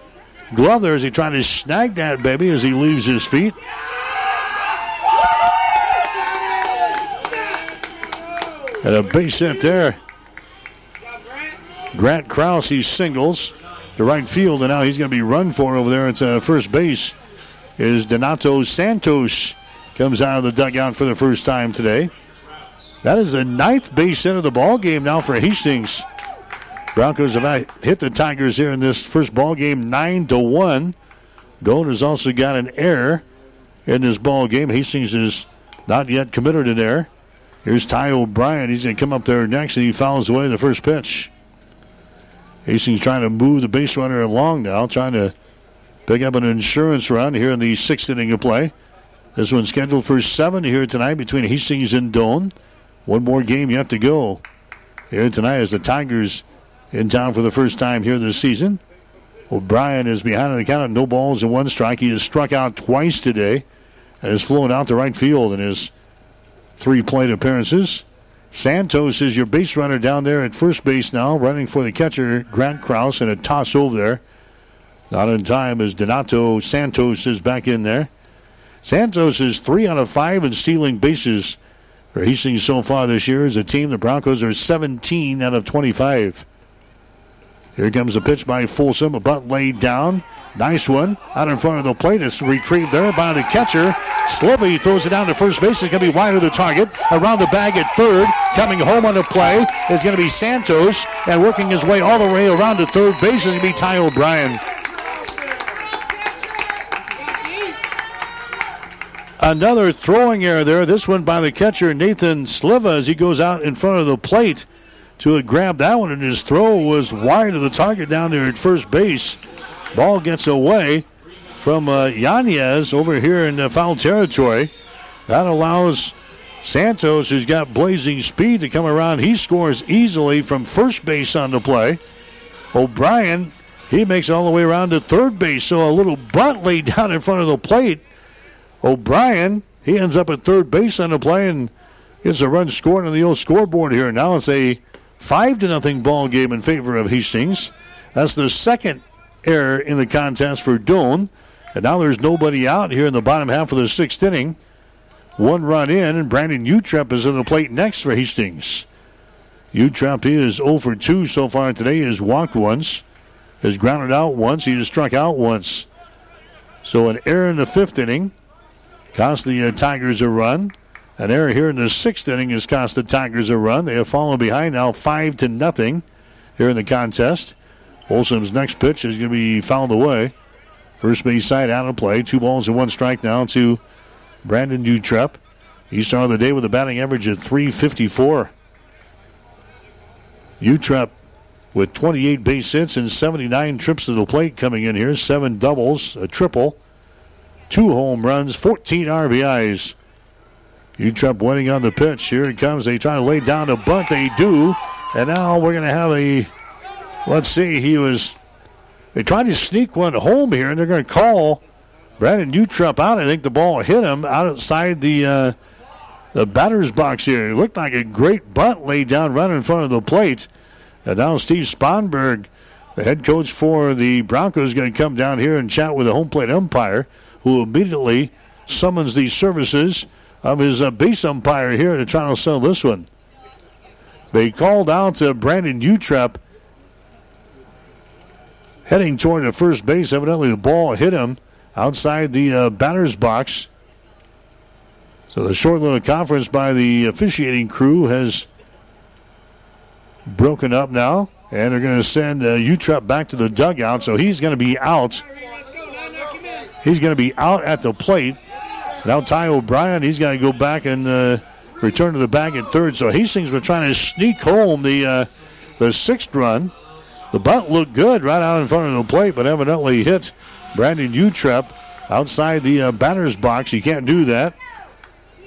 glove there as he tried to snag that baby as he leaves his feet. And a base hit there. Grant Krause, he singles to right field, and now he's going to be run for over there at uh, first base. Is Donato Santos comes out of the dugout for the first time today. That is the ninth base hit of the ball game now for Hastings. Broncos have hit the Tigers here in this first ball game nine to one. Doane has also got an error in this ball game. Hastings is not yet committed an error. Here's Ty O'Brien. He's going to come up there next, and he fouls away the first pitch. Hastings trying to move the base runner along now, trying to pick up an insurance run here in the sixth inning of play. This one's scheduled for seven here tonight between Hastings and Doane. One more game yet to go here tonight as the Tigers in town for the first time here this season. O'Brien is behind on the count of no balls and one strike. He has struck out twice today and has flown out to right field in his three plate appearances. Santos is your base runner down there at first base now, running for the catcher, Grant Krause, and a toss over there Not in time as Donato Santos is back in there. Santos is three out of five in stealing bases for Hastings so far this year as a team. The Broncos are 17 out of 25. Here comes a pitch by Folsom. A bunt laid down. Nice one. Out in front of the plate. It's retrieved there by the catcher. Sliva throws it down to first base. It's going to be wide of the target. Around the bag at third. Coming home on the play is going to be Santos. And working his way all the way around to third base is going to be Ty O'Brien. Another throwing error there. This one by the catcher, Nathan Sliva, as he goes out in front of the plate to grab that one, and his throw was wide of the target down there at first base. Ball gets away from uh, Yanez over here in the foul territory. That allows Santos, who's got blazing speed, to come around. He scores easily from first base on the play. O'Brien, he makes all the way around to third base. So a little bunt laid down in front of the plate. O'Brien, he ends up at third base on the play and gets a run scored on the old scoreboard here. Now it's a five to nothing ball game in favor of Hastings. That's the second error in the contest for Doane. And now there's nobody out here in the bottom half of the sixth inning. One run in, and Brandon Utrep is on the plate next for Hastings. Utrep is 0 for 2 so far today. He has walked once, has grounded out once, he has struck out once. So an error in the fifth inning cost the uh, Tigers a run. An error here in the sixth inning has cost the Tigers a run. They have fallen behind now, five to nothing here in the contest. Folsom's next pitch is going to be fouled away. First base side out of play. Two balls and one strike now to Brandon Utrep. He started the day with a batting average of 354. Utrep with 28 base hits and 79 trips to the plate coming in here. Seven doubles, a triple, two home runs, 14 RBIs. Utrep winning on the pitch. Here it comes. They try to lay down a bunt. They do. And now we're going to have a Let's see. He was. They tried to sneak one home here, and they're going to call Brandon Utrep out. I think the ball hit him outside the uh, the batter's box here. It looked like a great bunt laid down right in front of the plate. And now Steve Sponberg, the head coach for the Broncos, is going to come down here and chat with the home plate umpire, who immediately summons the services of his uh, base umpire here to try to sell this one. They called out to Brandon Utrep heading toward the first base. Evidently, the ball hit him outside the uh, batter's box. So the short little conference by the officiating crew has broken up now, and they're going to send uh, Utrep back to the dugout. So he's going to be out. He's going to be out at the plate. Now Ty O'Brien, he's got to go back and uh, return to the bag at third. So Hastings were trying to sneak home the uh, the sixth run. The bunt looked good right out in front of the plate, but evidently hit Brandon Utrep outside the uh, batter's box. You can't do that.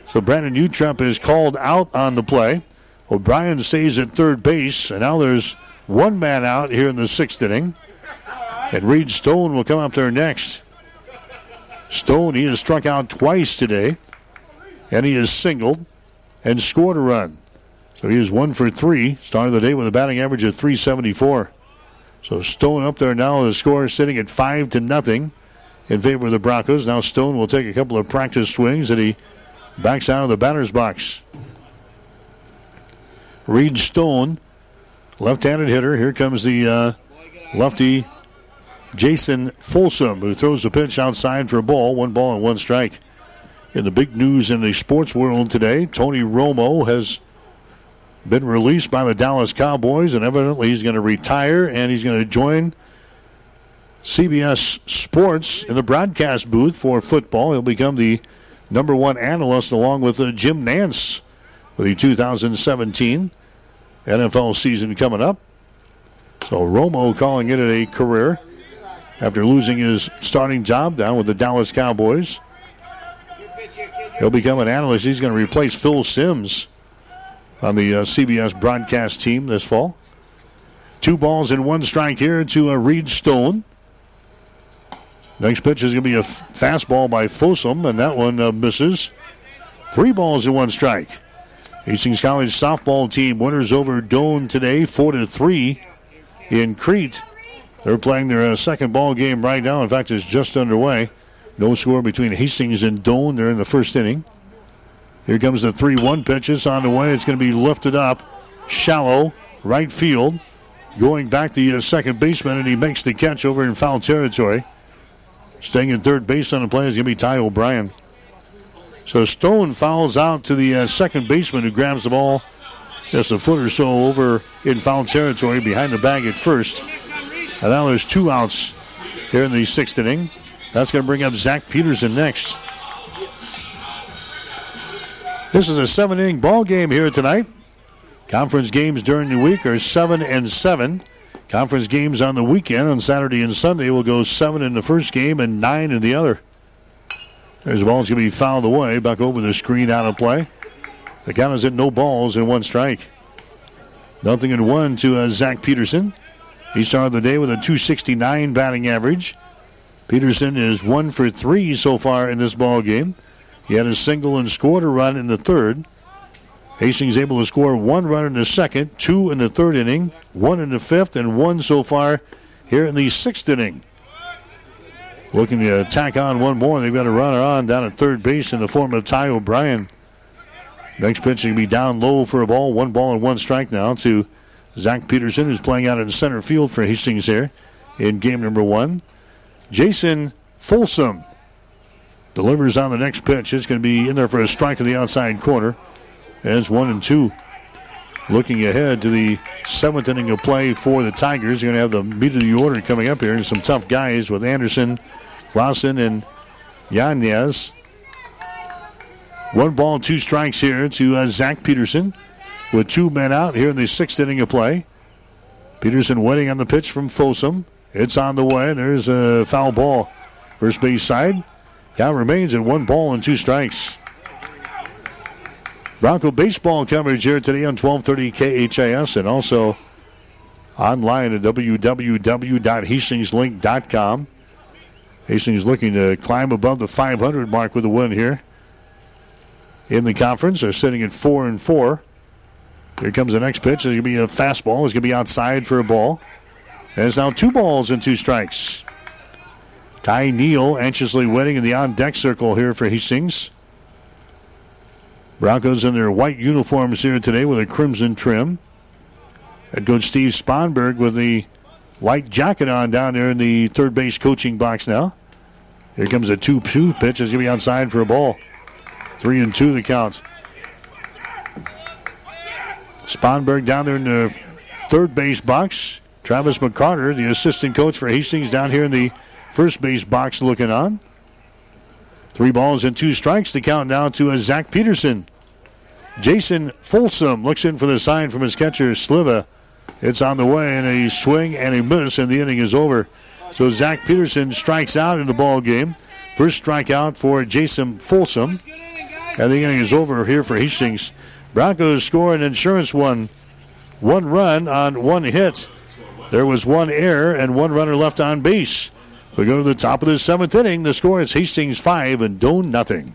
So Brandon Utrep is called out on the play. O'Brien stays at third base, and now there's one man out here in the sixth inning. And Reed Stone will come up there next. Stone, he has struck out twice today, and he has singled and scored a run. So he is one for three. Started the day with a batting average of 374. So Stone up there now. The score is sitting at five to nothing in favor of the Broncos. Now Stone will take a couple of practice swings and he backs out of the batter's box. Reed Stone, left-handed hitter. Here comes the uh, lefty Jason Folsom, who throws the pitch outside for a ball. One ball and one strike. In the big news in the sports world today, Tony Romo has been released by the Dallas Cowboys, and evidently he's going to retire and he's going to join CBS Sports in the broadcast booth for football. He'll become the number one analyst along with uh, Jim Nantz for the 2017 NFL season coming up. So Romo calling it a career after losing his starting job down with the Dallas Cowboys. He'll become an analyst. He's going to replace Phil Simms on the uh, CBS broadcast team this fall. Two balls and one strike here to uh, Reed Stone. Next pitch is going to be a f- fastball by Folsom, and that one uh, misses. Three balls and one strike. Hastings College softball team winners over Doane today, four to three in Crete. They're playing their uh, second ball game right now. In fact, it's just underway. No score between Hastings and Doane. They're in the first inning. Here comes the 3 1 pitch. It's on the way. It's going to be lifted up. Shallow, right field. Going back to uh, second baseman, and he makes the catch over in foul territory. Staying in third base on the play is going to be Ty O'Brien. So Stone fouls out to the uh, second baseman who grabs the ball just a foot or so over in foul territory behind the bag at first. And now there's two outs here in the sixth inning. That's going to bring up Zach Peterson next. This is a seven inning ball game here tonight. Conference games during the week are seven and seven. Conference games on the weekend on Saturday and Sunday will go seven in the first game and nine in the other. There's the ball's going to be fouled away, back over the screen out of play. The count is at no balls and one strike. Nothing in one to uh, Zach Peterson. He started the day with a 269 batting average. Peterson is one for three so far in this ball game. He had a single and scored a run in the third. Hastings able to score one run in the second, two in the third inning, one in the fifth, and one so far here in the sixth inning. Looking to tack on one more. They've got a runner on down at third base in the form of Ty O'Brien. Next pitch will be down low for a ball. One ball and one strike now to Zach Peterson, is playing out in center field for Hastings here in game number one. Jason Folsom delivers on the next pitch. It's going to be in there for a strike in the outside corner. As one and two. Looking ahead to the seventh inning of play for the Tigers. You're going to have the meat of the order coming up here and some tough guys with Anderson, Lawson, and Yanez. One ball, two strikes here to uh, Zach Peterson with two men out here in the sixth inning of play. Peterson waiting on the pitch from Folsom. It's on the way. There's a foul ball. First base side. Count remains at one ball and two strikes. Bronco baseball coverage here today on 1230 KHAS and also online at www.hastingslink.com. Hastings looking to climb above the 500 mark with a win here in the conference. They're sitting at 4 and 4. Here comes the next pitch. It's going to be a fastball. It's going to be outside for a ball. And it's now two balls and two strikes. Ty Neal anxiously waiting in the on deck circle here for Hastings. Broncos in their white uniforms here today with a crimson trim. Head coach Steve Sponberg with the white jacket on down there in the third base coaching box now. Here comes a 2 2 pitch. It's going to be outside for a ball. Three and two the counts. Sponberg down there in the third base box. Travis McCarter, the assistant coach for Hastings, down here in the first base box looking on. Three balls and two strikes. The count now to a Zach Peterson. Jason Folsom looks in for the sign from his catcher, Sliva. It's on the way, and a swing and a miss, and the inning is over. So Zach Peterson strikes out in the ball game. First strikeout for Jason Folsom. And the inning is over here for Hastings. Broncos score an insurance one. One run on one hit. There was one error and one runner left on base. We go to the top of the seventh inning. The score is Hastings 5 and Doane nothing.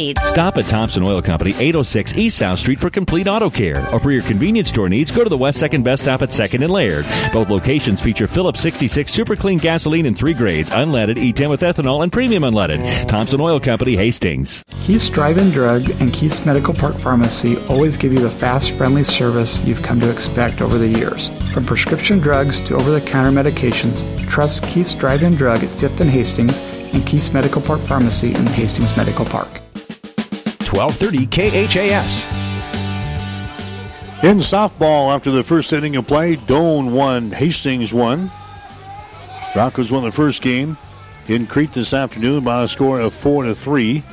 needs. Stop at Thompson Oil Company, 806 East South Street for complete auto care. Or for your convenience store needs, go to the West Second Best Stop at 2nd and Laird. Both locations feature Phillips 66 super clean gasoline in three grades, unleaded, E10 with ethanol, and premium unleaded. Thompson Oil Company, Hastings. Keith's Drive-In Drug and Keith's Medical Park Pharmacy always give you the fast, friendly service you've come to expect over the years. From prescription drugs to over-the-counter medications, trust Keith's Drive-In Drug at 5th and Hastings and Keith's Medical Park Pharmacy in Hastings Medical Park. 1230 KHAS. In softball, after the first inning of play, Doane won, Hastings won. Broncos won the first game in Crete this afternoon by a score of four to three.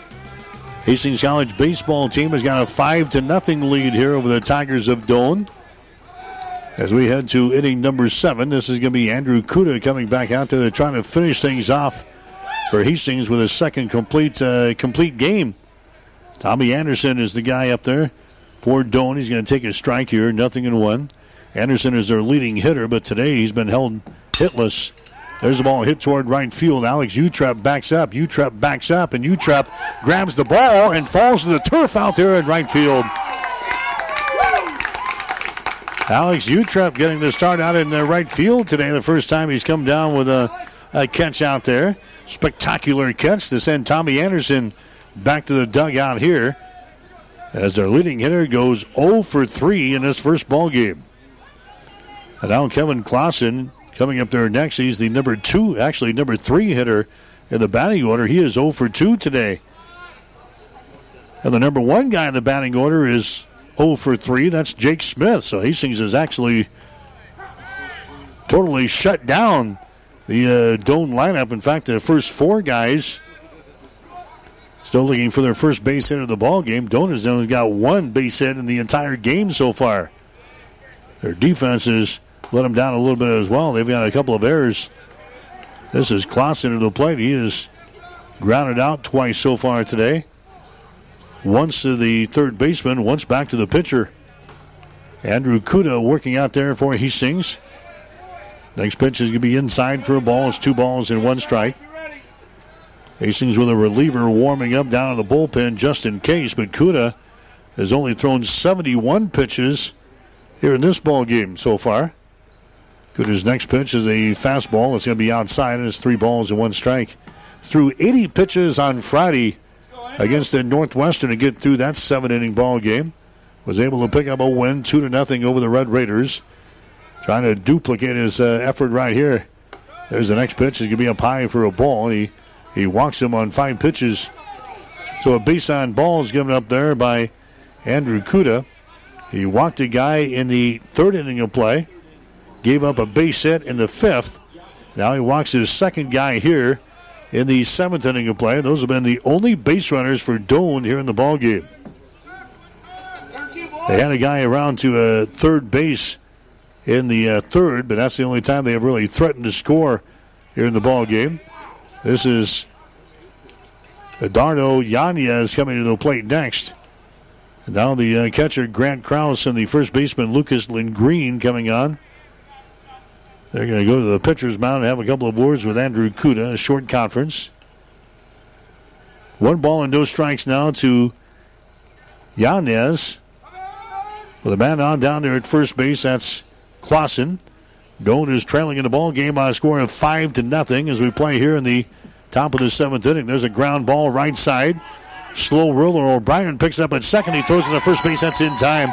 Hastings College baseball team has got a five to nothing lead here over the Tigers of Doane. As we head to inning number seven, this is going to be Andrew Kuda coming back out there trying to finish things off for Hastings with a second complete uh, complete game. Tommy Anderson is the guy up there for Doane. He's going to take a strike here, nothing in one. Anderson is their leading hitter, but today he's been held hitless. There's the ball hit toward right field. Alex Utrep backs up. Utrep backs up, and Utrep grabs the ball and falls to the turf out there in right field. Alex Utrep getting the start out in the right field today. The first time he's come down with a, a catch out there. Spectacular catch to send Tommy Anderson back to the dugout here as their leading hitter goes 0 for 3 in this first ball game. And now Kevin Clausen coming up there next. He's the number two, actually number three hitter in the batting order. He is 0 for 2 today. And the number one guy in the batting order is 0 for 3. That's Jake Smith. So Hastings is actually totally shut down the uh, Doane lineup. In fact, the first four guys still looking for their first base hit of the ball game. Doane has only got one base hit in the entire game so far. Their defense has let them down a little bit as well. They've got a couple of errors. This is Clausen to the plate. He is grounded out twice so far today. Once to the third baseman, once back to the pitcher. Andrew Kuda working out there for Hastings. Next pitch is going to be inside for a ball. It's two balls and one strike. Hastings with a reliever warming up down in the bullpen just in case, but Kuda has only thrown 71 pitches here in this ball game so far. Kuda's next pitch is a fastball. It's going to be outside, and it's three balls and one strike. Threw 80 pitches on Friday against the Northwestern to get through that seven inning ball game. Was able to pick up a win, two to nothing over the Red Raiders. Trying to duplicate his uh, effort right here. There's the next pitch. It's going to be up high for a ball. He he walks him on five pitches. So a base on ball is given up there by Andrew Kuda. He walked a guy in the third inning of play, gave up a base hit in the fifth. Now he walks his second guy here in the seventh inning of play. Those have been the only base runners for Doane here in the ball game. They had a guy around to a uh, third base in the uh, third, but that's the only time they have really threatened to score here in the ball game. This is Eduardo Yanez coming to the plate next. And now the uh, catcher Grant Krause and the first baseman Lucas Green coming on. They're going to go to the pitcher's mound and have a couple of words with Andrew Kuda, a short conference. One ball and no strikes now to Yanez. With a man on down there at first base, that's Clausen. Doane is trailing in the ball game by a score of five to nothing as we play here in the top of the seventh inning. There's a ground ball right side. Slow roller. O'Brien picks up at second. He throws it to first base. That's in time.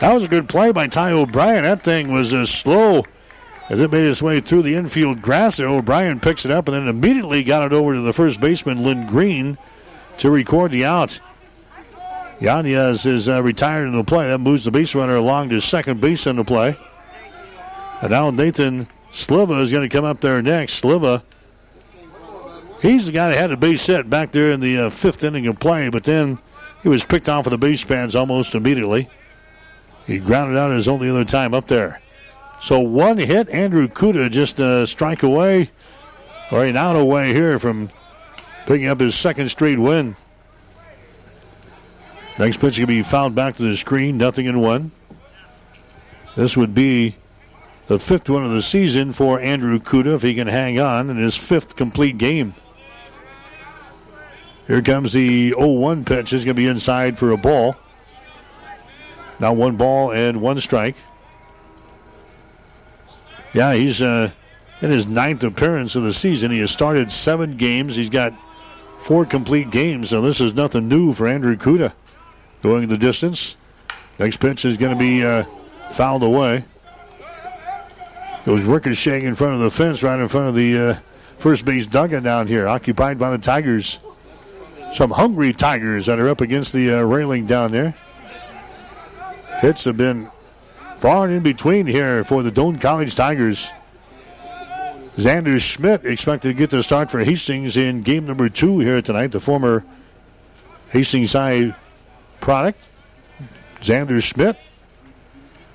That was a good play by Ty O'Brien. That thing was uh, slow as it made its way through the infield grass there. O'Brien picks it up and then immediately got it over to the first baseman, Lindgreen, to record the out. Yanez is uh, retired in the play. That moves the base runner along to second base in the play. And now Nathan Sliva is going to come up there next. Sliva, he's the guy that had a base hit back there in the uh, fifth inning of play, but then he was picked off of the base pads almost immediately. He grounded out his only other time up there. So one hit, Andrew Kuda just a strike away, or an out away here from picking up his second straight win. Next pitch is going to be fouled back to the screen, nothing in one. This would be the fifth one of the season for Andrew Kuda if he can hang on in his fifth complete game. Here comes the 0 1 pitch. Is going to be inside for a ball. Now one ball and one strike. Yeah, he's uh, in his ninth appearance of the season. He has started seven games. He's got four complete games, so this is nothing new for Andrew Kuda going the distance. Next pitch is going to be uh, fouled away. Goes ricocheting in front of the fence, right in front of the uh, first base dugout down here, occupied by the Tigers. Some hungry Tigers that are up against the uh, railing down there. Hits have been far and in between here for the Doane College Tigers. Xander Schmidt expected to get the start for Hastings in game number two here tonight. The former Hastings High product. Xander Schmidt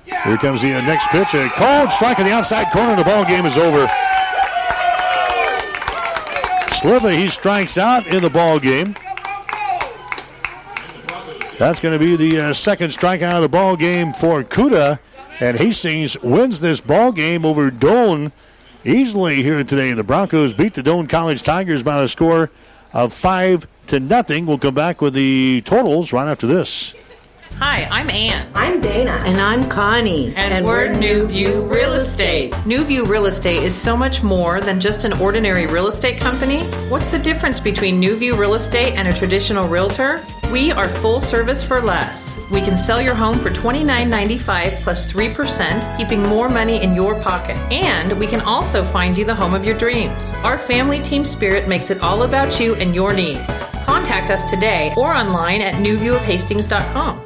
Here comes the uh, next pitch. A cold strike in the outside corner. The ball game is over. Sliva, he strikes out in the ball game. That's going to be the uh, second strikeout of the ball game for Kuda, and Hastings wins this ball game over Doane easily here today. The Broncos beat the Doane College Tigers by a score of five to nothing. We'll come back with the totals right after this. Hi, I'm Ann. I'm Dana. And I'm Connie. And, and we're, we're New View Real Estate. New View Real Estate is so much more than just an ordinary real estate company. What's the difference between New View Real Estate and a traditional realtor? We are full service for less. We can sell your home for $29.95 plus 3%, keeping more money in your pocket. And we can also find you the home of your dreams. Our family team spirit makes it all about you and your needs. Contact us today or online at newviewofhastings.com.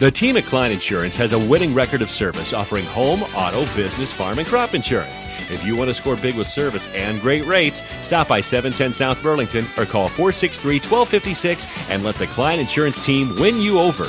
The team at Klein Insurance has a winning record of service offering home, auto, business, farm, and crop insurance. If you want to score big with service and great rates, stop by 710 South Burlington or call 463 1256 and let the Klein Insurance team win you over.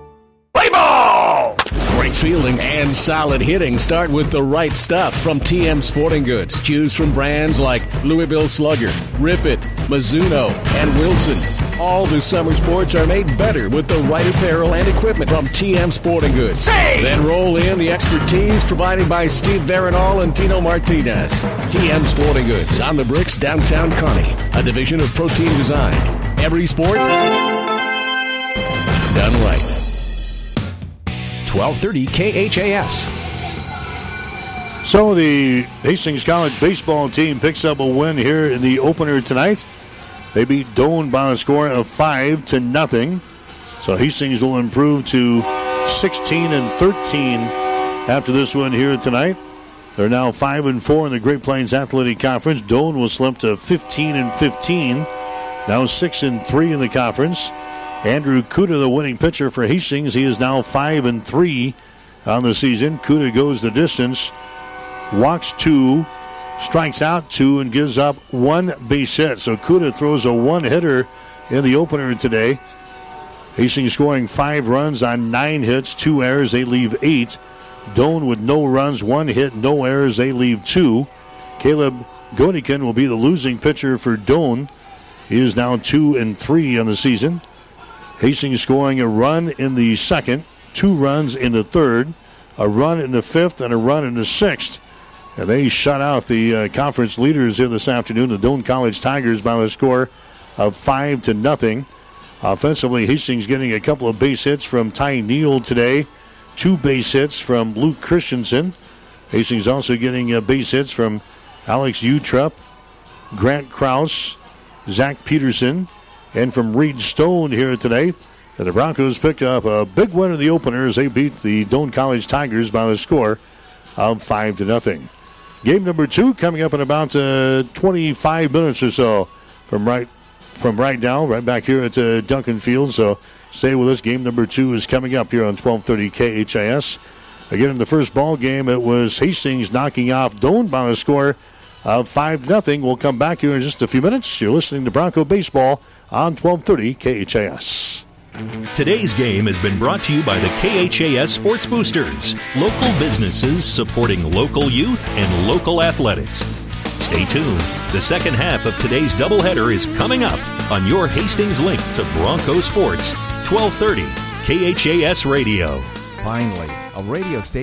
Play ball! Great fielding and solid hitting start with the right stuff from TM Sporting Goods. Choose from brands like Louisville Slugger, Rip It, Mizuno, and Wilson. All the summer sports are made better with the right apparel and equipment from TM Sporting Goods. Say! Then roll in the expertise provided by Steve Veronal and Tino Martinez. TM Sporting Goods on the bricks downtown Kearney, a division of Protein Design. Every sport done right. 1230 KHAS. So the Hastings College baseball team picks up a win here in the opener tonight. They beat Doane by a score of five to nothing. So Hastings will improve to 16 and 13 after this win here tonight. They're now five and four in the Great Plains Athletic Conference. Doane will slip to 15 and 15. Now six and three in the conference. Andrew Kuda, the winning pitcher for Hastings, he is now five and three on the season. Kuda goes the distance, walks two, strikes out two, and gives up one base hit. So Kuda throws a one hitter in the opener today. Hastings scoring five runs on nine hits, two errors. They leave eight. Doane with no runs, one hit, no errors. They leave two. Caleb Godikin will be the losing pitcher for Doane. He is now two and three on the season. Hastings scoring a run in the second, two runs in the third, a run in the fifth, and a run in the sixth. And they shut out the uh, conference leaders here this afternoon, the Doane College Tigers, by a score of five to nothing. Offensively, Hastings getting a couple of base hits from Ty Neal today, two base hits from Luke Christensen. Hastings also getting uh, base hits from Alex Utrep, Grant Kraus, Zach Peterson, and from Reed Stone here today. And the Broncos picked up a big win in the opener as they beat the Doane College Tigers by the score of five to nothing. Game number two coming up in about uh, 25 minutes or so from right from right now, right back here at uh, Duncan Field. So stay with us. Game number two is coming up here on 1230 KHAS. Again, in the first ball game, it was Hastings knocking off Doane by a score of 5 0. We'll come back here in just a few minutes. You're listening to Bronco Baseball on 1230 KHAS. Today's game has been brought to you by the KHAS Sports Boosters, local businesses supporting local youth and local athletics. Stay tuned. The second half of today's doubleheader is coming up on your Hastings link to Bronco Sports, 1230 KHAS Radio. Finally, a radio station